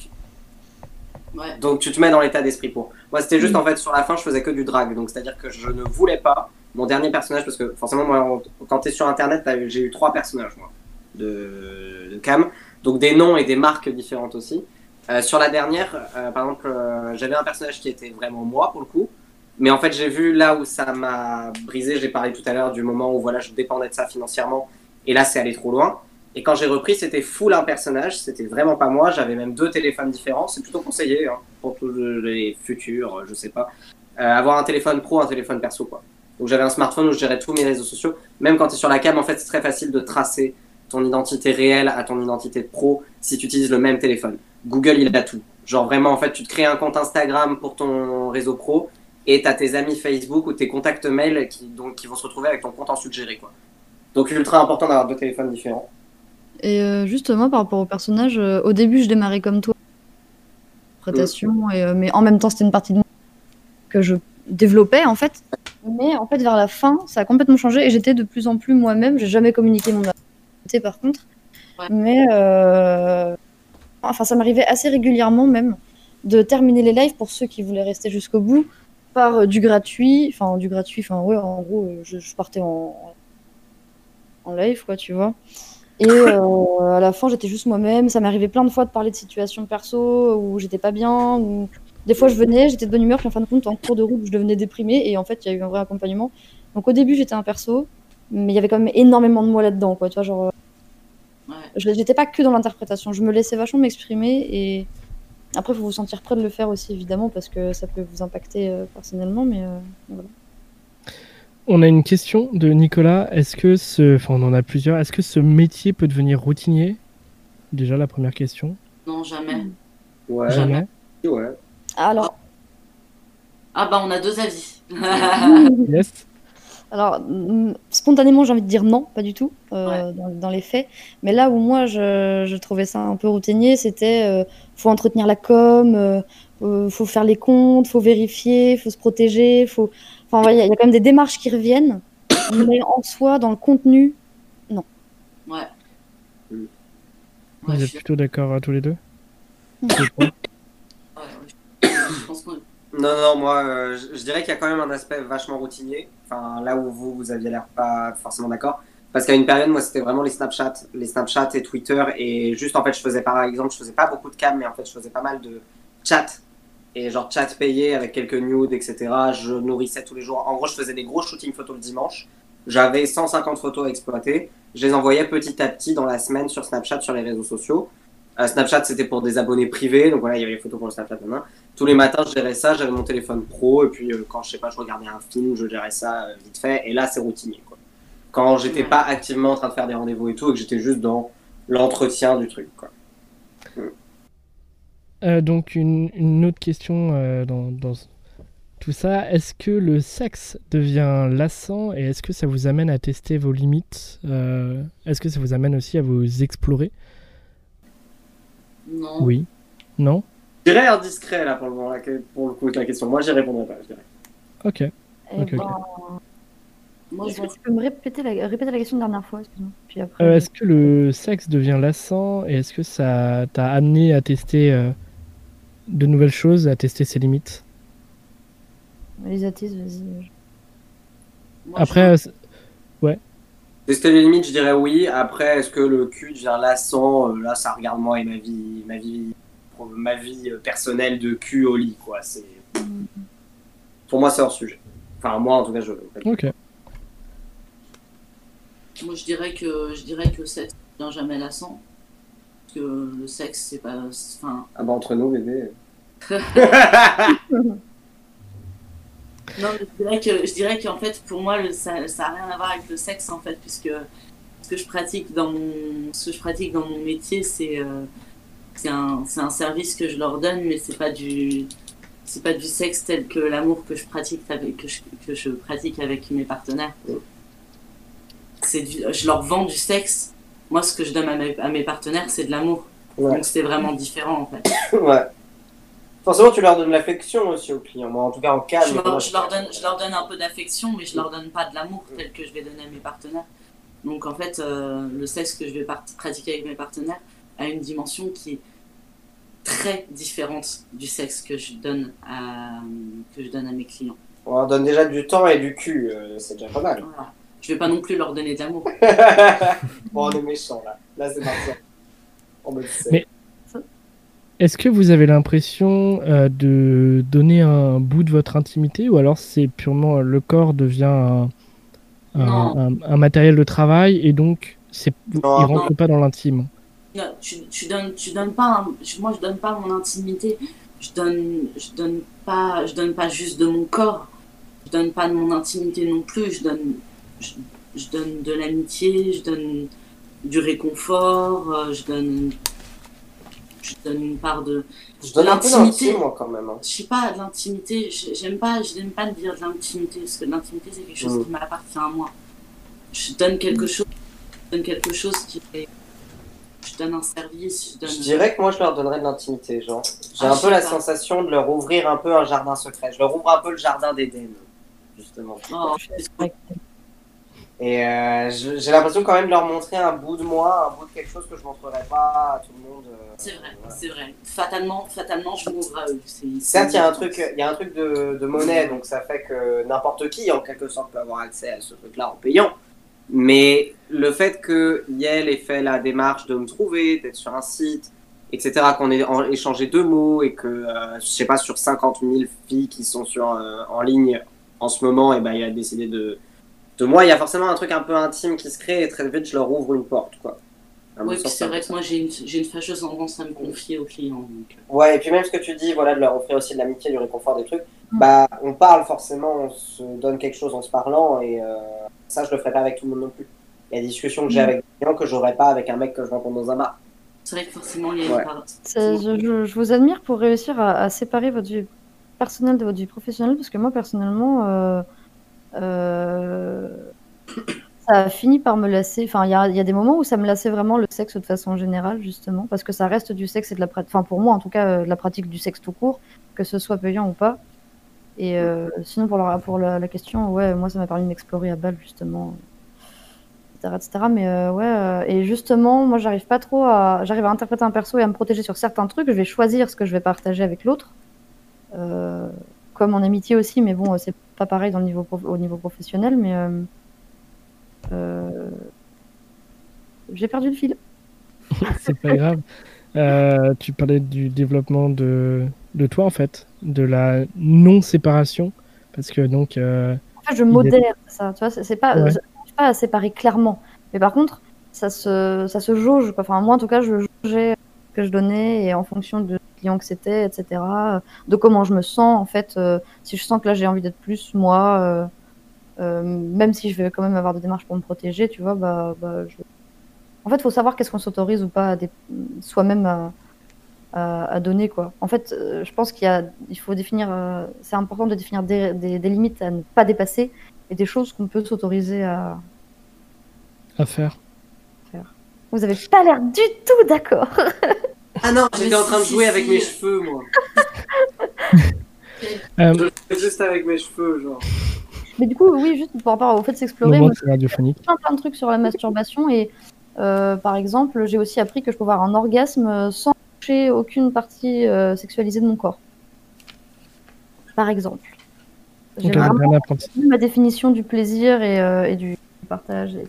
Ouais. donc tu te mets dans l'état d'esprit pour. Moi c'était juste en fait sur la fin je faisais que du drag donc c'est à dire que je ne voulais pas mon dernier personnage parce que forcément moi quand t'es sur internet j'ai eu trois personnages moi de, de cam donc des noms et des marques différentes aussi. Euh, sur la dernière euh, par exemple euh, j'avais un personnage qui était vraiment moi pour le coup mais en fait j'ai vu là où ça m'a brisé j'ai parlé tout à l'heure du moment où voilà je dépendais de ça financièrement et là c'est allé trop loin. Et quand j'ai repris, c'était full un personnage, c'était vraiment pas moi. J'avais même deux téléphones différents. C'est plutôt conseillé hein, pour tous les futurs, je sais pas. Avoir un téléphone pro, un téléphone perso, quoi. Donc j'avais un smartphone où je gérais tous mes réseaux sociaux. Même quand tu es sur la cam, en fait, c'est très facile de tracer ton identité réelle à ton identité de pro si tu utilises le même téléphone. Google, il a tout. Genre vraiment, en fait, tu te crées un compte Instagram pour ton réseau pro et t'as tes amis Facebook ou tes contacts mail qui, donc, qui vont se retrouver avec ton compte en suggéré, quoi. Donc ultra important d'avoir deux téléphones différents. Et euh, justement, par rapport au personnage, euh, au début, je démarrais comme toi. Interprétation, et, euh, mais en même temps, c'était une partie de moi que je développais, en fait. Mais en fait, vers la fin, ça a complètement changé et j'étais de plus en plus moi-même. J'ai jamais communiqué mon par contre. Ouais. Mais euh, enfin, ça m'arrivait assez régulièrement, même, de terminer les lives pour ceux qui voulaient rester jusqu'au bout par euh, du gratuit. Enfin, du gratuit, enfin, ouais, en gros, euh, je, je partais en, en live, quoi, tu vois. Et euh, à la fin, j'étais juste moi-même. Ça m'arrivait plein de fois de parler de situations perso où j'étais pas bien. Des fois, je venais, j'étais de bonne humeur, puis en fin de compte, en cours de route, je devenais déprimée. Et en fait, il y a eu un vrai accompagnement. Donc au début, j'étais un perso, mais il y avait quand même énormément de moi là-dedans, quoi. Tu vois, genre, Ouais. je- j'étais pas que dans l'interprétation. Je me laissais vachement m'exprimer. Et après, il faut vous sentir prêt de le faire aussi, évidemment, parce que ça peut vous impacter euh, personnellement. Mais euh, voilà. On a une question de Nicolas. Est-ce que ce, enfin on en a plusieurs. Est-ce que ce métier peut devenir routinier? Déjà la première question. Non, jamais. Ouais. Jamais. Ouais. Alors, Ah bah on a deux avis. Yes. Alors, spontanément, j'ai envie de dire non, pas du tout, euh, dans, dans les faits. Mais là où moi, je, je trouvais ça un peu routinier, c'était euh, faut entretenir la com, euh, euh, faut faire les comptes, faut vérifier, faut se protéger, faut. Enfin, ouais, il y, a- il y a quand même des démarches qui reviennent, mais en soi, dans le contenu. Mm. Ouais, Vous êtes plutôt d'accord euh, tous les deux? Je- pense Non, non, moi, euh, je, je dirais qu'il y a quand même un aspect vachement routinier. Enfin, là où vous, vous aviez l'air pas forcément d'accord. Parce qu'à une période, moi, c'était vraiment les Snapchat, les Snapchat et Twitter. Et juste, en fait, je faisais par exemple, je faisais pas beaucoup de cam, mais en fait, je faisais pas mal de chat. Et genre, chat payé avec quelques nudes, etc. Je nourrissais tous les jours. En gros, je faisais des gros shootings photos le dimanche. J'avais 150 photos à exploiter. Je les envoyais petit à petit dans la semaine sur Snapchat, sur les réseaux sociaux. Euh, Snapchat, c'était pour des abonnés privés. Donc voilà, il y avait les photos pour le Snapchat. nanana. Tous les matins, je gérais ça. J'avais mon téléphone pro. Et puis, euh, quand je sais pas, je regardais un film, je gérais ça euh, vite fait. Et là, c'est routinier. Quoi. Quand j'étais pas activement en train de faire des rendez-vous et tout, et que j'étais juste dans l'entretien du truc. Quoi. Euh, donc une, une autre question dans, dans tout ça. Est-ce que le sexe devient lassant et est-ce que ça vous amène à tester vos limites Est-ce que ça vous amène aussi à vous explorer? Non. Oui. Non? Je dirais indiscret là pour le moment, pour le coup, avec la question. Moi, j'y répondrai pas, je dirais. Ok. eh Ok, ben, Moi, est-ce que tu peux me répéter la, répéter la question de la dernière fois. Puis après, Euh, est-ce que le sexe devient lassant et est-ce que ça t'a amené à tester euh, de nouvelles choses, à tester ses limites? Les athées, vas-y. moi, Après, Tester les limites, je dirais oui. Après, est-ce que le cul devient lassant Euh, Là, ça regarde moi et ma vie, ma vie, ma vie euh, personnelle de cul au lit, quoi. C'est pour moi, c'est hors sujet. Enfin, moi, en tout cas, je. ok. Moi, je dirais que je dirais que le sexe vient jamais lassant. Que le sexe, c'est pas. Enfin, Ah bah entre nous, bébé. non, mais je dirais que je dirais qu'en fait, pour moi, le- ça, ça a rien à voir avec le sexe en fait, puisque ce que je pratique dans mon ce que je pratique dans mon métier, c'est euh, c'est un un service que je leur donne, mais c'est pas du c'est pas du sexe tel que l'amour que je pratique avec que je, que je pratique avec mes partenaires. C'est je leur vends du sexe. Moi, ce que je donne à mes, à mes partenaires, c'est de l'amour. Ouais. Donc c'est vraiment différent en fait. ouais. Forcément, tu leur donnes l'affection aussi aux clients. Moi, en tout cas, en cas. Je leur, je leur donne, je leur donne un peu d'affection, mais je leur donne pas de l'amour tel que je vais donner à mes partenaires. Donc en fait, euh, le sexe que je vais part- pratiquer avec mes partenaires a une dimension qui est très différente du sexe que je donne à, que je donne à mes clients. On leur donne déjà du temps et du cul. euh, c'est déjà pas mal. Voilà. Je vais pas non plus leur donner de l'amour. bon, on est méchant là. Là, c'est parti. En mode sexe. Mais- Est-ce que vous avez l'impression euh, de donner un bout de votre intimité ou alors c'est purement euh, le corps devient un, un, Non. un- un matériel de travail et donc c'est, il Non. rentre pas dans l'intime? Non, tu, tu donnes tu donnes pas moi je donne pas mon intimité. Je donne je donne pas je donne pas juste de mon corps. Je donne pas de mon intimité non plus. Je donne je, je donne de l'amitié je donne du réconfort euh, je donne je donne une part de Je donne un peu moi, quand même. hein. je sais pas de l'intimité j'aime pas je n'aime pas dire de l'intimité parce que l'intimité c'est quelque chose Mm. qui m'appartient à moi je donne quelque chose je donne quelque chose qui est je donne un service je donne Je dirais que moi, je leur donnerais de l'intimité, genre. J'ai Ah, un peu la pas. sensation de leur ouvrir un peu un jardin secret. Je leur ouvre un peu le jardin d'Éden, justement. Oh, Et euh, j'ai l'impression quand même de leur montrer un bout de moi, un bout de quelque chose que je montrerai pas à tout le monde. euh, c'est vrai, voilà. c'est vrai. Fatalement, fatalement, je m'ouvre à eux. Certes, il y a un truc, il y a un truc de, de monnaie, donc ça fait que n'importe qui, en quelque sorte, peut avoir accès à ce truc-là en payant. Mais le fait que Yel ait fait la démarche de me trouver, d'être sur un site, etc., qu'on ait échangé deux mots et que, euh, je sais pas, sur 50 000 filles qui sont sur, euh, en ligne en ce moment, et ben, il a décidé de, de moi. Il y a forcément un truc un peu intime qui se crée et très vite, je leur ouvre une porte, quoi. Oui, puis c'est vrai que moi j'ai une, fâcheuse tendance à me confier aux clients. donc, euh, Ouais, et puis même ce que tu dis, voilà, de leur offrir aussi de l'amitié, du réconfort, des trucs, bah, on parle forcément, on se donne quelque chose en se parlant, et euh, ça, je le ferai pas avec tout le monde non plus. Il y a des discussions que j'ai Mm. avec des clients que j'aurais pas avec un mec que je rencontre dans un bar. C'est vrai que forcément il y a Ouais. une part. C'est- Je, je- je vous admire pour réussir à, à séparer votre vie personnelle de votre vie professionnelle, parce que moi, personnellement, euh, ça a fini par me lasser. Enfin, il y a, des moments où ça me lassait vraiment le sexe de façon générale, justement, parce que ça reste du sexe et de la pratique. Enfin, pour moi, en tout cas, euh, de la pratique du sexe tout court, que ce soit payant ou pas. Et euh, sinon, pour, la, question, ouais, moi, ça m'a permis de m'explorer à balle, justement. Etc, etc. Mais euh, ouais, euh, et justement, moi, j'arrive pas trop. J'arrive à interpréter un perso et à me protéger sur certains trucs. Je vais choisir ce que je vais partager avec l'autre. Comme en amitié aussi, mais bon, euh, c'est pas pareil dans le niveau au niveau professionnel. Mais euh, euh, j'ai perdu le fil. c'est pas grave Euh, tu parlais du développement de, de toi en fait de la non séparation parce que donc euh, En fait, je modère ça. Tu vois, c'est pas, Ouais. pas à séparer clairement. Mais par contre, ça se, ça se jauge. Quoi. Enfin, moi, en tout cas, je jaugeais que je donnais et en fonction de client que c'était, etc. De comment je me sens, en fait. euh, si je sens que là, j'ai envie d'être plus moi, euh, euh, même si je vais quand même avoir des démarches pour me protéger, tu vois, bah, bah. En fait, il faut savoir qu'est-ce qu'on s'autorise ou pas dé- soi-même à, donner, quoi. En fait, je pense qu'il a, faut définir, c'est important de définir des, des, des limites à ne pas dépasser et des choses qu'on peut s'autoriser à. à faire Vous avez pas l'air du tout d'accord. Ah non, Mais j'étais en train de jouer avec mes cheveux, moi. Euh, Je jouais juste avec mes cheveux, genre. Mais du coup, oui, juste par rapport au fait de s'explorer, plein plein de trucs sur la masturbation et euh, par exemple, j'ai aussi appris que je pouvais avoir un orgasme euh, sans toucher aucune partie euh, sexualisée de mon corps. Par exemple. J'ai vraiment ma définition du plaisir et, euh, et du partage. et-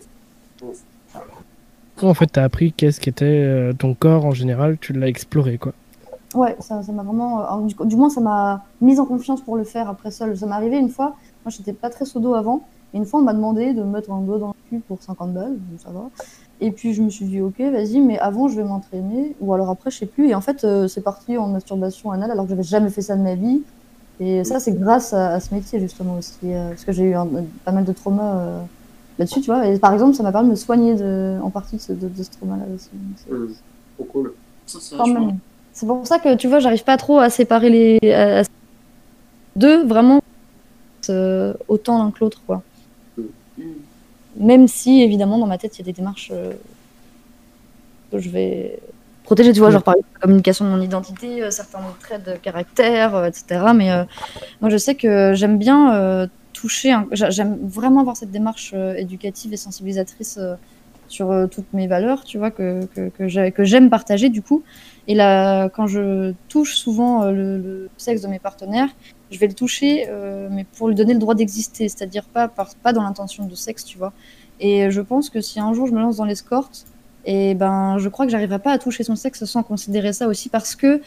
en fait t'as appris qu'est-ce qu'était euh, ton corps en général tu l'as exploré quoi Ouais, ça m'a vraiment. euh, du, moins, ça m'a mise en confiance pour le faire après seul. Ça m'est arrivé une fois. Moi, j'étais pas très sodo avant. Et une fois, on m'a demandé de me mettre un doigt dans le muscu pour 50 balles, ça va. Et puis je me suis dit, ok, vas-y, mais avant je vais m'entraîner, ou alors après, je sais plus. Et en fait, euh, c'est parti en masturbation anale, alors que j'avais jamais fait ça de ma vie. Et ça, c'est grâce à, ce métier, justement, aussi. parce que j'ai eu un- pas mal de traumas là-dessus, tu vois. Et par exemple, ça m'a permis de me soigner de, en partie de ce, de, de ce trauma-là aussi. Donc, c'est- Hum, Trop cool. Ça, c'est pour ça que tu vois, j'arrive pas trop à séparer les à- à- deux vraiment euh, autant l'un que l'autre, quoi. Mm. Même si évidemment dans ma tête il y a des démarches euh, que je vais protéger, tu vois, Mm. genre par exemple la communication de mon identité, euh, certains traits de caractère, euh, etc. Mais euh, moi je sais que j'aime bien euh, j'aime vraiment avoir cette démarche euh, éducative et sensibilisatrice euh, sur euh, toutes mes valeurs, tu vois, que, que, que j'ai- que j'aime partager du coup. Et là, quand je touche souvent le, sexe de mes partenaires, je vais le toucher, mais pour lui donner le droit d'exister, c'est-à-dire pas, pas dans l'intention de sexe, tu vois. Et je pense que si un jour je me lance dans l'escorte, et ben, je crois que j'arriverai pas à toucher son sexe sans considérer ça aussi parce que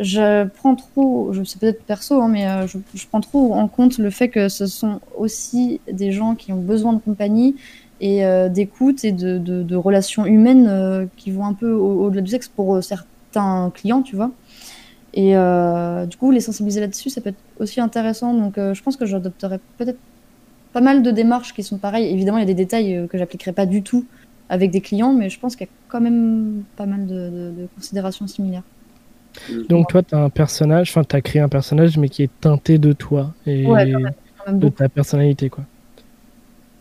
je prends trop, je c'est peut-être perso, hein, mais euh, je, prends trop en compte le fait que ce sont aussi des gens qui ont besoin de compagnie et euh, d'écoute et de, relations humaines euh, qui vont un peu au- au-delà du sexe pour certains clients, tu vois. Et du coup, les sensibiliser là-dessus, ça peut être aussi intéressant. Donc, je pense que j'adopterai peut-être pas mal de démarches qui sont pareilles. Évidemment, il y a des détails que j'appliquerai pas du tout avec des clients, mais je pense qu'il y a quand même pas mal de considérations similaires. Donc toi, tu as un personnage, enfin, tu as créé un personnage, mais qui est teinté de toi et Ouais, quand même. Quand même de ta personnalité, quoi.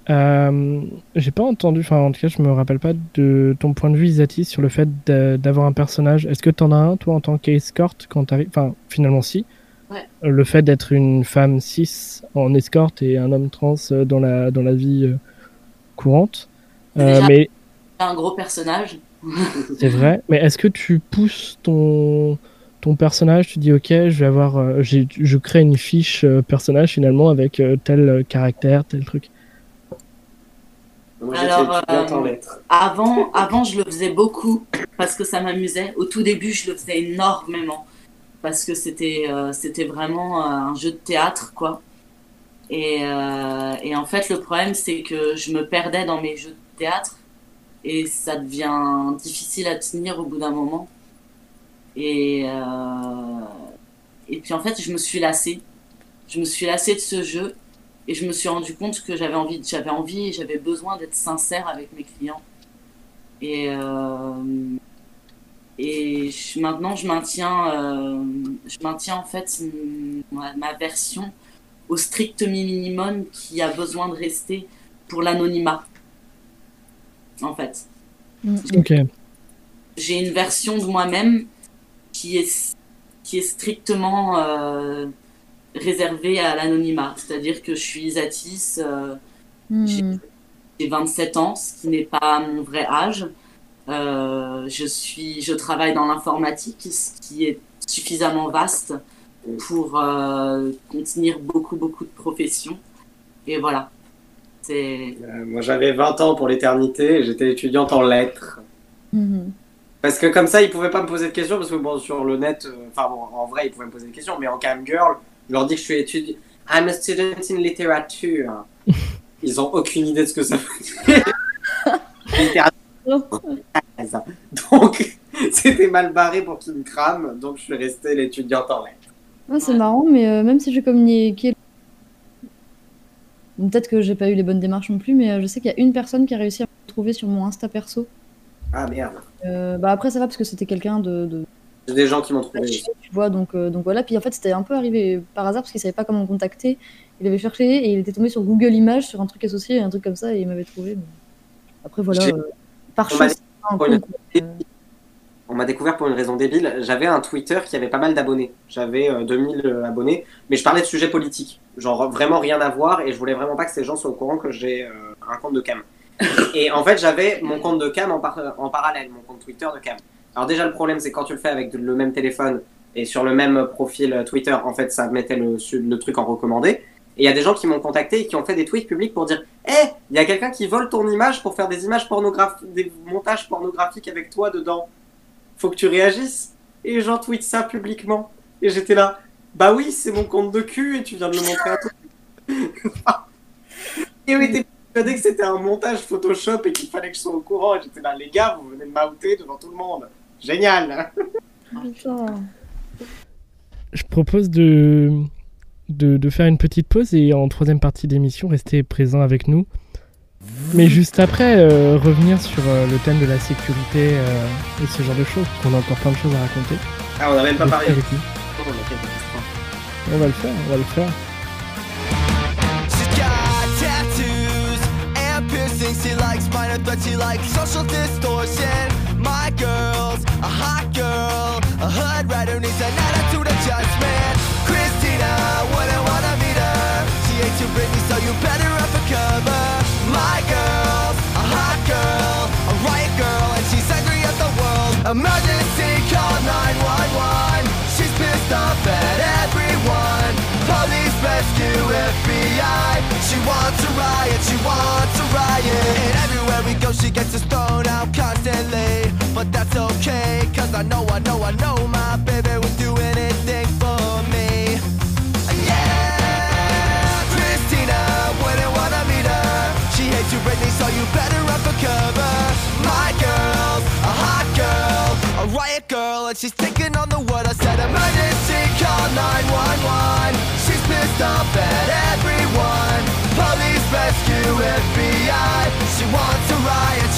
Euh, J'ai pas entendu, enfin, en tout cas, je me rappelle pas de ton point de vue, Isati, sur le fait d'a- d'avoir un personnage. Est-ce que t'en as un, toi, en tant qu'escorte, quand t'arrives Enfin, finalement, si. Ouais. Euh, Le fait d'être une femme cis en escorte et un homme trans euh, dans la, dans la vie courante. Euh, mais un gros personnage. C'est vrai. Mais est-ce que tu pousses ton, ton personnage? Tu dis, ok, je vais avoir, euh, je crée une fiche euh, personnage finalement avec euh, tel caractère, tel truc. Moi, Alors, euh. Avant, avant, je le faisais beaucoup parce que ça m'amusait. Au tout début, je le faisais énormément parce que c'était euh, c'était vraiment euh, un jeu de théâtre, quoi. Et, euh, et en fait, le problème, c'est que je me perdais dans mes jeux de théâtre et ça devient difficile à tenir au bout d'un moment. Et, euh, et puis, en fait, je me suis lassée. Je me suis lassée de ce jeu et je me suis rendu compte que j'avais envie, j'avais envie et j'avais besoin d'être sincère avec mes clients. Et, euh, et maintenant, je maintiens, euh, je maintiens en fait ma, ma version au strict minimum qui a besoin de rester pour l'anonymat. En fait, Ok. j'ai une version de moi-même qui est, qui est strictement euh, réservée à l'anonymat. C'est-à-dire que je suis Isatis, euh, Hmm. j'ai 27 ans, ce qui n'est pas mon vrai âge. Euh, je, suis, je travaille dans l'informatique, ce qui est suffisamment vaste pour euh, contenir beaucoup, beaucoup de professions. Et voilà. C'est. Euh, moi, j'avais 20 ans pour l'éternité et j'étais étudiante en lettres. Mhm. Parce que comme ça, ils pouvaient pas me poser de questions parce que bon, sur le net, euh, enfin bon, en vrai, ils pouvaient me poser des questions, mais en cam girl, je leur dis que je suis étudiant. I'm a student in literature. ils ont aucune idée de ce que ça veut dire. littérature. donc, c'était mal barré pour qu'ils me crament, donc je suis resté l'étudiante en lettres. Ah, c'est Ouais. marrant, mais euh, même si j'ai communiqué. Peut-être que j'ai pas eu les bonnes démarches non plus, mais euh, je sais qu'il y a une personne qui a réussi à me trouver sur mon Insta perso. Ah merde. Euh, bah après, ça va parce que c'était quelqu'un de, de des gens qui m'ont trouvé. tu vois, donc, euh, donc voilà. Puis en fait, c'était un peu arrivé par hasard parce qu'il savait pas comment me contacter. Il avait cherché et il était tombé sur Google Images, sur un truc associé, un truc comme ça, et il m'avait trouvé. mais Après, voilà. Euh, par On m'a chance, On m'a découvert pour une raison débile. J'avais un Twitter qui avait pas mal d'abonnés. J'avais euh, 2000 euh, abonnés, mais je parlais de sujets politiques. Genre vraiment rien à voir et je voulais vraiment pas que ces gens soient au courant que j'ai euh, un compte de cam. Et en fait, j'avais mon compte de cam en, par- en parallèle, mon compte Twitter de cam. Alors déjà, le problème, c'est quand tu le fais avec le même téléphone et sur le même profil euh, Twitter, en fait, ça mettait le, le truc en recommandé. Et il y a des gens qui m'ont contacté et qui ont fait des tweets publics pour dire Hé, il y a quelqu'un qui vole ton image pour faire des images pornographiques, des montages pornographiques avec toi dedans. Faut que tu réagisses. Et les gens ça publiquement. Et j'étais là Bah oui, c'est mon compte de cul et tu viens de le montrer à tout. et oui, t'es persuadé que c'était un montage Photoshop et qu'il fallait que je sois au courant. Et j'étais là, les gars, vous venez de m'outer devant tout le monde. Génial. Putain. Je propose de, de, de faire une petite pause et en troisième partie d'émission, rester présent avec nous. Mais juste après, euh, revenir sur euh, le thème de la sécurité euh, et ce genre de choses, parce qu'on a encore plein de choses à raconter. Ah, on n'a même pas parlé. On a va le faire, on va le faire. She's got tattoos and piercings. She likes minor threats. She likes social distortion. My girl's a hot girl, a hood who needs an attitude adjustment. Christina wouldn't wanna meet her. She hates you, Britney, so you better up for cover. My girl's a hot girl, a riot girl, and she's angry at the world. Emergency call 911. She's pissed off at FBI. She wants a riot, she wants a riot. And everywhere we go, she gets us thrown out constantly. But that's okay, cause I know, I know, I know my baby would do anything for me. Yeah, Christina wouldn't wanna meet her. She hates you, Britney, so you better run for cover. My girl's a hot girl, a riot girl, and she's thinking on the word I said. Emergency call 911. She's pissed off at rescue FBI. She wants a riot,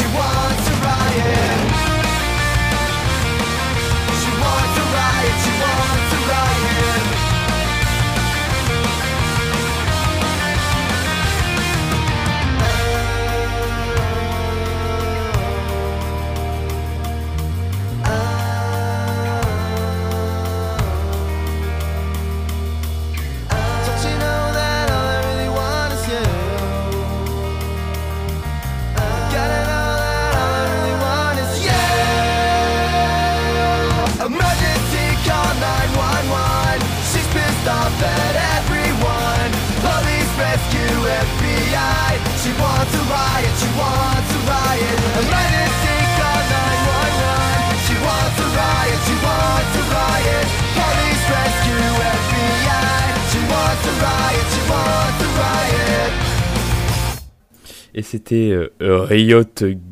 c'était euh, Riot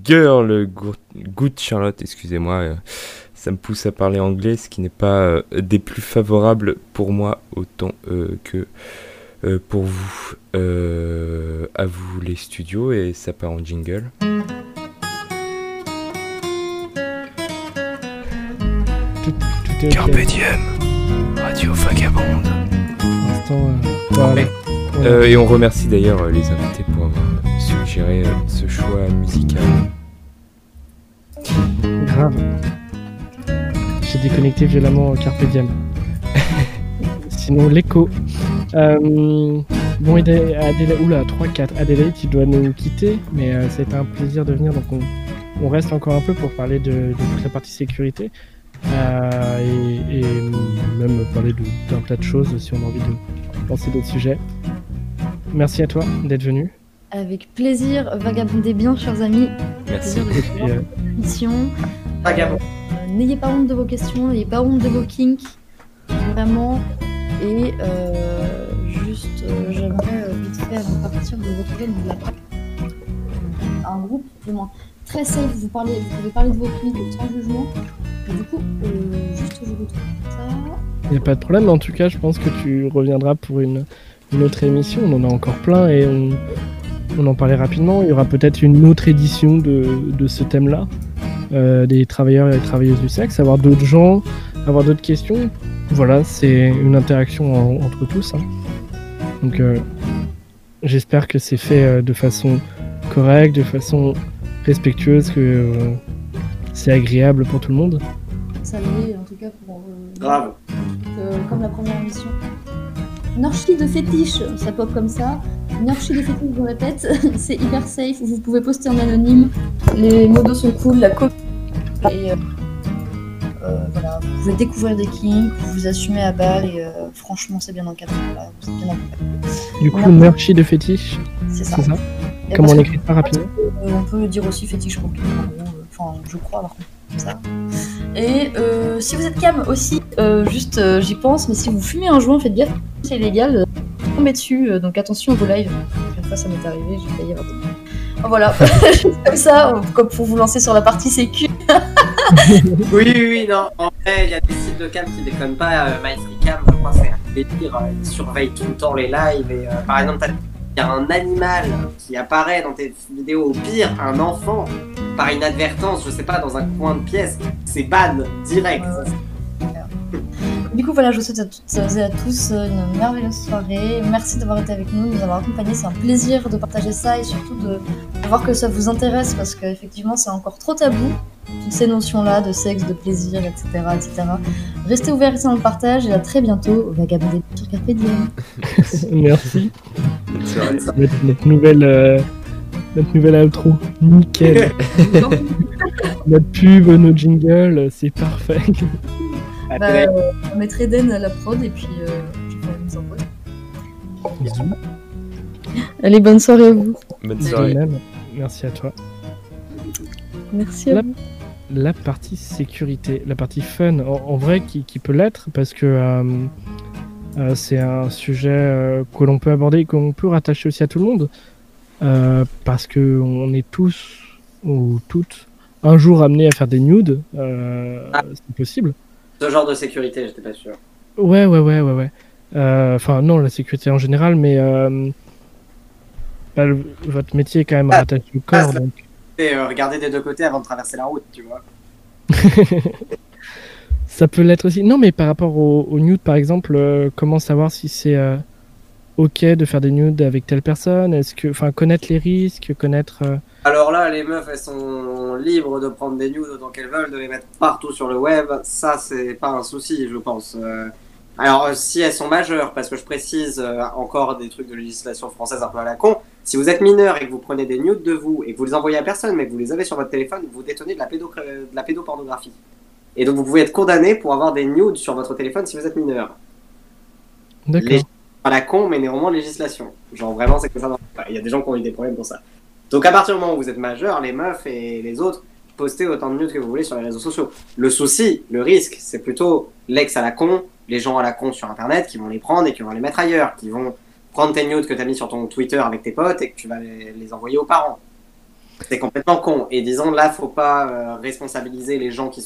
Girl, Go- Good Charlotte, excusez-moi. euh, ça me pousse à parler anglais, ce qui n'est pas euh, des plus favorables pour moi autant euh, que euh, pour vous. Euh, à vous les studios et ça part en jingle. Ok. diem, Radio Vagabonde. Euh, et on remercie d'ailleurs les invités pour avoir euh, suggéré euh, ce choix musical. Grave. J'ai déconnecté violemment Carpe Diem. Sinon, l'écho. Euh, bon, Adé- Adélaïde, oula, 3-4. Adélaïde, tu dois nous quitter, mais euh, ça a été un plaisir de venir, donc on, on reste encore un peu pour parler de, de toute la partie sécurité. Euh, et, et même parler d'un tas de choses si on a envie de penser d'autres sujets. Merci à toi d'être venu. Avec plaisir, vagabondez bien, chers amis. Merci. Euh, Émission. Vagabond. Euh, N'ayez pas honte de vos questions, n'ayez pas honte de vos kinks, vraiment. Et euh, juste, euh, j'aimerais euh, vite fait, avant de partir, de vous retrouver de la PAC. Un groupe, du moins, très safe, vous, parlez, vous pouvez parler de vos kinks sans jugement. Et du coup, euh, juste je retrouve ça. Il n'y a pas de problème, en tout cas, je pense que tu reviendras pour une, une autre émission. On en a encore plein et on, on en parlait rapidement. Il y aura peut-être une autre édition de, de ce thème-là, euh, des travailleurs et des travailleuses du sexe, avoir d'autres gens, avoir d'autres questions. Voilà, c'est une interaction en- entre tous. hein. Donc, euh, j'espère que c'est fait euh, de façon correcte, de façon respectueuse, que euh, c'est agréable pour tout le monde. Ça l'est, en tout cas, pour. euh, Grave. euh, comme la première émission. Une orchie de fétiche, ça pop comme ça. Une orchie de fétiche, je répète, c'est hyper safe. Vous pouvez poster en anonyme. Les modos sont cool, la copie. Et euh, euh, voilà, vous pouvez découvrir des kinks, vous vous assumez à balle et euh, franchement, c'est bien encadré. Voilà, bien encadré. Du coup. Murchi de fétiche, C'est ça. ça Comment on écrit ça rapidement on peut dire aussi fétiche euh, enfin, je crois avoir compris Et euh, si vous êtes cam aussi, euh, juste euh, j'y pense, mais si vous fumez un joint, faites gaffe, c'est illégal, tombez dessus, donc attention vos lives. Une fois ça m'est arrivé, j'ai failli avoir Voilà, comme ça, comme pour vous lancer sur la partie sécu. Oui, oui, oui, non. En vrai, il y a des sites de cam qui déconnent pas. MyFreeCam, je crois, c'est un délire. Ils surveillent tout le temps les lives. Et, par exemple, il y a un animal qui apparaît dans tes vidéos. Au pire, un enfant, par inadvertance, je sais pas, dans un coin de pièce. C'est ban, direct. Du coup, voilà, je vous souhaite à toutes et à tous une merveilleuse soirée. Merci d'avoir été avec nous, de nous avoir accompagnés. C'est un plaisir de partager ça et surtout de, voir que ça vous intéresse parce qu'effectivement, c'est encore trop tabou, toutes ces notions-là de sexe, de plaisir, etc. etc. Restez ouverts ici dans le partage et à très bientôt au Vagabond sur Carpe Diem. Merci. Notre nouvelle, euh, notre nouvelle outro. Nickel. notre pub, nos jingles, c'est parfait. Bah, euh, on mettrait Eden à la prod et puis euh, je ferai la mise en prod. Bisous. Allez, bonne soirée à vous. Bonne soirée. même. Merci à toi. Merci à La, vous. la partie sécurité, la partie fun, en, en vrai, qui, qui peut l'être, parce que euh, euh, c'est un sujet euh, que l'on peut aborder et qu'on peut rattacher aussi à tout le monde, euh, parce que on est tous ou toutes un jour amenés à faire des nudes, euh, Ah. c'est possible. Ce genre de sécurité, j'étais pas sûr. Ouais, ouais, ouais, ouais, ouais. Euh, Enfin, non, la sécurité en général, mais bah, le- votre métier est quand même Ah. rattaché au corps, Ah, donc Et regarder des deux côtés avant de traverser la route, tu vois. Ça peut l'être aussi. Non, mais par rapport au, au nude, par exemple, euh, comment savoir si c'est euh, ok de faire des nudes avec telle personne? Est-ce que, enfin, connaître les risques, connaître. euh, Alors là, les meufs, elles sont libres de prendre des news autant qu'elles veulent, de les mettre partout sur le web. Ça, c'est pas un souci, je pense. Euh, Alors, euh, si elles sont majeures, parce que je précise euh, encore des trucs de législation française un peu à la con, si vous êtes mineur et que vous prenez des nudes de vous et que vous les envoyez à personne, mais que vous les avez sur votre téléphone, vous détenez de la, pédo de la pédopornographie. Et donc, vous pouvez être condamné pour avoir des nudes sur votre téléphone si vous êtes mineur. D'accord. Les- à la con, mais néanmoins législation. Genre vraiment, c'est que ça. Il y a des gens qui ont eu des problèmes pour ça. Donc à partir du moment où vous êtes majeur, les meufs et les autres, postez autant de nudes que vous voulez sur les réseaux sociaux. Le souci, le risque, c'est plutôt l'ex à la con, les gens à la con sur Internet qui vont les prendre et qui vont les mettre ailleurs, qui vont prendre tes nudes que tu as mis sur ton Twitter avec tes potes et que tu vas les, envoyer aux parents. C'est complètement con. Et disons, là, faut pas euh, responsabiliser les gens qui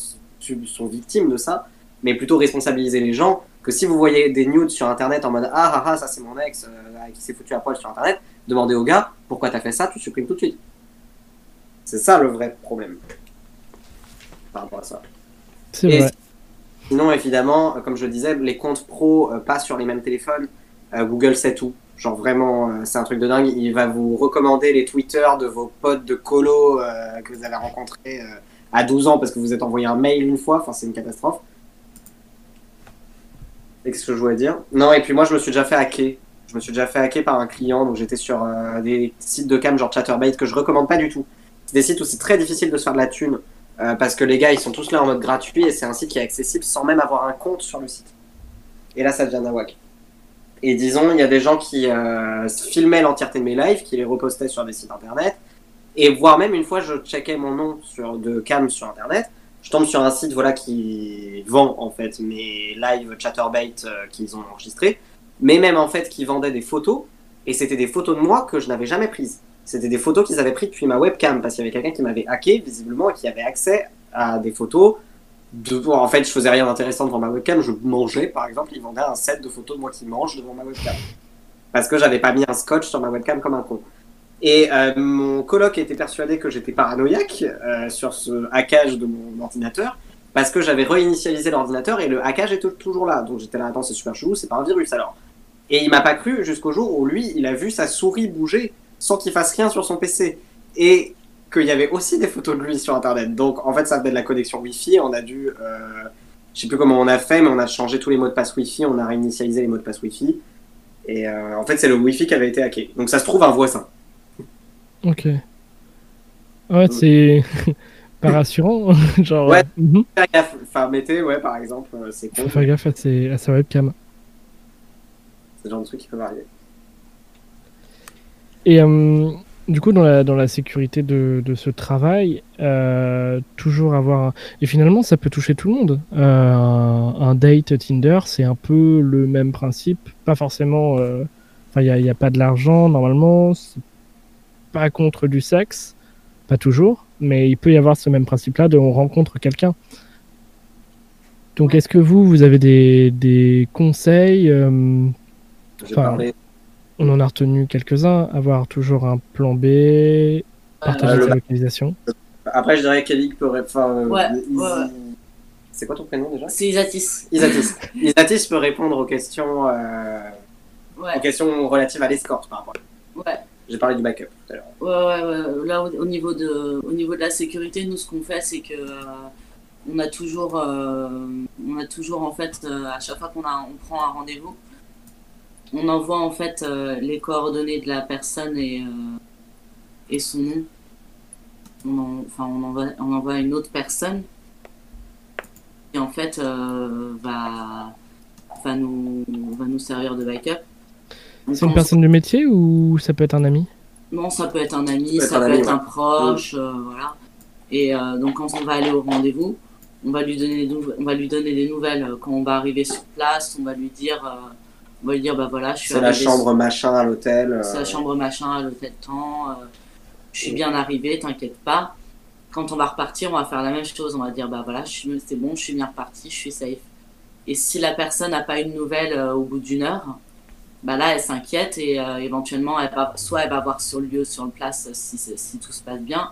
sont victimes de ça, mais plutôt responsabiliser les gens que si vous voyez des nudes sur internet en mode ah ah ah ça c'est mon ex euh, qui s'est foutu à poil sur internet, demandez au gars pourquoi t'as fait ça, tu supprimes tout de suite. C'est ça le vrai problème par rapport à ça. C'est vrai. Sinon évidemment, euh, comme je le disais, les comptes pro euh, pas sur les mêmes téléphones. Euh, Google sait tout. Genre vraiment, c'est un truc de dingue. Il va vous recommander les Twitter de vos potes de colo que vous avez rencontrés à 12 ans parce que vous êtes envoyé un mail une fois. Enfin, c'est une catastrophe. C'est ce que je voulais dire. Non, et puis moi, je me suis déjà fait hacker. Je me suis déjà fait hacker par un client. Donc j'étais sur euh, des sites de cam genre Chatterbait que je recommande pas du tout. C'est des sites où c'est très difficile de se faire de la thune. euh, parce que les gars, ils sont tous là en mode gratuit et c'est un site qui est accessible sans même avoir un compte sur le site. Et là, ça devient nawak. Et disons, il y a des gens qui euh, filmaient l'entièreté de mes lives, qui les repostaient sur des sites internet. Et voire même une fois, je checkais mon nom sur, de cam sur internet. Je tombe sur un site voilà, qui vend en fait mes lives Chatterbait euh, qu'ils ont enregistrés. Mais même en fait, qui vendait des photos. Et c'était des photos de moi que je n'avais jamais prises. C'était des photos qu'ils avaient prises depuis ma webcam. Parce qu'il y avait quelqu'un qui m'avait hacké visiblement et qui avait accès à des photos de, en fait, je faisais rien d'intéressant devant ma webcam, je mangeais par exemple, ils vendaient un set de photos de moi qui mange devant ma webcam. Parce que j'avais pas mis un scotch sur ma webcam comme un con. Et euh, mon coloc était persuadé que j'étais paranoïaque euh, sur ce hackage de mon ordinateur, parce que j'avais réinitialisé l'ordinateur et le hackage était toujours là. Donc j'étais là, attends, c'est super chelou, c'est pas un virus alors. Et il m'a pas cru jusqu'au jour où lui, il a vu sa souris bouger sans qu'il fasse rien sur son PC. Et qu'il y avait aussi des photos de lui sur internet. Donc en fait ça venait de la connexion Wi-Fi, on a dû, euh, je sais plus comment on a fait, mais on a changé tous les mots de passe Wi-Fi, on a réinitialisé les mots de passe Wi-Fi. Et euh, en fait c'est le Wi-Fi qui avait été hacké. Donc ça se trouve un voisin. Ok. Ouais, c'est pas rassurant. Genre, Ouais. euh, mhm. Faire gaffe, enfin mettez, ouais par exemple, euh, c'est con, faut faire gaffe à, ses- à sa webcam. c'est le genre de truc qui peut arriver. Et euh, du coup, dans la, dans la sécurité de, de ce travail, euh, toujours avoir. Et finalement, ça peut toucher tout le monde. Euh, un, un date Tinder, c'est un peu le même principe. Pas forcément. Enfin, il n'y a, a pas de l'argent normalement. c'est- pas contre du sexe, pas toujours, mais il peut y avoir ce même principe-là de on rencontre quelqu'un. Donc, est-ce que vous, vous avez des, des conseils euh, parlé. On en a retenu quelques-uns. Avoir toujours un plan B, partager sa localisation. Après, je dirais qu'Eli peut. Enfin, euh, Ouais, Izzy- ouais, ouais. C'est quoi ton prénom déjà? C'est Isatis. Isatis. Isatis peut répondre aux questions, euh, Ouais, aux questions relatives à l'escorte par rapport. ouais. J'ai parlé du backup tout à l'heure. Ouais, ouais. Là, au, au niveau de, au niveau de la sécurité, nous, ce qu'on fait, c'est que euh, on a toujours, euh, on a toujours en fait, euh, à chaque fois qu'on a, on prend un rendez-vous, on envoie en fait les coordonnées de la personne et et son nom. Enfin, on envoie, on envoie une autre personne qui en fait va, va nous, va nous servir de backup. C'est une on- personne de métier ou ça peut être un ami? Non, ça peut être un ami, Ça peut ça être un peut ami, être un ouais. proche, euh, voilà. Et euh, donc quand on va aller au rendez-vous, on va lui donner des on va lui donner des nouvelles euh, quand on va arriver sur place. On va lui dire, euh, on va lui dire bah voilà, je suis C'est la chambre machin à l'hôtel. euh, c'est la chambre machin à l'hôtel temps. euh, je suis bien arrivé, t'inquiète pas. Quand on va repartir, on va faire la même chose. On va dire bah voilà, je suis- c'est bon, je suis bien reparti, je suis safe. Et si la personne n'a pas une nouvelle euh, au bout d'une heure, bah là elle s'inquiète et euh, éventuellement elle va soit elle va voir sur le lieu, sur le place euh, si, tout se passe bien,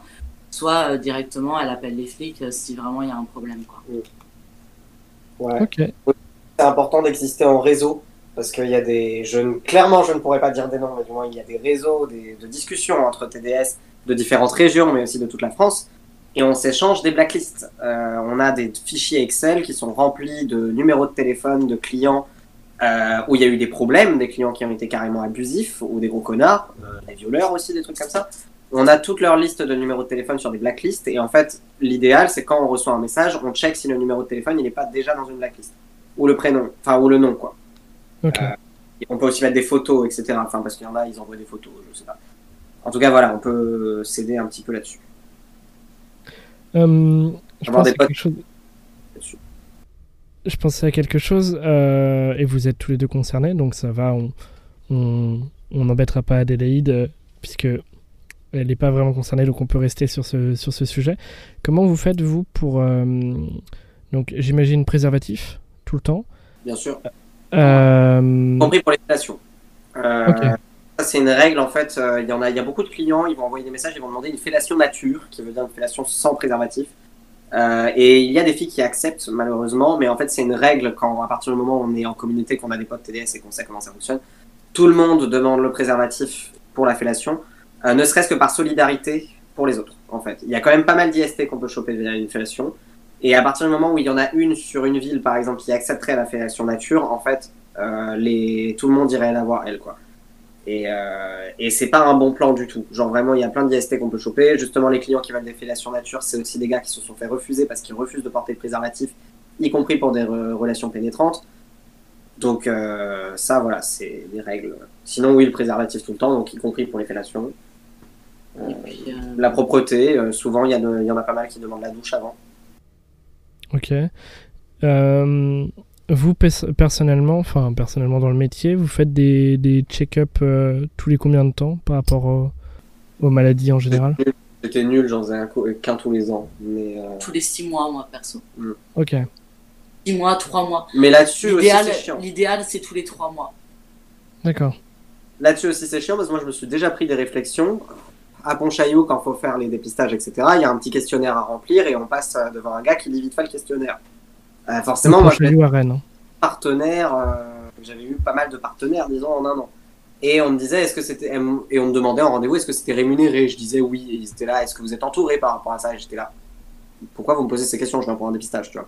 soit euh, directement elle appelle les flics si vraiment il y a un problème quoi. Ouais. C'est important d'exister en réseau parce qu'il y a des. Je ne... Clairement, je ne pourrais pas dire des noms, mais du moins, il y a des réseaux des... de discussion entre TDS de différentes régions, mais aussi de toute la France. Et on s'échange des blacklists. Euh, on a des fichiers Excel qui sont remplis de numéros de téléphone de clients euh, où il y a eu des problèmes, des clients qui ont été carrément abusifs ou des gros connards, euh, des violeurs aussi, des trucs comme ça. On a toute leur liste de numéros de téléphone sur des blacklists et en fait, l'idéal, c'est quand on reçoit un message, on check si le numéro de téléphone il n'est pas déjà dans une blacklist ou le prénom, enfin ou le nom quoi. Euh, on peut aussi mettre des photos, etc. Enfin parce qu'il y en a, ils envoient des photos, je sais pas. En tout cas, voilà, on peut s'aider un petit peu là-dessus. Euh, je Avoir pense des à potes. quelque chose. Je pensais à quelque chose, euh, et vous êtes tous les deux concernés, donc ça va, on on on n'embêtera pas Adélaïde, euh, puisque elle n'est pas vraiment concernée, donc on peut rester sur ce, sur ce sujet. Comment vous faites, vous, pour... euh, donc j'imagine préservatif, tout le temps? Bien sûr. Euh, compris pour les. Ça, c'est une règle en fait. Il y en a, il y a beaucoup de clients, ils vont envoyer des messages, ils vont demander une fellation nature, qui veut dire une fellation sans préservatif. Euh, et il y a des filles qui acceptent malheureusement, mais en fait c'est une règle quand à partir du moment où on est en communauté, qu'on a des potes TDS et qu'on sait comment ça fonctionne, tout le monde demande le préservatif pour la fellation, euh, ne serait-ce que par solidarité pour les autres. En fait, il y a quand même pas mal d'IST qu'on peut choper via une fellation. Et à partir du moment où il y en a une sur une ville, par exemple, qui accepterait la fellation nature, en fait, euh, tout le monde irait la voir, elle, quoi. Et, euh, et c'est pas un bon plan du tout. Genre vraiment, il y a plein d'IST qu'on peut choper. Justement, les clients qui veulent des fellations nature, c'est aussi des gars qui se sont fait refuser parce qu'ils refusent de porter le préservatif, y compris pour des re- relations pénétrantes. Donc euh, ça, voilà, c'est des règles. Sinon, oui, le préservatif tout le temps, donc y compris pour les fellations. Euh, Et puis, euh, la propreté, euh, souvent, il y, y en a pas mal qui demandent la douche avant. Ok. Euh, vous, pers- personnellement, enfin personnellement dans le métier, vous faites des, des check-up euh, tous les combien de temps par rapport au- aux maladies en général J'étais nul, j'en faisais un co- qu'un tous les ans. Mais, euh, tous les six mois moi perso. Ok. Six mois, trois mois. mais là-dessus aussi, L'idéal, c'est chiant. l'idéal c'est tous les trois mois. D'accord. Là-dessus aussi, c'est chiant parce que moi, je me suis déjà pris des réflexions. À Pontchaillou, quand il faut faire les dépistages, etc., il y a un petit questionnaire à remplir et on passe euh, devant un gars qui lit vite fait le questionnaire. Euh, forcément, moi, à Rennes. partenaire, euh, j'avais eu pas mal de partenaires, disons, en un an. Et on me disait, est-ce que c'était, et on me demandait en rendez-vous, est-ce que c'était rémunéré? Je disais oui, et ils étaient là, est-ce que vous êtes entouré par rapport à ça? Et j'étais là, pourquoi vous me posez ces questions? Je viens pour un dépistage, tu vois.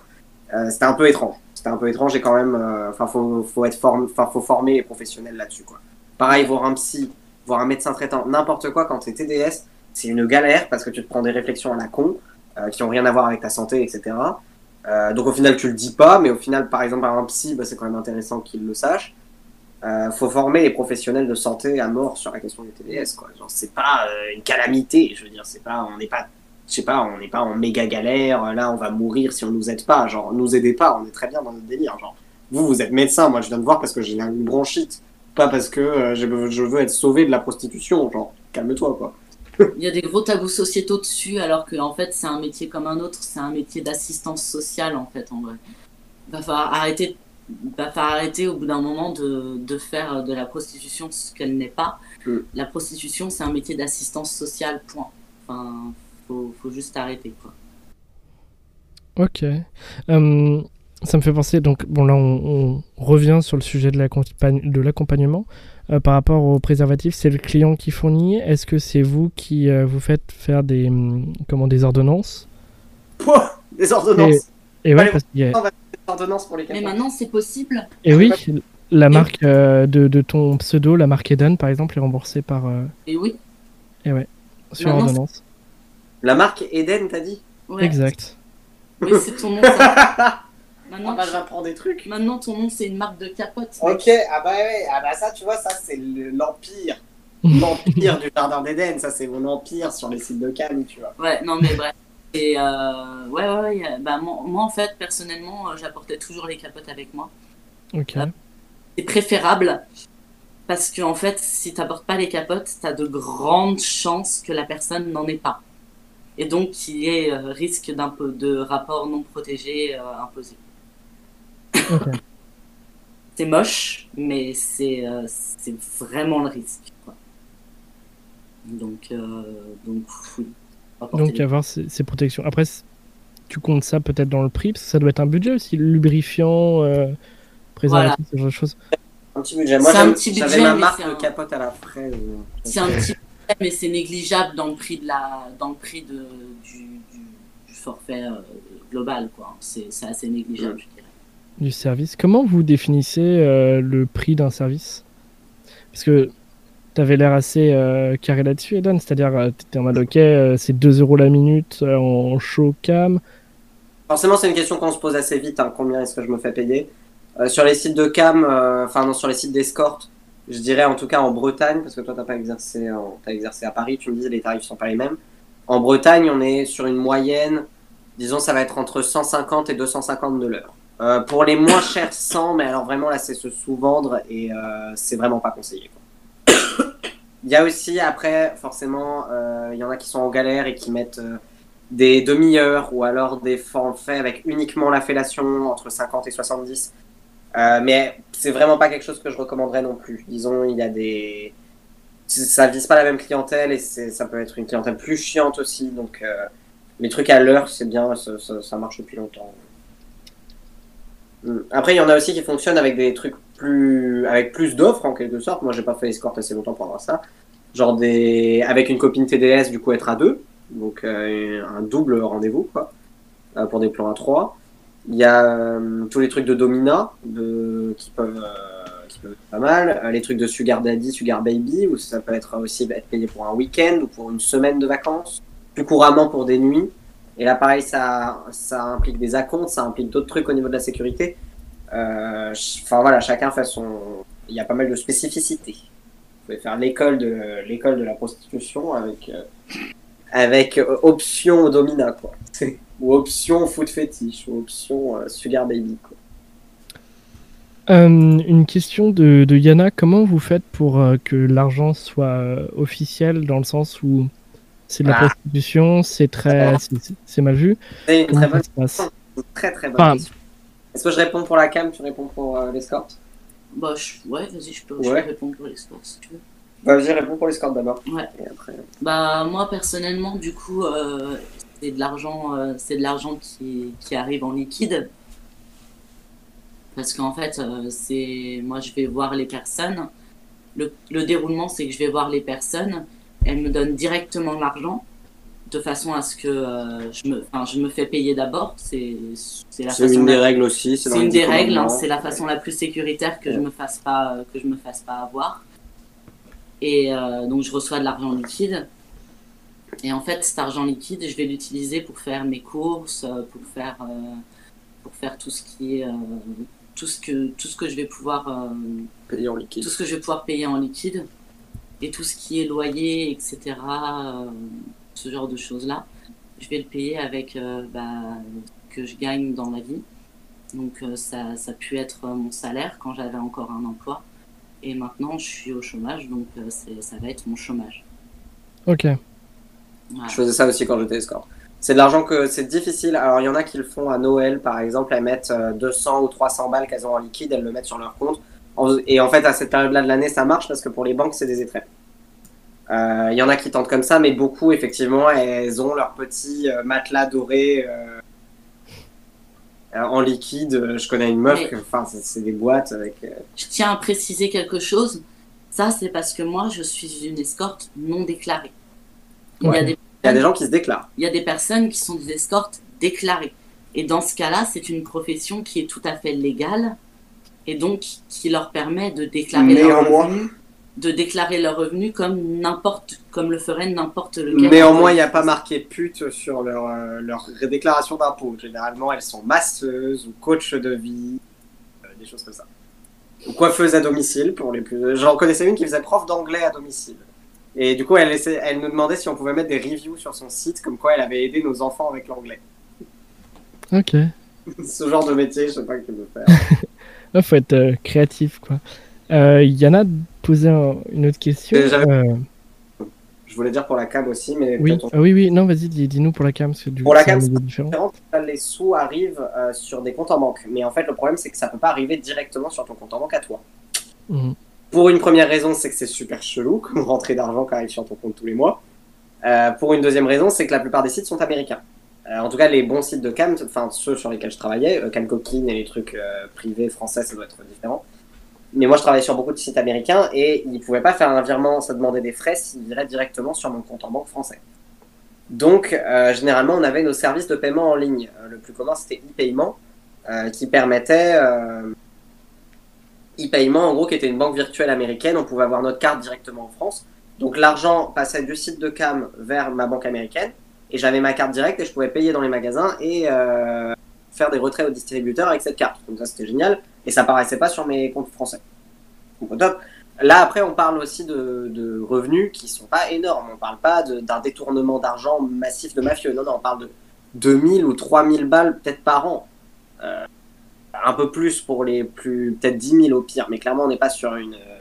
Euh, c'était un peu étrange. C'était un peu étrange et quand même, euh, enfin, faut, faut être formé, enfin, faut former les professionnels là-dessus, quoi. Pareil, voir un psy, voir un médecin traitant, n'importe quoi quand t'es TDS, c'est une galère parce que tu te prends des réflexions à la con, euh, qui ont rien à voir avec ta santé, etc. Euh, donc au final, tu le dis pas, mais au final, par exemple, un psy, bah, c'est quand même intéressant qu'il le sache. Euh, faut former les professionnels de santé à mort sur la question du TDS, quoi. Genre, c'est pas euh, une calamité, je veux dire, c'est pas, on n'est pas, je sais pas, on n'est pas en méga galère. Là, on va mourir si on nous aide pas. Genre, nous aidez pas, on est très bien dans notre délire. Genre, vous, vous êtes médecin, moi, je viens de voir parce que j'ai une bronchite, pas parce que euh, j'ai- je veux être sauvé de la prostitution. Genre, calme-toi, quoi. Il y a des gros tabous sociétaux dessus, alors que en fait, c'est un métier comme un autre. C'est un métier d'assistance sociale, en fait, en vrai. Va falloir arrêter, va falloir arrêter au bout d'un moment de, de faire de la prostitution ce qu'elle n'est pas. Mm. La prostitution, c'est un métier d'assistance sociale, point. Enfin, faut, faut juste arrêter, quoi. Ok. Euh, ça me fait penser, donc, bon, là, on, on revient sur le sujet de l'accompagnement. Euh, par rapport au préservatif, c'est le client qui fournit. Est-ce que c'est vous qui euh, vous faites faire des, hum, comment, des ordonnances Pouah, des ordonnances? Et ouais, Allez, parce qu'il y a- Des ordonnances pour les Mais maintenant, c'est possible. et oui, la marque euh, de, de ton pseudo, la marque Eden, par exemple, est remboursée par euh, Et oui, sur Maintenant, ordonnance. La marque Eden, t'as dit? Ouais. Exact. Oui, c'est ton nom. ça. Ah Maintenant, bah j'apprends des trucs. maintenant, ton nom, c'est une marque de capote. Ok, ah bah ouais, ah bah ça tu vois, ça c'est le- l'empire. L'empire du jardin d'Eden, ça c'est mon empire sur les sites de Cannes, tu vois. Ouais, non, mais bref. Et euh, ouais, ouais, ouais, bah, moi, moi, en fait, personnellement, euh, j'apportais toujours les capotes avec moi. Ok. Ah. C'est préférable parce que, en fait, si t'apportes pas les capotes, t'as de grandes chances que la personne n'en ait pas. Et donc, qu'il y ait euh, risque d'un peu de rapport non protégé euh, imposé. C'est moche, mais c'est euh, c'est vraiment le risque. Quoi. Donc, euh, donc oui. Apporter Donc les- avoir ces, ces protections. Après, tu comptes ça peut-être dans le prix, parce que ça doit être un budget aussi, lubrifiant, euh, préservatif, ce genre de choses. Un petit budget. Moi C'est un petit budget, ma mais marque un- capote à la fraise. euh, C'est un petit peu, mais c'est négligeable dans le prix de la, dans le prix de, du, du, du forfait euh, global, quoi. C'est c'est assez négligeable, je dirais. Du service. Comment vous définissez euh, le prix d'un service? Parce que tu avais l'air assez euh, carré là-dessus, Eden. C'est-à-dire, tu étais en mode, ok, euh, c'est 2 euros la minute euh, en show cam. Forcément, c'est une question qu'on se pose assez vite. hein, combien est-ce que je me fais payer? Euh, Sur les sites de cam, euh, enfin non, sur les sites d'escorte, je dirais en tout cas en Bretagne, parce que toi t'as pas exercé, en- exercé à Paris, tu me dis les tarifs sont pas les mêmes. En Bretagne, on est sur une moyenne, disons ça va être entre 150 et 250 de l'heure. Euh, pour les moins chers 100, mais alors vraiment là c'est se sous-vendre et euh, c'est vraiment pas conseillé. quoi. Il y a aussi après forcément, euh, il y en a qui sont en galère et qui mettent des demi-heures ou alors des forfaits avec uniquement la fellation entre 50 et 70. Euh, mais c'est vraiment pas quelque chose que je recommanderais non plus. Disons, il y a des. Ça vise pas la même clientèle et ça peut être une clientèle plus chiante aussi. Donc, euh, les trucs à l'heure, c'est bien, ça, ça- ça marche depuis longtemps. Mm. Après, il y en a aussi qui fonctionnent avec des trucs plus. avec plus d'offres en quelque sorte. Moi, j'ai pas fait escorte assez longtemps pour avoir ça. Genre des. avec une copine TDS, du coup, être à deux. Donc, euh, un double rendez-vous, quoi. Euh, pour des plans à trois. Il y a euh, tous les trucs de Domina qui, peuvent, qui peuvent être pas mal. Les trucs de Sugar Daddy, Sugar Baby, où ça peut être aussi être payé pour un week-end ou pour une semaine de vacances. Plus couramment pour des nuits. Et là, pareil, ça, ça implique des acomptes, ça implique d'autres trucs au niveau de la sécurité. Euh, Enfin voilà, chacun fait son. Il y a pas mal de spécificités. Vous pouvez faire l'école de l'école de la prostitution avec euh, avec euh, option domina quoi. ou option foot fétiche ou option sugar baby quoi. Une question de, Yana, comment vous faites pour que l'argent soit officiel dans le sens où c'est de la Ah. prostitution, c'est très, c'est- mal vu C'est une très bonne très très Enfin. Est-ce que je réponds pour la cam, tu réponds pour euh, l'escorte? Bah, je- ouais, vas-y, je peux, je Ouais. peux répondre pour les sports si tu veux. Bah, Vas-y, réponds pour l'escorte d'abord. Ouais. Et après. Bah moi personnellement du coup euh, c'est de l'argent euh, c'est de l'argent qui, qui arrive en liquide parce qu'en fait c'est moi je vais voir les personnes le, le déroulement c'est que je vais voir les personnes elles me donnent directement l'argent de façon à ce que euh, je me enfin je me fais payer d'abord c'est c'est la C'est façon une des règles aussi. C'est une des règles, hein, c'est la façon la plus sécuritaire que je me fasse pas que je me fasse pas avoir. Et euh, donc je reçois de l'argent liquide. Et en fait, cet argent liquide, je vais l'utiliser pour faire mes courses, euh, pour faire euh, pour faire tout ce qui est tout ce que tout ce que je vais pouvoir Payé en liquide. tout ce que je vais pouvoir payer en liquide et tout ce qui est loyer, etc. euh, ce genre de choses-là, je vais le payer avec euh, bah, ce que je gagne dans la vie. Donc euh, ça, ça a pu être mon salaire quand j'avais encore un emploi. Et maintenant, je suis au chômage, donc euh, ça va être mon chômage. Ok. Voilà. Je faisais ça aussi quand j'étais escorte. C'est de l'argent que c'est difficile. Alors, il y en a qui le font à Noël, par exemple. Elles mettent euh, 200 ou 300 balles qu'elles ont en liquide, elles le mettent sur leur compte. Et en fait, à cette période-là de l'année, ça marche parce que pour les banques, c'est des étrennes. Euh, Il y en a qui tentent comme ça, mais beaucoup, effectivement, elles ont leur petit euh, matelas doré euh, euh, en liquide. Je connais une meuf, enfin, c'est c'est des boîtes avec. euh, Je tiens à préciser quelque chose. Ça, c'est parce que moi, je suis une escorte non déclarée. Il, y a des, Il y a des gens qui se déclarent. il y a des personnes qui sont des escortes déclarées. Et dans ce cas-là, c'est une profession qui est tout à fait légale et donc qui leur permet de déclarer leurs Néanmoins. revenus, de déclarer leurs revenus comme n'importe, comme le ferait n'importe lequel. Néanmoins, il n'y a pas marqué pute sur leur, euh, leur déclaration d'impôt. Généralement, elles sont masseuses ou coach de vie, euh, des choses comme ça. Ou coiffeuses à domicile pour les plus. J'en connaissais une qui faisait prof d'anglais à domicile. Et du coup, elle, essaie- elle nous demandait si on pouvait mettre des reviews sur son site, comme quoi elle avait aidé nos enfants avec l'anglais. Ok. Ce genre de métier, je sais pas qui veut faire. Il faut être euh, créatif, quoi. Euh, Yana posait un- une autre question. Euh, Euh, Je voulais dire pour la cam aussi, mais oui. on- Ah oui, oui, non, vas-y, dis- dis-nous pour la cam, parce que du Pour coup, la c'est cam, milieu différent. les sous arrivent sur des comptes en banque. Mais en fait, le problème, c'est que ça peut pas arriver directement sur ton compte en banque à toi. Mhm. Pour une première raison, c'est que c'est super chelou comme rentrée d'argent qui arrive sur ton compte tous les mois. Pour une deuxième raison, c'est que la plupart des sites sont américains. Euh, en tout cas, les bons sites de cam, enfin ceux sur lesquels je travaillais, euh, Cam Coquine et les trucs euh, privés français, ça doit être différent. Mais moi, je travaillais sur beaucoup de sites américains et ils pouvaient pas faire un virement, ça demandait des frais s'ils viraient directement sur mon compte en banque français. Donc, euh, généralement, on avait nos services de paiement en ligne. Le plus commun, c'était e-paiement, qui permettait e-paiement, en gros, qui était une banque virtuelle américaine. On pouvait avoir notre carte directement en France. Donc, l'argent passait du site de Cam vers ma banque américaine. Et j'avais ma carte directe et je pouvais payer dans les magasins et euh, faire des retraits au distributeur avec cette carte. Donc, ça, c'était génial. Et ça paraissait pas sur mes comptes français. Donc, au top. Là, après, on parle aussi de, de revenus qui sont pas énormes. On parle pas d'un détournement d'argent massif de mafieux. Non, non, on parle de 2000 ou 3000 balles peut-être par an. Euh, un peu plus pour les plus, peut-être 10 000 au pire, mais clairement, on n'est pas sur une. euh,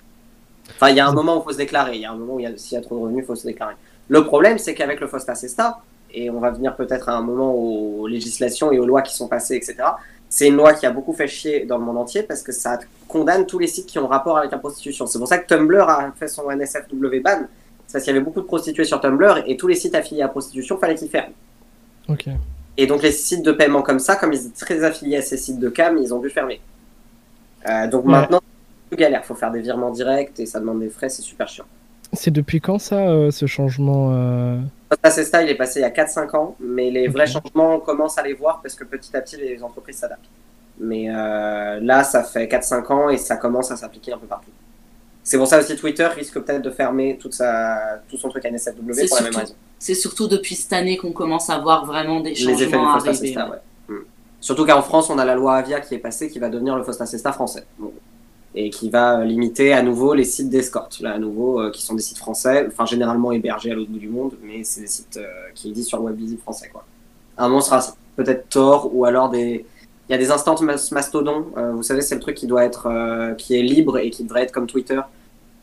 Enfin, il y a un moment où il faut se déclarer. Il y a un moment où s'il y a trop de revenus, il faut se déclarer. Le problème, c'est qu'avec le FOSTA CESTA, et on va venir peut-être à un moment aux législations et aux lois qui sont passées, etc. C'est une loi qui a beaucoup fait chier dans le monde entier parce que ça condamne tous les sites qui ont rapport avec la prostitution. C'est pour ça que Tumblr a fait son NSFW ban. C'est parce qu'il y avait beaucoup de prostituées sur Tumblr et tous les sites affiliés à la prostitution, fallait qu'ils ferment. Ok. Et donc les sites de paiement comme ça, comme ils étaient très affiliés à ces sites de cam, ils ont dû fermer. Euh, donc Ouais. maintenant, c'est plus galère. faut faire des virements directs et ça demande des frais, c'est super chiant. C'est depuis quand ça, euh, ce changement euh, Ça, c'est ça, il est passé il y a 4-5 ans, mais les vrais changements, on commence à les voir parce que petit à petit, les entreprises s'adaptent. Mais euh, là, ça fait 4-5 ans et ça commence à s'appliquer un peu partout. C'est pour ça aussi Twitter risque peut-être de fermer toute sa, tout son truc NSFW C'est pour la même surtout- raison. C'est surtout depuis cette année qu'on commence à voir vraiment des Les effets du changements arriver. CESTA, ouais. Mm. Surtout qu'en France, on a la loi Avia qui est passée, qui va devenir le FOSTA CESTA français. Bon. Et qui va euh, limiter à nouveau les sites d'escorte. Là, à nouveau, euh, qui sont des sites français, enfin généralement hébergés à l'autre bout du monde, mais c'est des sites euh, qui existent sur le web visible français. Quoi. Un ce sera peut-être Tor ou alors des. Il y a des instances mas- Mastodon. euh, vous savez, c'est le truc qui doit être, qui est libre et qui devrait être comme Twitter.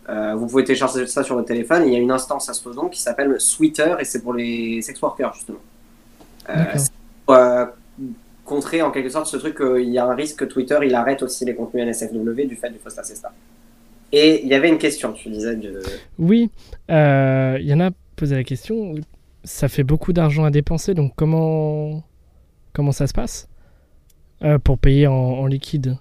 Vous pouvez télécharger ça sur votre téléphone. Il y a une instance Mastodon qui s'appelle Sweeter et c'est pour les sex workers justement. Contrer en quelque sorte ce truc qu'il y a un risque que Twitter il arrête aussi les contenus NSFW du fait du FOSTA CESTA. Et il y avait une question, tu disais de. Oui, euh, Yana posait la question. Ça fait beaucoup d'argent à dépenser, donc comment comment ça se passe Euh, pour payer en, en liquide?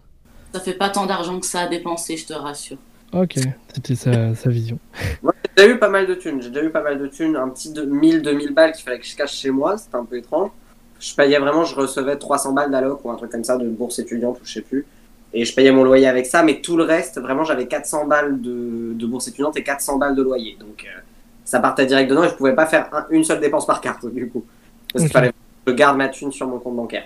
Ça fait pas tant d'argent que ça à dépenser, je te rassure. Ok, c'était sa, sa vision. Moi, j'ai déjà eu pas mal de thunes. J'ai déjà eu pas mal de thunes. Un petit de 1000, 2000 balles qu'il fallait que je cache chez moi. C'était un peu étrange. Je payais vraiment, je recevais 300 balles d'alloc ou un truc comme ça de bourse étudiante ou je sais plus. Et je payais mon loyer avec ça. Mais tout le reste, vraiment, j'avais 400 balles de, de bourse étudiante et 400 balles de loyer. Donc, euh, ça partait direct dedans et je pouvais pas faire un- une seule dépense par carte, du coup. Parce qu'il fallait que je garde ma thune sur mon compte bancaire.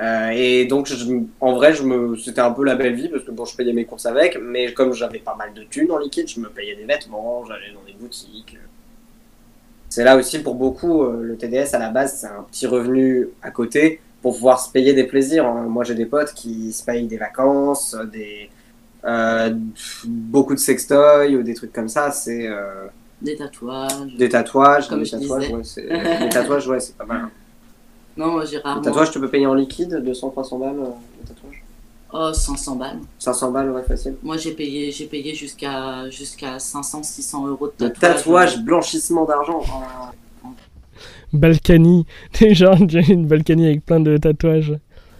Euh, et donc, je- en vrai, je me, c'était un peu la belle vie parce que bon, je payais mes courses avec, mais comme j'avais pas mal de thunes en liquide, je me payais des vêtements, j'allais dans des boutiques. C'est là aussi pour beaucoup, euh, le TDS à la base, c'est un petit revenu à côté pour pouvoir se payer des plaisirs. hein. Moi, j'ai des potes qui se payent des vacances, des, euh, beaucoup de sextoys ou des trucs comme ça. C'est, euh, Des tatouages. Des tatouages, Comme des je tatouages, ouais, c'est... des tatouages, ouais, c'est pas mal. hein. Non, moi j'ai rarement. tatouages, tu peux payer en liquide, 200, 300 balles. Oh, 500 balles. 500 balles, ouais, facile. Moi j'ai payé, j'ai payé jusqu'à jusqu'à 500, 600 euros de Le tatouage. tatouage, blanchissement d'argent. Oh. Balkany. Déjà, j'ai une Balkany avec plein de tatouages.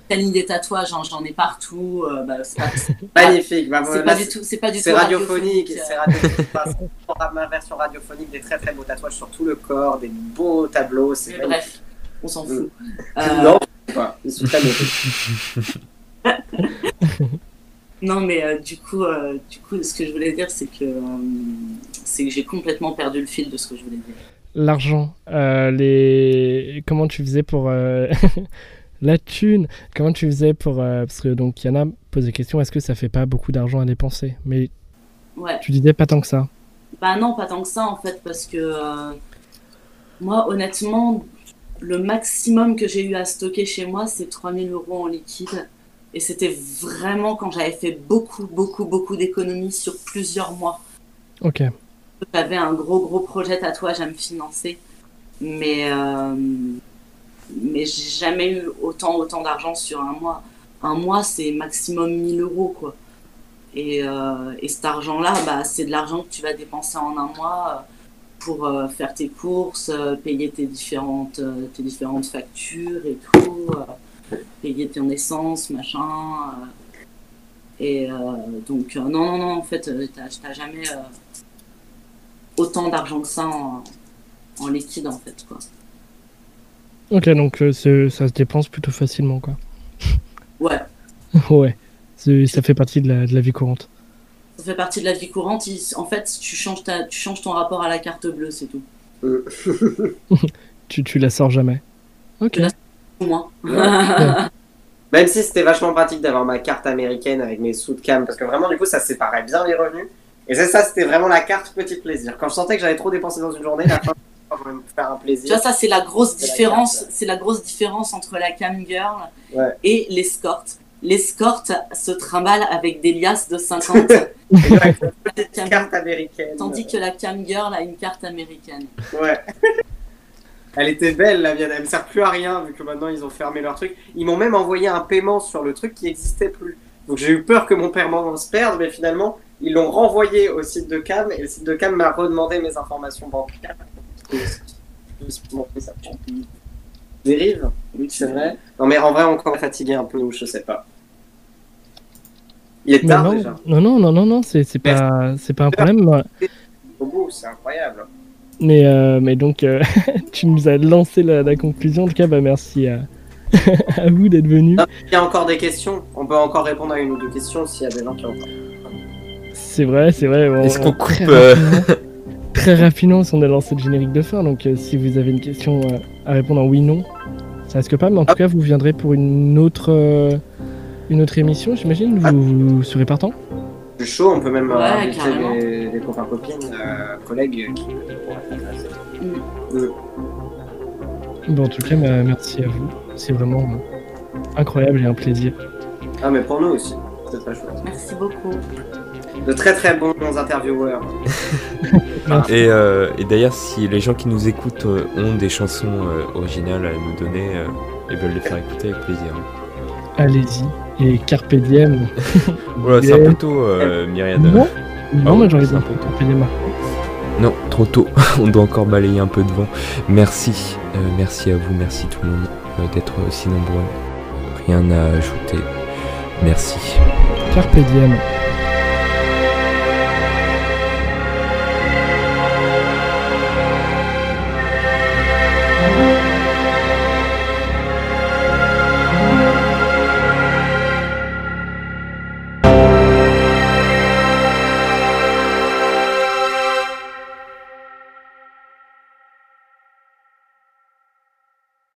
Camille des tatouages, hein, j'en ai partout. euh, bah, pas, Magnifique. Bah, c'est voilà, pas du tout, c'est pas du tout radiophonique, euh. c'est radiophonique. Enfin, ma version radiophonique des très très beaux tatouages sur tout le corps, des beaux tableaux. C'est bref, on s'en fout. Euh, Non, pas. Ils sont très beaux. Non, mais euh, du coup, euh, du coup, ce que je voulais dire, c'est que euh, c'est que j'ai complètement perdu le fil de ce que je voulais dire. L'argent. les... Comment tu faisais pour. La thune. Comment tu faisais pour. Parce que donc, Yana pose la question est-ce que ça fait pas beaucoup d'argent à dépenser? Mais Ouais. tu disais pas tant que ça. Bah non, pas tant que ça en fait, parce que moi, honnêtement, le maximum que j'ai eu à stocker chez moi, c'est 3000 euros en liquide. Et c'était vraiment quand j'avais fait beaucoup, beaucoup, beaucoup d'économies sur plusieurs mois. Ok. J'avais un gros, gros projet tatouage à me financer. Mais, euh, mais j'ai jamais eu autant, autant d'argent sur un mois. Un mois, c'est maximum 1000 euros, quoi. Et, euh, et cet argent-là, bah, c'est de l'argent que tu vas dépenser en un mois euh, pour euh, faire tes courses, payer tes différentes, tes différentes factures et tout, payer ton essence, machin. euh. et euh, donc, euh, non, non, non, en fait, t'as jamais euh, autant d'argent que ça en, en liquide, en fait, quoi. Ok, donc euh, ça se dépense plutôt facilement, quoi. Ouais, ouais. Ça fait partie de la, de la vie courante. ça fait partie de la vie courante. Il- en fait, tu changes, ta, tu changes ton rapport à la carte bleue, c'est tout. Tu, tu la sors jamais. Ok. Tu la- Au moins. Même si c'était vachement pratique d'avoir ma carte américaine avec mes sous de cam, parce que vraiment, du coup, ça séparait bien les revenus. Et c'est ça, c'était vraiment la carte petit plaisir. Quand je sentais que j'avais trop dépensé dans une journée, la fin, je me faire un Tu plaisir. vois, ça, c'est la grosse différence. C'est la grosse différence entre la cam girl Ouais. et l'escorte. L'escorte se trimballe avec des liasses de 50, Et là, avec une La petite cam- carte américaine. tandis que la cam girl a une carte américaine. Ouais. Elle était belle, la mienne. Elle me sert plus à rien, vu que maintenant ils ont fermé leur truc. Ils m'ont même envoyé un paiement sur le truc qui n'existait plus. Donc j'ai eu peur que mon paiement se perde, mais finalement, ils l'ont renvoyé au site de Cam, et le site de Cam m'a redemandé mes informations bancaires. Dérive? Oui, c'est vrai. Non, mais en vrai, encore fatigué un peu, ou je sais pas. Il est tard non, déjà. non, non, non, non, non, c'est pas, c'est pas un problème. Au bout, c'est incroyable. Mais, euh, mais donc, euh, tu nous as lancé la, la conclusion. En tout cas, bah, merci à, à vous d'être venus. Ah, Il y a encore des questions. On peut encore répondre à une ou deux questions s'il y a des gens qui ont. C'est vrai, c'est vrai. on- Est-ce qu'on très coupe euh, rapidement- Très rapidement, si on a lancé le générique de fin. Donc, euh, si vous avez une question euh, à répondre en oui, non, ça risque pas. Mais en tout cas, vous viendrez pour une autre, euh, une autre émission, j'imagine. Vous, vous serez partant Du chaud, on peut même Ouais, inviter carrément. des, des copains copines, euh, collègues qui, Bon, en tout cas, bah, merci à vous. C'est vraiment euh, incroyable et un plaisir. Ah, mais pour nous aussi, c'est très chouette. Merci beaucoup. De très très bons intervieweurs. Et, euh, et d'ailleurs, si les gens qui nous écoutent euh, ont des chansons euh, originales à nous donner euh, et veulent les faire écouter avec plaisir. Allez-y. Et Carpe Diem. Voilà, c'est un peu tôt, euh, Myriad. Non, non, moi j'aurais c'est dit un peu. Carpe Diem. Non, trop tôt. On doit encore balayer un peu devant. Merci. Euh, merci à vous, merci tout le monde euh, d'être aussi nombreux. Rien à ajouter. Merci. Carpe Diem.